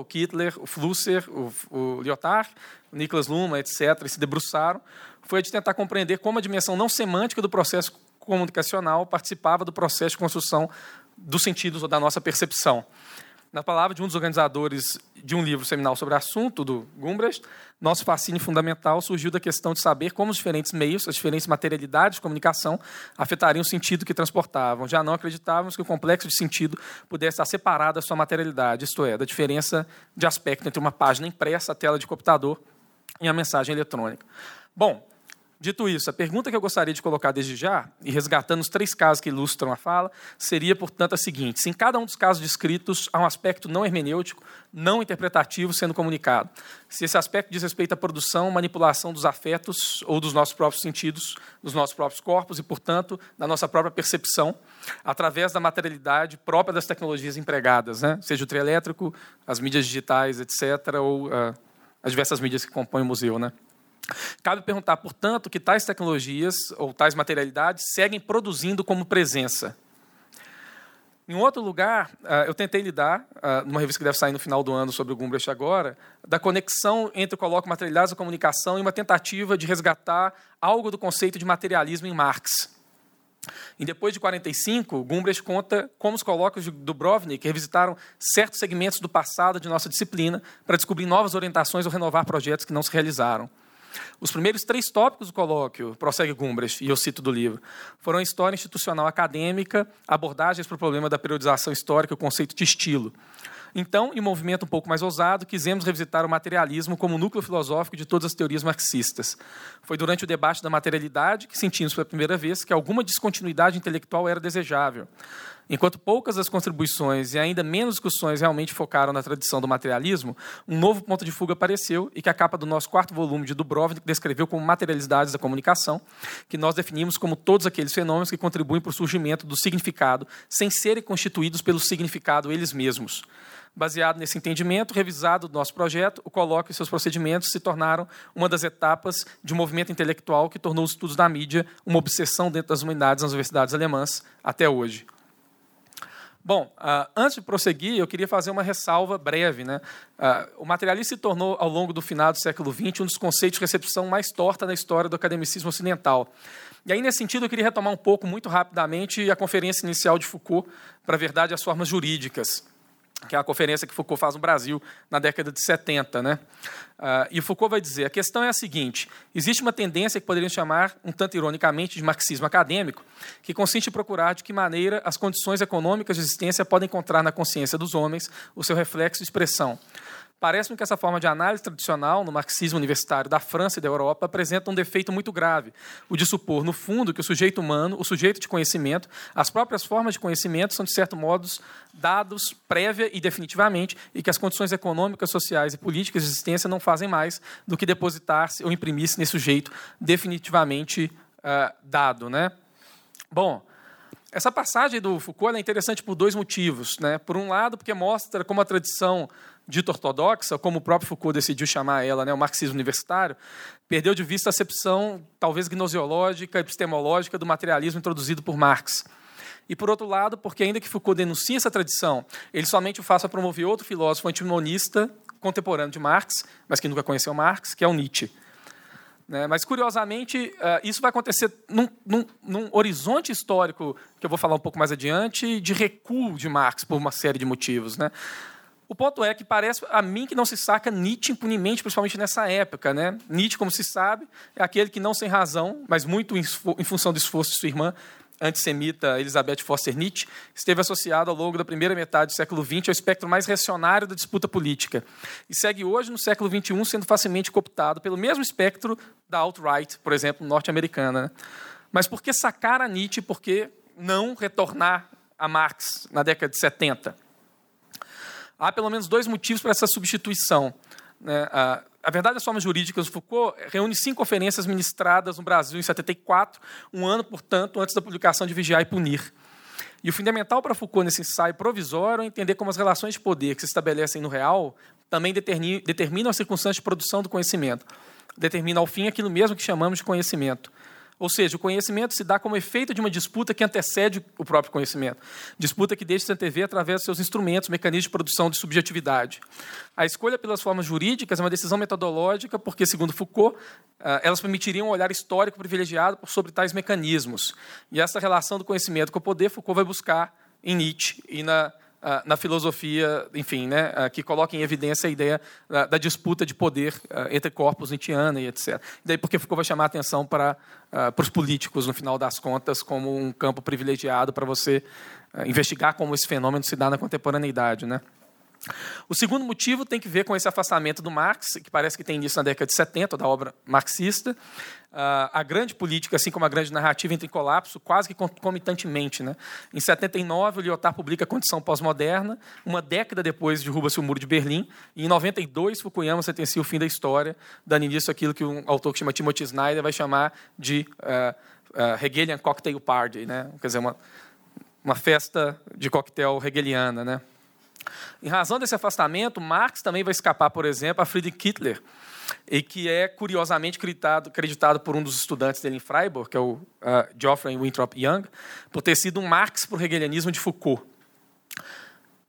o Kittler, o Flusser, o, o Lyotard, o Niklas Luhmann, etc., se debruçaram, foi a de tentar compreender como a dimensão não semântica do processo comunicacional participava do processo de construção dos sentidos ou da nossa percepção. Na palavra de um dos organizadores de um livro seminal sobre o assunto, do Gumbrecht, nosso fascínio fundamental surgiu da questão de saber como os diferentes meios, as diferentes materialidades de comunicação afetariam o sentido que transportavam. Já não acreditávamos que o complexo de sentido pudesse estar separado da sua materialidade, isto é, da diferença de aspecto entre uma página impressa, a tela de computador e a mensagem eletrônica. Bom, Dito isso, a pergunta que eu gostaria de colocar desde já, e resgatando os três casos que ilustram a fala, seria, portanto, a seguinte: se em cada um dos casos descritos há um aspecto não hermenêutico, não interpretativo sendo comunicado, se esse aspecto diz respeito à produção, manipulação dos afetos ou dos nossos próprios sentidos, dos nossos próprios corpos e, portanto, da nossa própria percepção, através da materialidade própria das tecnologias empregadas, né? seja o trio elétrico, as mídias digitais, etc., ou uh, as diversas mídias que compõem o museu, né? Cabe perguntar, portanto, que tais tecnologias ou tais materialidades seguem produzindo como presença. Em outro lugar, ah, eu tentei lidar, ah, numa revista que deve sair no final do ano sobre o Gumbrecht agora, da conexão entre o coloco materialidades da comunicação e uma tentativa de resgatar algo do conceito de materialismo em Marx. E depois de 45, Gumbrecht conta como os colóquios de Dubrovnik revisitaram certos segmentos do passado de nossa disciplina para descobrir novas orientações ou renovar projetos que não se realizaram. Os primeiros três tópicos do colóquio, prossegue Gumbrecht, e eu cito do livro, foram história institucional acadêmica, abordagens para o problema da periodização histórica e o conceito de estilo. Então, em um movimento um pouco mais ousado, quisemos revisitar o materialismo como núcleo filosófico de todas as teorias marxistas. Foi durante o debate da materialidade que sentimos pela primeira vez que alguma descontinuidade intelectual era desejável. Enquanto poucas das contribuições e ainda menos discussões realmente focaram na tradição do materialismo, um novo ponto de fuga apareceu e que a capa do nosso quarto volume de Dubrovnik descreveu como materialidades da comunicação, que nós definimos como todos aqueles fenômenos que contribuem para o surgimento do significado sem serem constituídos pelo significado eles mesmos. Baseado nesse entendimento, revisado do nosso projeto, o colóquio e seus procedimentos se tornaram uma das etapas de um movimento intelectual que tornou os estudos da mídia uma obsessão dentro das humanidades nas universidades alemãs até hoje. Bom, uh, antes de prosseguir, eu queria fazer uma ressalva breve. Né? Uh, o materialismo se tornou, ao longo do final do século XX, um dos conceitos de recepção mais torta na história do academicismo ocidental. E aí, nesse sentido, eu queria retomar um pouco, muito rapidamente, a conferência inicial de Foucault para a verdade e as formas jurídicas que é a conferência que Foucault faz no Brasil na década de 70. Né? Uh, e Foucault vai dizer: a questão é a seguinte: existe uma tendência que poderíamos chamar, um tanto ironicamente, de marxismo acadêmico, que consiste em procurar de que maneira as condições econômicas de existência podem encontrar na consciência dos homens o seu reflexo e expressão. Parece-me que essa forma de análise tradicional no marxismo universitário da França e da Europa apresenta um defeito muito grave, o de supor, no fundo, que o sujeito humano, o sujeito de conhecimento, as próprias formas de conhecimento são, de certo modo, dados prévia e definitivamente, e que as condições econômicas, sociais e políticas de existência não fazem mais do que depositar-se ou imprimir-se nesse sujeito definitivamente uh, dado. Né? Bom, essa passagem do Foucault é interessante por dois motivos. Né? Por um lado, porque mostra como a tradição dita ortodoxa, como o próprio Foucault decidiu chamar ela, né, o marxismo universitário, perdeu de vista a acepção, talvez gnoseológica, epistemológica do materialismo introduzido por Marx. E, por outro lado, porque ainda que Foucault denuncie essa tradição, ele somente o faça promover outro filósofo antimonista contemporâneo de Marx, mas que nunca conheceu Marx, que é o Nietzsche. Né? Mas, curiosamente, uh, isso vai acontecer num, num, num, horizonte histórico, que eu vou falar um pouco mais adiante, de recuo de Marx, por uma série de motivos. Né? O ponto é que parece a mim que não se saca Nietzsche impunemente, principalmente nessa época. Né? Nietzsche, como se sabe, é aquele que não sem razão, mas muito em, em função do esforço de sua irmã, antissemita Elizabeth Foster Nietzsche, esteve associado ao longo da primeira metade do século XX ao espectro mais reacionário da disputa política. E segue hoje, no século XXI, sendo facilmente cooptado pelo mesmo espectro da alt-right, por exemplo, norte-americana. Mas por que sacar a Nietzsche? Por que não retornar a Marx na década de 70? Há pelo menos dois motivos para essa substituição. Né? A, Verdade das Formas Jurídicas do Foucault reúne cinco conferências ministradas no Brasil em 74, um ano, portanto, antes da publicação de Vigiar e Punir. E o fundamental para Foucault nesse ensaio provisório é entender como as relações de poder que se estabelecem no real também determinam as circunstâncias de produção do conhecimento. Determina, ao fim, aquilo mesmo que chamamos de conhecimento. Ou seja, o conhecimento se dá como efeito de uma disputa que antecede o próprio conhecimento. Disputa que deixa se antever através dos seus instrumentos, mecanismos de produção de subjetividade. A escolha pelas formas jurídicas é uma decisão metodológica, porque, segundo Foucault, ah, elas permitiriam um olhar histórico privilegiado sobre tais mecanismos. E essa relação do conhecimento com o poder, Foucault vai buscar em Nietzsche e na na filosofia, enfim, né, ah, que coloca em evidência a ideia da, disputa de poder ah, entre corpos Nietzscheana e etc. Daí porque Foucault vai chamar a atenção para, para os políticos, no final das contas, como um campo privilegiado para você investigar como esse fenômeno se dá na contemporaneidade. Né? O segundo motivo tem que ver com esse afastamento do Marx, que parece que tem início na década de 70, da obra marxista. Uh, a grande política, assim como a grande narrativa, entra em colapso quase que concomitantemente. Né? Em 79, o Lyotard publica a Condição Pós-Moderna, uma década depois derruba-se o Muro de Berlim, e em 92, Fukuyama sentencia o fim da história, dando início àquilo que um autor que chama Timothy Snyder vai chamar de uh, uh, Hegelian Cocktail Party, né? quer dizer, uma, uma festa de coquetel hegeliana. Né? Em razão desse afastamento, Marx também vai escapar, por exemplo, a Friedrich Hitler, e que é curiosamente acreditado, acreditado por um dos estudantes dele em Freiburg, que é o uh, Geoffrey Winthrop Young, por ter sido um Marx para o hegelianismo de Foucault.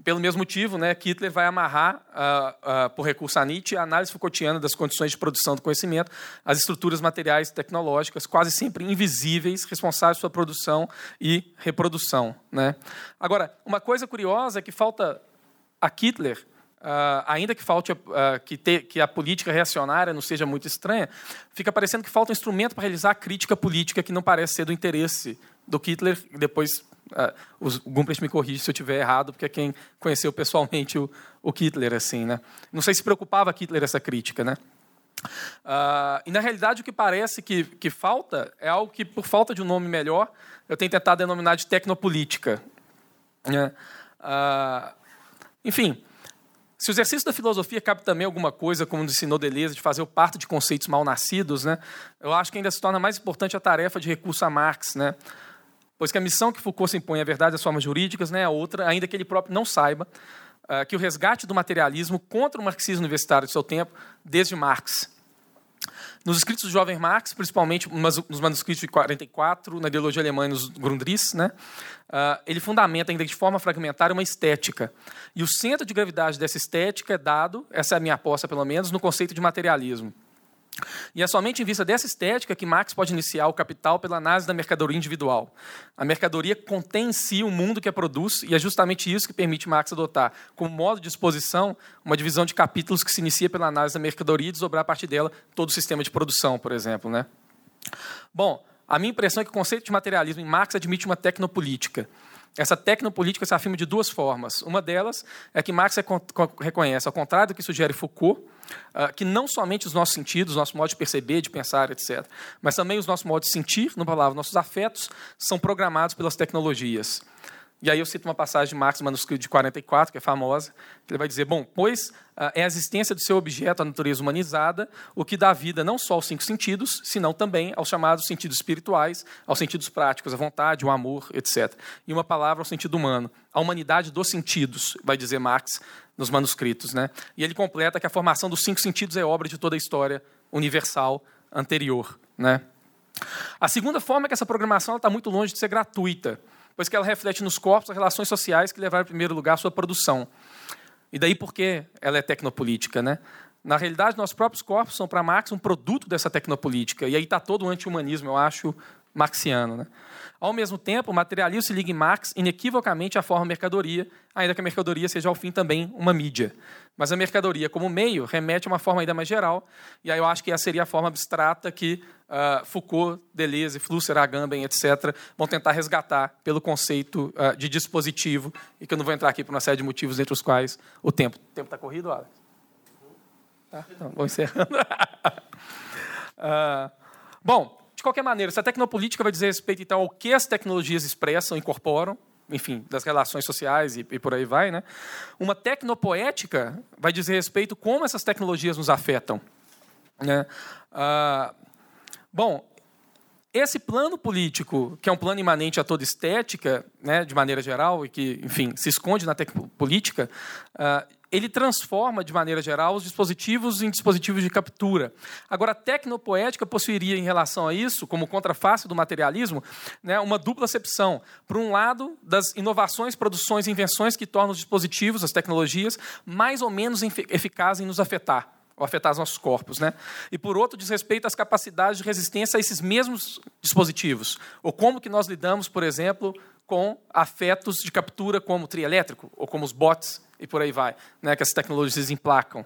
Pelo mesmo motivo, né, Hitler vai amarrar, uh, uh, por recurso a Nietzsche, a análise Foucaultiana das condições de produção do conhecimento, as estruturas materiais tecnológicas, quase sempre invisíveis, responsáveis pela produção e reprodução. Né? Agora, uma coisa curiosa é que falta a Hitler, uh, ainda que falte uh, que, te, que, a política reacionária não seja muito estranha, fica parecendo que falta um instrumento para realizar a crítica política que não parece ser do interesse do Hitler. Depois uh, o Gumprecht me corrige se eu estiver errado, porque é quem conheceu pessoalmente o, o Hitler, assim, né? Não sei se preocupava Hitler essa crítica, né? Uh, e na realidade o que parece que, que falta é algo que, por falta de um nome melhor, eu tenho tentado denominar de tecnopolítica. Né? Ah, enfim, se o exercício da filosofia cabe também alguma coisa, como ensinou Deleuze, de fazer o parto de conceitos mal nascidos, né? eu acho que ainda se torna mais importante a tarefa de recurso a Marx, né? pois que a missão que Foucault se impõe à verdade das formas jurídicas né, é outra, ainda que ele próprio não saiba, uh, que o resgate do materialismo contra o marxismo universitário de seu tempo, desde Marx. Nos escritos do jovem Marx, principalmente nos manuscritos de 44, na ideologia alemã e nos Grundrisse, né, uh, ele fundamenta ainda de forma fragmentária uma estética. E o centro de gravidade dessa estética é dado, essa é a minha aposta pelo menos, no conceito de materialismo. E é somente em vista dessa estética que Marx pode iniciar o capital pela análise da mercadoria individual. A mercadoria contém em si o mundo que a produz, e é justamente isso que permite Marx adotar, como modo de exposição, uma divisão de capítulos que se inicia pela análise da mercadoria e desdobrar a partir dela todo o sistema de produção, por exemplo. Né? Bom, a minha impressão é que o conceito de materialismo em Marx admite uma tecnopolítica. Essa tecnopolítica se afirma de duas formas. Uma delas é que Marx reconhece, ao contrário do que sugere Foucault, ah, que não somente os nossos sentidos, nosso modo de perceber, de pensar, etc., mas também os nossos modos de sentir, no palavra, nossos afetos, são programados pelas tecnologias. E aí eu cito uma passagem de Marx, manuscrito de 44, que é famosa, que ele vai dizer, bom, pois ah, é a existência do seu objeto, a natureza humanizada, o que dá vida não só aos cinco sentidos, senão também aos chamados sentidos espirituais, aos sentidos práticos, a vontade, o amor, etc. E uma palavra ao sentido humano, a humanidade dos sentidos, vai dizer Marx nos manuscritos. Né? E ele completa que a formação dos cinco sentidos é obra de toda a história universal anterior. Né? A segunda forma é que essa programação está muito longe de ser gratuita pois que ela reflete nos corpos as relações sociais que levaram em primeiro lugar a sua produção. E daí porque ela é tecnopolítica, né? Na realidade, nossos próprios corpos são para Marx um produto dessa tecnopolítica. E aí está todo o anti-humanismo, eu acho, marxiano. Né? Ao mesmo tempo, o materialismo se liga em Marx inequivocamente à forma mercadoria, ainda que a mercadoria seja, ao fim, também uma mídia. Mas a mercadoria, como meio, remete a uma forma ainda mais geral, e aí eu acho que essa seria a forma abstrata que uh, Foucault, Deleuze, Flusser, Agamben, etc., vão tentar resgatar pelo conceito uh, de dispositivo, e que eu não vou entrar aqui por uma série de motivos, entre os quais o tempo. O tempo está corrido, Alex? Tá, então, vou encerrando. uh, bom, de qualquer maneira, essa tecnopolítica vai dizer respeito, então, ao que as tecnologias expressam, incorporam, enfim, das relações sociais e, e por aí vai, né? Uma tecnopoética vai dizer respeito como essas tecnologias nos afetam. Né? Ah, bom, esse plano político, que é um plano imanente a toda estética, né, de maneira geral, e que, enfim, se esconde na tecnopolítica, ah, ele transforma, de maneira geral, os dispositivos em dispositivos de captura. Agora, a tecnopoética possuiria, em relação a isso, como contraface do materialismo, né, uma dupla acepção. Por um lado, das inovações, produções e invenções que tornam os dispositivos, as tecnologias, mais ou menos eficazes em nos afetar ou afetar os nossos corpos, né? E por outro, diz respeito às capacidades de resistência a esses mesmos dispositivos, ou como que nós lidamos, por exemplo, com afetos de captura como o trio elétrico, ou como os bots, e por aí vai, né, que as tecnologias emplacam.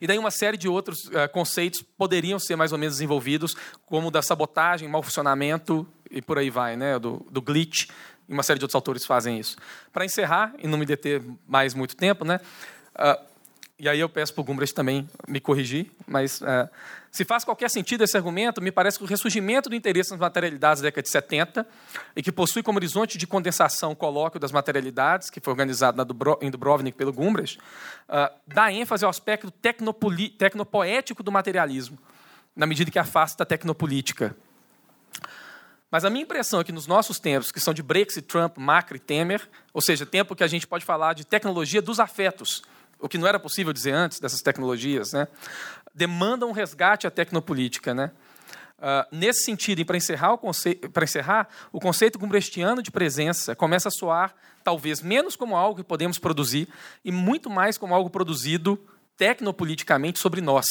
E daí uma série de outros uh, conceitos poderiam ser mais ou menos desenvolvidos, como da sabotagem, mau funcionamento e por aí vai, né, do, do glitch. E uma série de outros autores fazem isso. Para encerrar, e não me deter mais muito tempo, né, uh, e aí eu peço para o Gumbrecht também me corrigir, mas uh, se faz qualquer sentido esse argumento, me parece que o ressurgimento do interesse nas materialidades da década de 70, e que possui como horizonte de condensação o colóquio das materialidades, que foi organizado Dubro, em Dubrovnik pelo Gumbrecht, uh, dá ênfase ao aspecto tecnopoético do materialismo, na medida que afasta a tecnopolítica. Mas a minha impressão é que nos nossos tempos, que são de Brexit, Trump, Macri, Temer, ou seja, tempo que a gente pode falar de tecnologia dos afetos, o que não era possível dizer antes dessas tecnologias, né? demanda um resgate à tecnopolítica. Né? Uh, nesse sentido, para encerrar, o conceito, para encerrar, o conceito gumbrechtiano de presença começa a soar talvez menos como algo que podemos produzir e muito mais como algo produzido tecnopoliticamente sobre nós.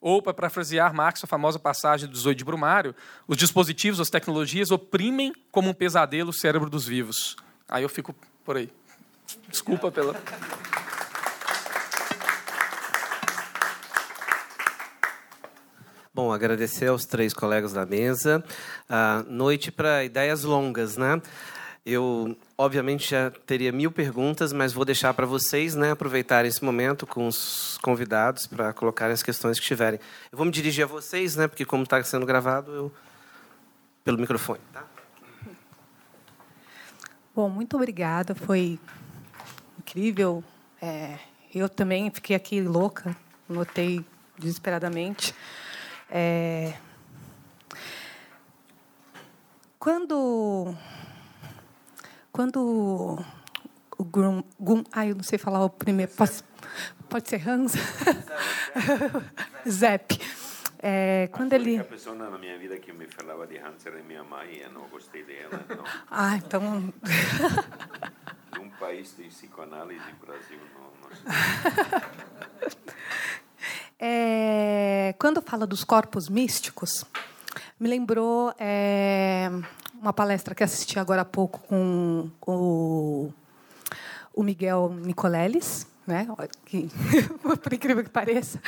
Ou, para parafrasear Marx, a famosa passagem do 18 de Brumário, os dispositivos, as tecnologias oprimem como um pesadelo o cérebro dos vivos. Aí eu fico por aí. Desculpa pela. Bom, agradecer aos três colegas da mesa. Ah, noite para ideias longas, né? Eu, obviamente, já teria mil perguntas, mas vou deixar para vocês né, aproveitarem esse momento com os convidados para colocarem as questões que tiverem. Eu vou me dirigir a vocês, né, porque, como está sendo gravado, eu. pelo microfone. Tá? Bom, muito obrigada. Foi incrível. É, eu também fiquei aqui louca, notei desesperadamente. É, quando quando o Grum, Gum, ah, eu não sei falar o primeiro, pode, pode ser Hans? Zep. É, quando ele... A pessoa na minha vida que me falava de Hans era minha mãe e eu não gostei dela. Então... Ah, então... Num país de psicoanálise, Brasil, não, não sei. É, quando fala dos corpos místicos, me lembrou é, uma palestra que assisti agora há pouco com, com o Miguel Nicoleles, né? Por incrível que pareça.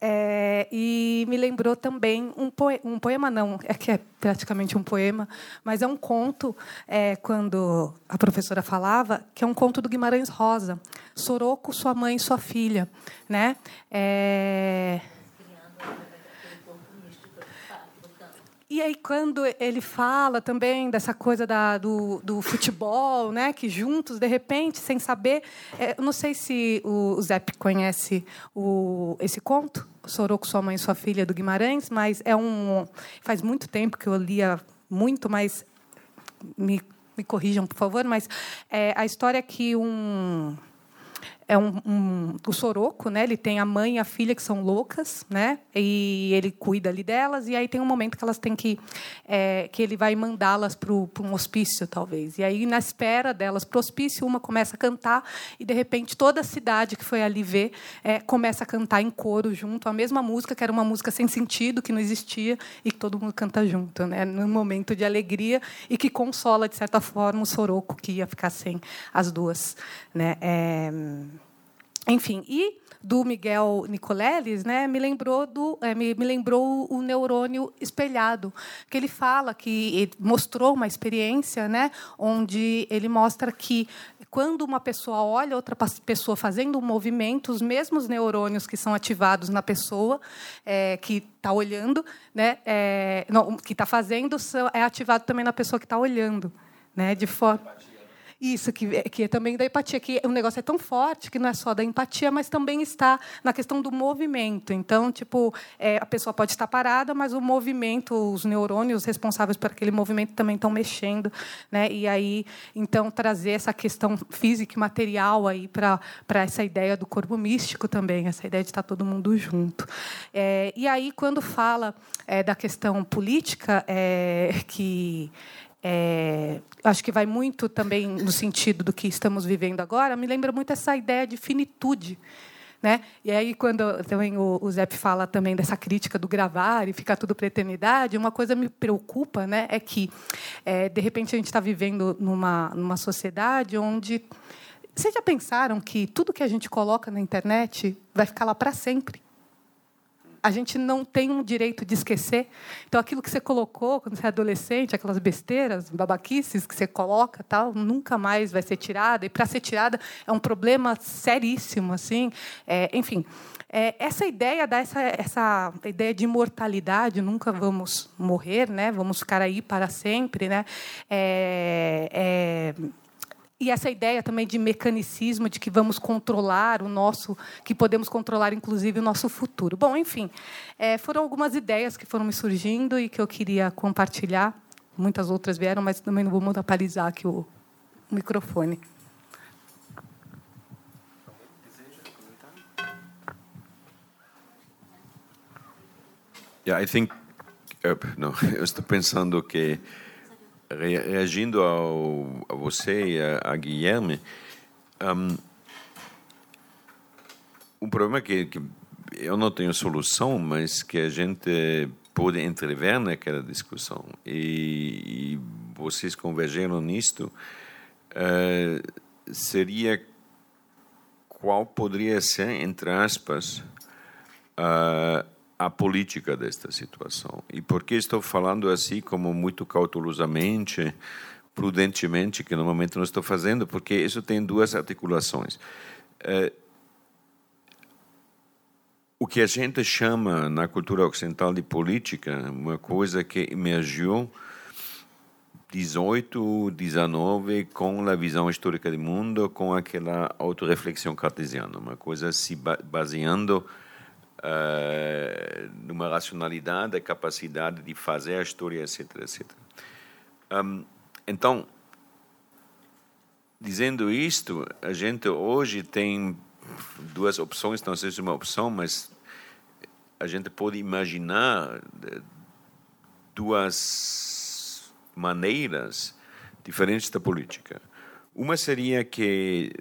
É, e me lembrou também um poema, um poema não, é que é praticamente um poema, mas é um conto, é, quando a professora falava, que é um conto do Guimarães Rosa, Soroco, sua mãe e sua filha. Né? É, E aí, quando ele fala também dessa coisa da, do, do futebol, né, que juntos, de repente, sem saber. É, não sei se o, o Zep conhece o, esse conto, Soroco, Sua Mãe e Sua Filha, do Guimarães, mas é um. Faz muito tempo que eu lia muito, mas. Me, me corrijam, por favor, mas é, a história é que um é um, um, o Soroco, né? Ele tem a mãe e a filha que são loucas, né? E ele cuida ali delas. E aí tem um momento que elas têm que é, que ele vai mandá-las para um hospício, talvez. E aí na espera delas para o hospício, uma começa a cantar e de repente toda a cidade que foi ali ver é, começa a cantar em coro junto a mesma música que era uma música sem sentido que não existia e que todo mundo canta junto, né? Num momento de alegria e que consola de certa forma o Soroco que ia ficar sem as duas, né? É... Enfim, e do Miguel Nicoleles, né, me lembrou do, é, me, me, lembrou o neurônio espelhado, que ele fala que ele mostrou uma experiência, né, onde ele mostra que quando uma pessoa olha outra pessoa fazendo um movimento, os mesmos neurônios que são ativados na pessoa é, que está olhando, né, é, não, que está fazendo, é ativado também na pessoa que está olhando, né, de forma isso, que, é, que é também da empatia, que o negócio é tão forte que não é só da empatia, mas também está na questão do movimento. Então, tipo, é, a pessoa pode estar parada, mas o movimento, os neurônios responsáveis por aquele movimento também estão mexendo, né? E aí, então, trazer essa questão física e material aí para essa ideia do corpo místico também, essa ideia de estar todo mundo junto. É, e aí, quando fala é, da questão política, é, que é, acho que vai muito também no sentido do que estamos vivendo agora, me lembra muito essa ideia de finitude. Né? E aí, quando também o, o fala também dessa crítica do gravar e ficar tudo para eternidade, uma coisa me preocupa né, é que, é, de repente, a gente está vivendo numa, numa sociedade onde. Vocês já pensaram que tudo que a gente coloca na internet vai ficar lá para sempre? A gente não tem um direito de esquecer. Então, aquilo que você colocou quando você é adolescente, aquelas besteiras, babaquices que você coloca, tal, nunca mais vai ser tirada. E para ser tirada é um problema seríssimo, assim. É, enfim, é, essa ideia dessa essa ideia de imortalidade, nunca vamos morrer, né? Vamos ficar aí para sempre, né? É, é e essa ideia também de mecanicismo, de que vamos controlar o nosso, que podemos controlar inclusive o nosso futuro. Bom, enfim, é, foram algumas ideias que foram me surgindo e que eu queria compartilhar. Muitas outras vieram, mas também não vou monopolizar aqui o, microfone. Yeah, I think, no, eu estou pensando que reagindo ao, a você e a, a Guilherme, um, um problema que, que eu não tenho solução, mas que a gente pode entrever naquela discussão. E, e vocês convergeram nisto uh, seria qual poderia ser entre aspas uh, a política desta situação. E por que estou falando assim, como muito cautelosamente, prudentemente, que normalmente não estou fazendo? Porque isso tem duas articulações. É, o que a gente chama na cultura ocidental de política, uma coisa que emergiu 18, 19, com a visão histórica do mundo, com aquela autorreflexão cartesiana, uma coisa se baseando uh, numa racionalidade, a capacidade de fazer a história, etc, etc. Um, então, dizendo isto, a gente hoje tem duas opções, não sei se é uma opção, mas a gente pode imaginar eh, duas maneiras diferentes da política. Uma seria que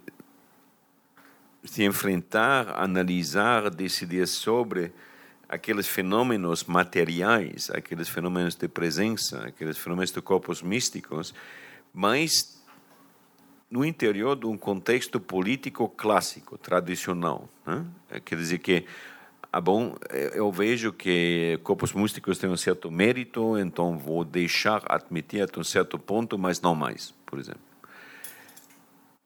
se enfrentar, analisar, decidir sobre aqueles fenômenos materiais, aqueles fenômenos de presença, aqueles fenômenos de corpos místicos, mas no interior de um contexto político clássico, tradicional. Né? Quer dizer que, ah, bom, eu vejo que corpos místicos têm um certo mérito, então vou deixar admitir até um certo ponto, mas não mais, por exemplo.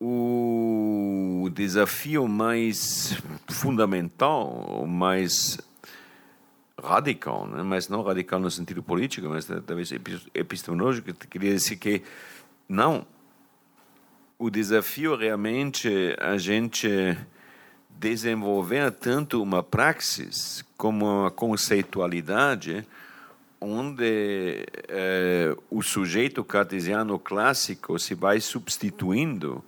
O desafio mais fundamental, mais radical, né? mas não radical no sentido político, mas talvez epistemológico, queria dizer que não. O desafio realmente é a gente desenvolver tanto uma praxis como uma conceitualidade onde eh, o sujeito cartesiano clássico se vai substituindo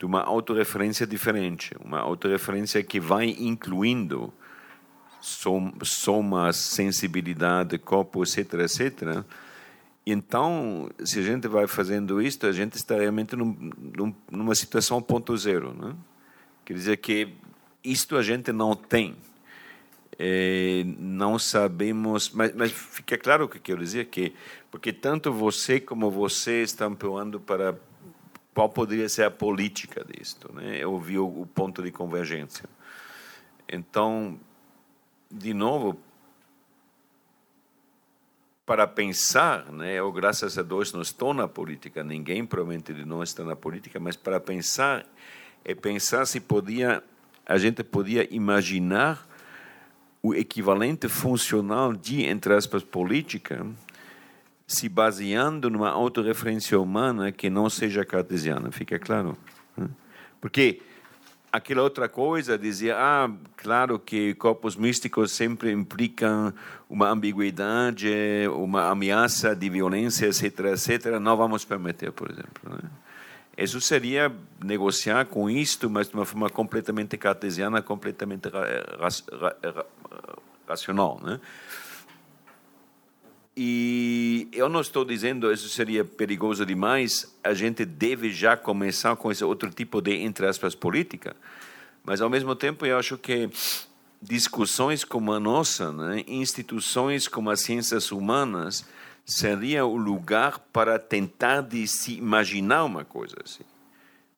de uma autorreferência diferente, uma autorreferência que vai incluindo soma sensibilidade, corpo, etc., etc. Então, se a gente vai fazendo isso, a gente está realmente num, num, numa situação ponto zero. Né? Quer dizer que isto a gente não tem. É, não sabemos, mas, mas, fica claro o que quero dizer que porque tanto você como você estão pulando para qual poderia ser a política disto, né? Eu vi o, o ponto de convergência. Então, de novo, para pensar, né, eu graças a Deus não estou na política, ninguém provavelmente de nós está na política, mas para pensar é pensar se podia a gente podia imaginar o equivalente funcional de entre aspas política se baseando numa autorreferência humana que não seja cartesiana, fica claro? Né? Porque aquela outra coisa, dizia, ah, claro que corpos místicos sempre implicam uma ambiguidade, uma ameaça de violência, etc., etc., não vamos permitir, por exemplo. Né? Isso seria negociar com isto, mas de uma forma completamente cartesiana, completamente ra ra ra racional, né? E eu não estou dizendo isso seria perigoso demais, a gente deve já começar com esse outro tipo de, entre aspas, política, mas ao mesmo tempo eu acho que discussões como a nossa, né, instituições como as ciências humanas, seria o lugar para tentar de se imaginar uma coisa assim.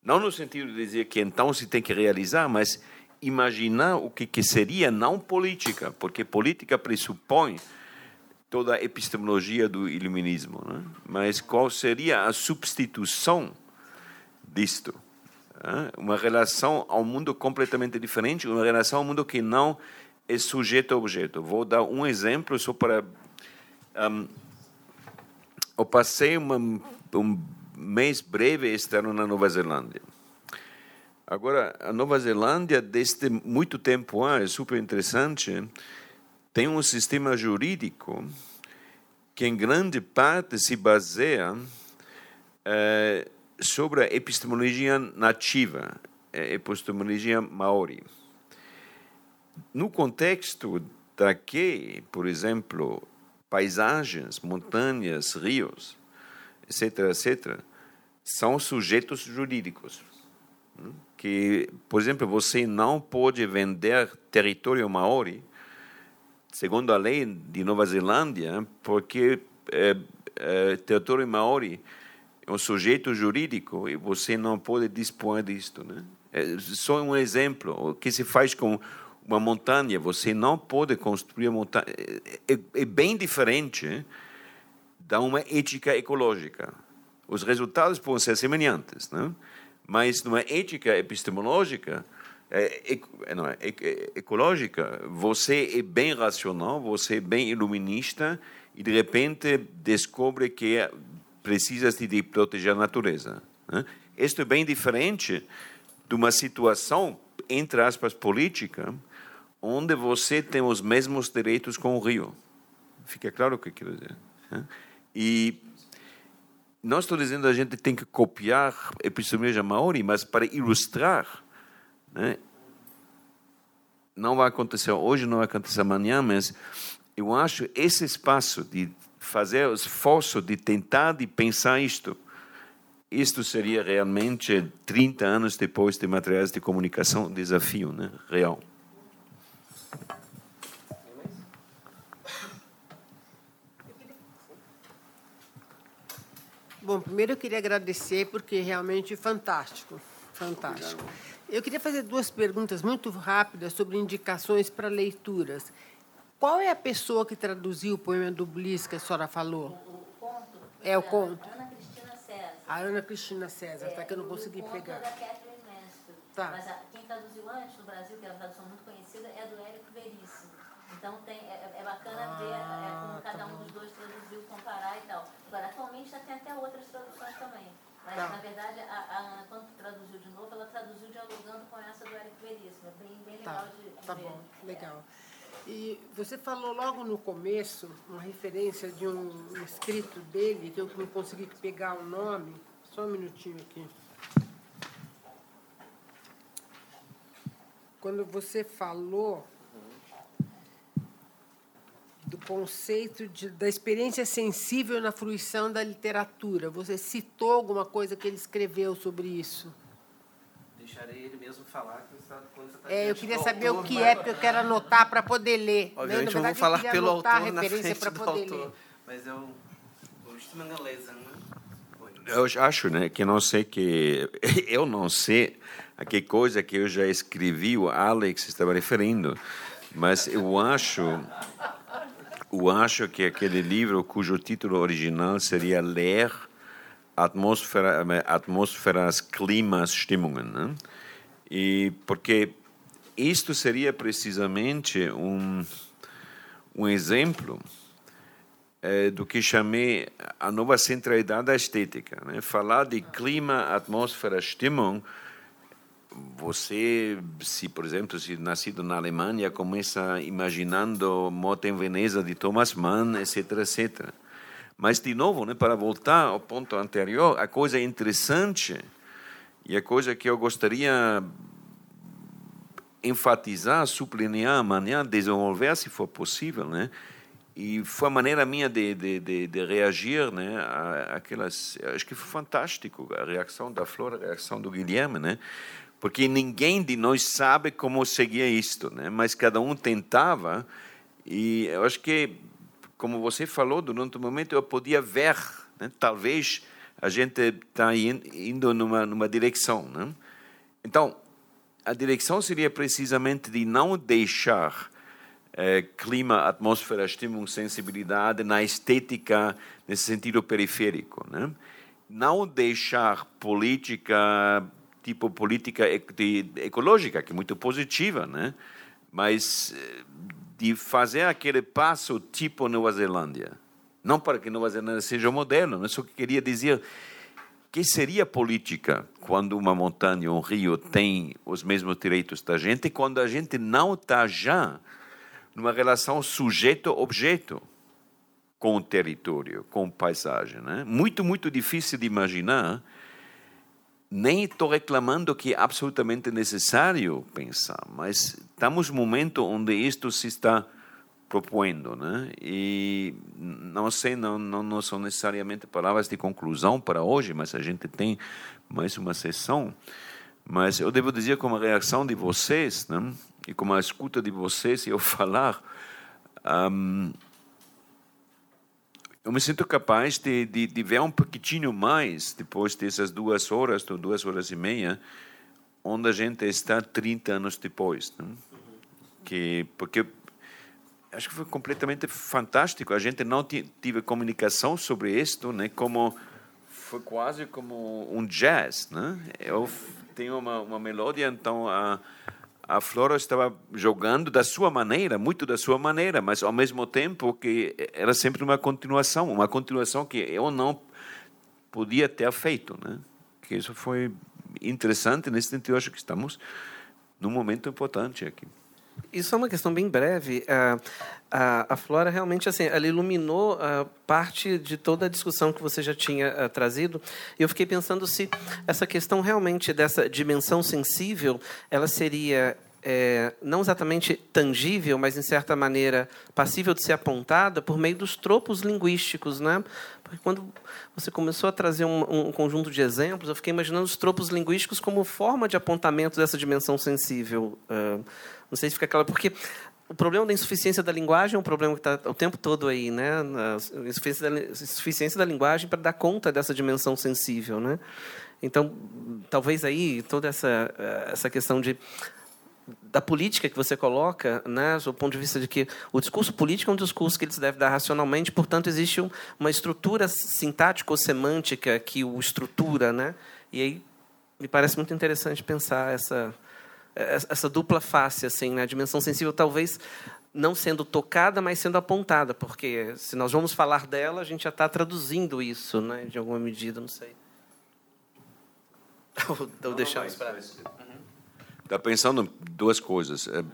Não no sentido de dizer que então se tem que realizar, mas imaginar o que, que seria não política, porque política pressupõe toda a epistemologia do iluminismo, né? mas qual seria a substituição disto? Uma relação ao mundo completamente diferente, uma relação ao mundo que não é sujeito a objeto. Vou dar um exemplo só para. Um, eu passei uma, um mês breve este ano na Nova Zelândia. Agora, a Nova Zelândia, desde muito tempo é super interessante tem um sistema jurídico que, em grande parte, se baseia é, sobre a epistemologia nativa, a epistemologia maori. No contexto daqui, por exemplo, paisagens, montanhas, rios, etc., etc., são sujeitos jurídicos. Que, por exemplo, você não pode vender território maori segundo a lei de Nova Zelândia, porque é, é, território maori é um sujeito jurídico e você não pode dispor disto. Né? É só um exemplo. O que se faz com uma montanha? Você não pode construir uma montanha. É, é, é bem diferente da uma ética ecológica. Os resultados podem ser semelhantes, né? mas numa ética epistemológica, é, é, não, é, é, ecológica, você é bem racional, você é bem iluminista e de repente descobre que precisas de proteger a natureza. Né? Isto é bem diferente de uma situação, entre aspas, política, onde você tem os mesmos direitos com o rio. Fica claro o que eu quero dizer. Né? E não estou dizendo que a gente tem que copiar a epistemologia maori, mas para ilustrar, né? não vai acontecer hoje, não vai acontecer amanhã, mas eu acho esse espaço de fazer o esforço de tentar de pensar isto, isto seria realmente 30 anos depois de materiais de comunicação um desafio, né? real. Bom, primeiro eu queria agradecer porque realmente fantástico, fantástico. Eu queria fazer duas perguntas muito rápidas sobre indicações para leituras. Qual é a pessoa que traduziu o poema do Bliss que a senhora falou? O conto É o conto. Ana Cristina César. A Ana Cristina César, tá que eu não consegui o conto pegar. é. Tá. Mas a- quem traduziu antes no Brasil, que é uma tradução muito conhecida, é do Érico Veríssimo. Então tem, é, é bacana ver é, como cada um dos dois traduziu, comparar e tal. Agora, atualmente já tem até outras traduções também. Mas, Tá. na verdade, a, a Ana, quando traduziu de novo, ela traduziu dialogando com essa do Érico Veríssimo. É bem, bem legal Tá, tá bom, legal. E você falou logo no começo uma referência de um escrito dele, que eu não consegui pegar o nome. Só um minutinho aqui. Quando você falou do conceito de, da experiência sensível na fruição da literatura, você citou alguma coisa que ele escreveu sobre isso? Deixarei ele mesmo falar. que está- está É, eu queria saber autor, o que mas- é, porque eu quero anotar para poder ler. Obviamente Na eu vou verdade, falar queria pelo autor a na referência frente para do poder autor. ler. Mas eu... O Mangalesa, né? Eu acho, né, que não sei que eu não sei a que coisa que eu já escrevi, o Alex estava referindo, mas eu acho, eu acho que aquele livro cujo título original seria Ler Atmosfera, Atmosferas, Klimas, Stimmungen, né? E porque isto seria precisamente um um exemplo eh, do que chamei a nova centralidade da estética. Né? Falar de clima, atmosfera, Stimmung, você, se por exemplo, se nascido na Alemanha, começa imaginando Moto em Veneza de Thomas Mann, etc, etc. Mas, de novo, né, para voltar ao ponto anterior, a coisa interessante e a coisa que eu gostaria enfatizar, sublinhar amanhã, desenvolver, se for possível, né? E foi a maneira minha de, de, de, de reagir, né? Aquelas, acho que foi fantástico a reação da Flora, a reação do Guilherme, né? Porque ninguém de nós sabe como seguir isto, né? Mas cada um tentava e eu acho que, como você falou, durante o momento eu podia ver, né? Talvez a gente está indo numa numa direção, né? Então, a direção seria precisamente de não deixar eh, clima, atmosfera, estímulo, sensibilidade na estética nesse sentido periférico, né? Não deixar política tipo política ec- de- ecológica que é muito positiva, né? Mas eh, de fazer aquele passo tipo Nova Zelândia, não para que Nova Zelândia seja o modelo, mas só que queria dizer que seria política quando uma montanha ou um rio tem os mesmos direitos da gente quando a gente não está já numa relação sujeito-objeto com o território, com a paisagem. Né? Muito, muito difícil de imaginar. Nem estou reclamando que é absolutamente necessário pensar, mas estamos num momento onde isto se está propondo, né? E não sei, não, não, não são necessariamente palavras de conclusão para hoje, mas a gente tem mais uma sessão. Mas eu devo dizer, como a reação de vocês, né? E como a escuta de vocês e eu falar, ahm, eu me sinto capaz de, de, de ver um pouquinho mais, depois dessas duas horas, ou duas horas e meia, onde a gente está 30 anos depois. Né? Que, porque acho que foi completamente fantástico. A gente não ti- tive comunicação sobre isto, né? Como foi quase como um jazz, né? Eu tenho uma, uma melodia, então a a Flora estava jogando da sua maneira, muito da sua maneira, mas ao mesmo tempo que era sempre uma continuação, uma continuação que eu não podia ter feito, né? Que isso foi interessante nesse sentido. Acho que estamos num momento importante aqui. Isso é uma questão bem breve. A, a, a Flora realmente assim, ela iluminou a parte de toda a discussão que você já tinha trazido. E eu fiquei pensando se essa questão realmente dessa dimensão sensível, ela seria é, não exatamente tangível, mas em certa maneira passível de ser apontada por meio dos tropos linguísticos, né? Porque quando você começou a trazer um, um, conjunto de exemplos, eu fiquei imaginando os tropos linguísticos como forma de apontamento dessa dimensão sensível. Uh, não sei se fica claro, porque o problema da insuficiência da linguagem é um problema que está o tempo todo aí, né? A insuficiência da, insuficiência da linguagem para dar conta dessa dimensão sensível, né? Então, talvez aí toda essa essa questão de da política que você coloca, né, do ponto de vista de que o discurso político é um discurso que ele se deve dar racionalmente, portanto existe um, uma estrutura sintática ou semântica que o estrutura, né? E aí me parece muito interessante pensar essa essa dupla face assim, né? A dimensão sensível talvez não sendo tocada, mas sendo apontada, porque se nós vamos falar dela, a gente já está traduzindo isso, né, de alguma medida, não sei. Ou deixamos para Está pensando duas coisas. É,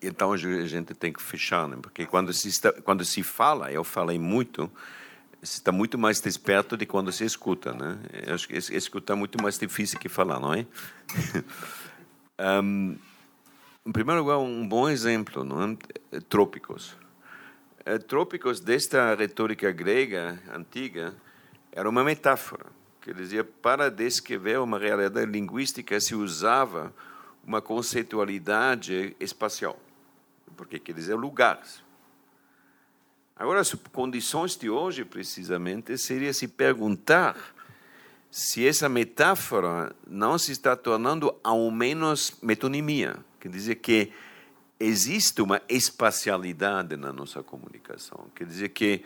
então a gente tem que fechar, né? porque quando se está, quando se fala, eu falei muito, se está muito mais desperto de quando se escuta, né? Eu acho que escutar é muito mais difícil que falar, não é? um, em primeiro lugar, um bom exemplo, não é? Trópicos. É, trópicos desta retórica grega antiga era uma metáfora. Quer dizer, para descrever uma realidade linguística se usava uma conceitualidade espacial, porque quer dizer lugares. Agora, as condições de hoje, precisamente, seria se perguntar se essa metáfora não se está tornando ao menos metonimia, quer dizer que existe uma espacialidade na nossa comunicação, quer dizer que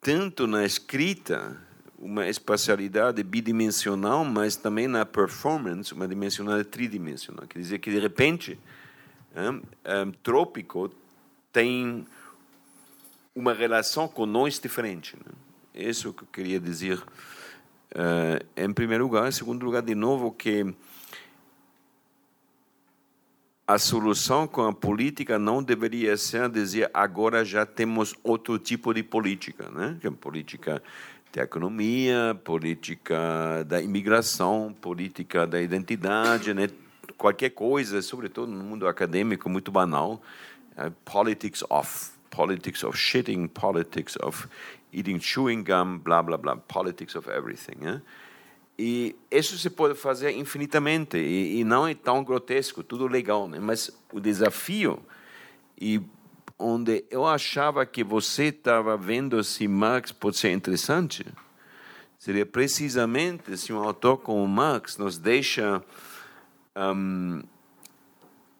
tanto na escrita uma espacialidade bidimensional, mas também na performance, uma dimensionalidade tridimensional. Quer dizer que, de repente, um, trópico tem uma relação com nós diferente. Né? Isso que eu queria dizer uh, em primeiro lugar. Em segundo lugar, de novo, que a solução com a política não deveria ser dizer agora já temos outro tipo de política, né? Que é política da economia, política da imigração, política da identidade, né? qualquer coisa, sobretudo no mundo acadêmico, muito banal. Uh, politics of, politics of shitting, politics of eating chewing gum, blá, blá, blá, politics of everything. Né? E isso se pode fazer infinitamente, e, e não é tão grotesco, tudo legal, né? mas o desafio, e onde eu achava que você estava vendo se Marx pode ser interessante, seria precisamente se um autor como Marx nos deixa um,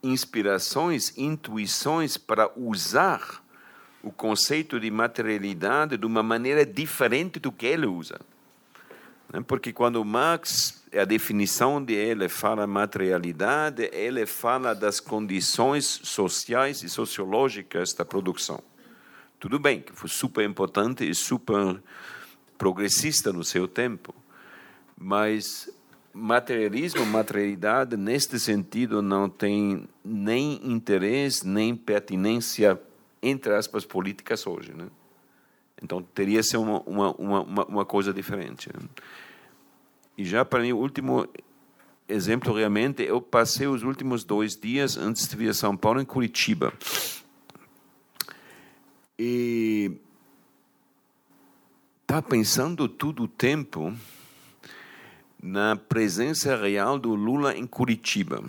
inspirações, intuições para usar o conceito de materialidade de uma maneira diferente do que ele usa. Né? Porque quando Marx, a definição de ele fala materialidade, ele fala das condições sociais e sociológicas da produção. Tudo bem, que foi super importante e super progressista no seu tempo, mas materialismo, materialidade, neste sentido, não tem nem interesse, nem pertinência, entre aspas, políticas hoje. Né? Então, teria ser uma, uma, uma, uma coisa diferente. Né? E já para mim, o último exemplo, realmente, eu passei os últimos dois dias antes de vir a São Paulo em Curitiba. E estava pensando todo o tempo na presença real do Lula em Curitiba.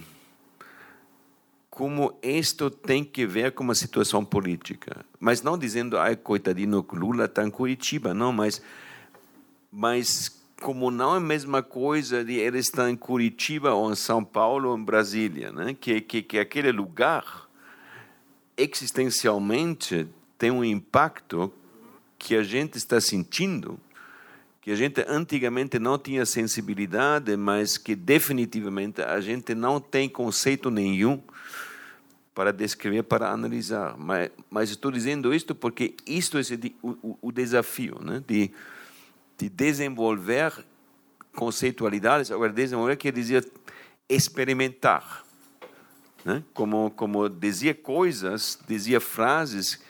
Como isto tem que ver com uma situação política. Mas não dizendo, ai, coitadinho, Lula está em Curitiba, não, mas, mas como não é a mesma coisa de ele estar em Curitiba ou em São Paulo ou em Brasília, né? que, que, que aquele lugar existencialmente tem um impacto que a gente está sentindo, que a gente antigamente não tinha sensibilidade, mas que definitivamente a gente não tem conceito nenhum para descrever, para analisar. Mas, mas estou dizendo isto porque isto é o, o, desafio, né? de de desenvolver conceitualidades. Agora, desenvolver quer dizer experimentar. Né? Como, como dizia coisas, dizia frases,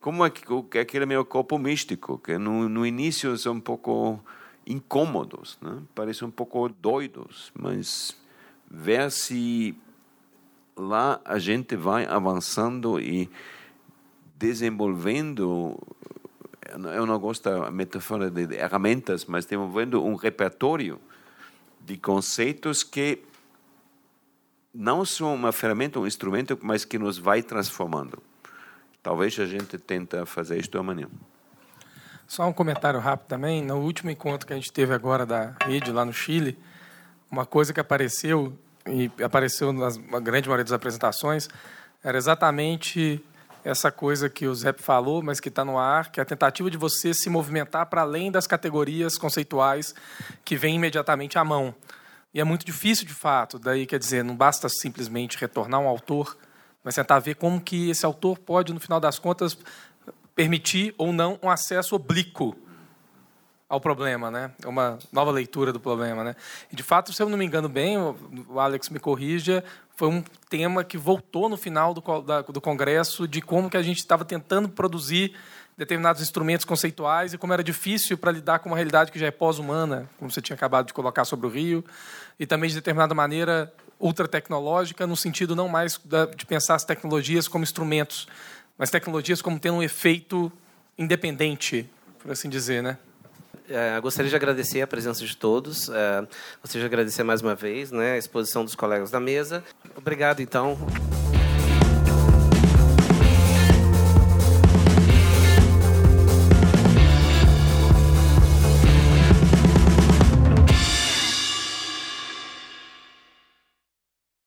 como aquele meu corpo místico, que no, no início são um pouco incômodos, né? parecem um pouco doidos, mas ver se lá a gente vai avançando e desenvolvendo eu não gosto da metáfora de ferramentas, mas desenvolvendo um repertório de conceitos que não são uma ferramenta, um instrumento, mas que nos vai transformando. Talvez a gente tenta fazer isso amanhã. Só um comentário rápido também. No último encontro que a gente teve agora da rede lá no Chile, uma coisa que apareceu e apareceu na grande maioria das apresentações era exatamente essa coisa que o Zé falou, mas que está no ar, que é a tentativa de você se movimentar para além das categorias conceituais que vêm imediatamente à mão. E é muito difícil, de fato. Daí, quer dizer, não basta simplesmente retornar um autor, mas tentar ver como que esse autor pode, no final das contas, permitir ou não um acesso oblíquo ao problema, né? É uma nova leitura do problema, né? E de fato, se eu não me engano bem, o Alex me corrija, foi um tema que voltou no final do, da, do congresso de como que a gente estava tentando produzir determinados instrumentos conceituais e como era difícil para lidar com uma realidade que já é pós-humana, como você tinha acabado de colocar sobre o Rio, e também de determinada maneira ultra tecnológica no sentido não mais de pensar as tecnologias como instrumentos, mas tecnologias como tendo um efeito independente, por assim dizer, né? É, gostaria de agradecer a presença de todos. É, gostaria de agradecer mais uma vez né, a exposição dos colegas da mesa. Obrigado, então.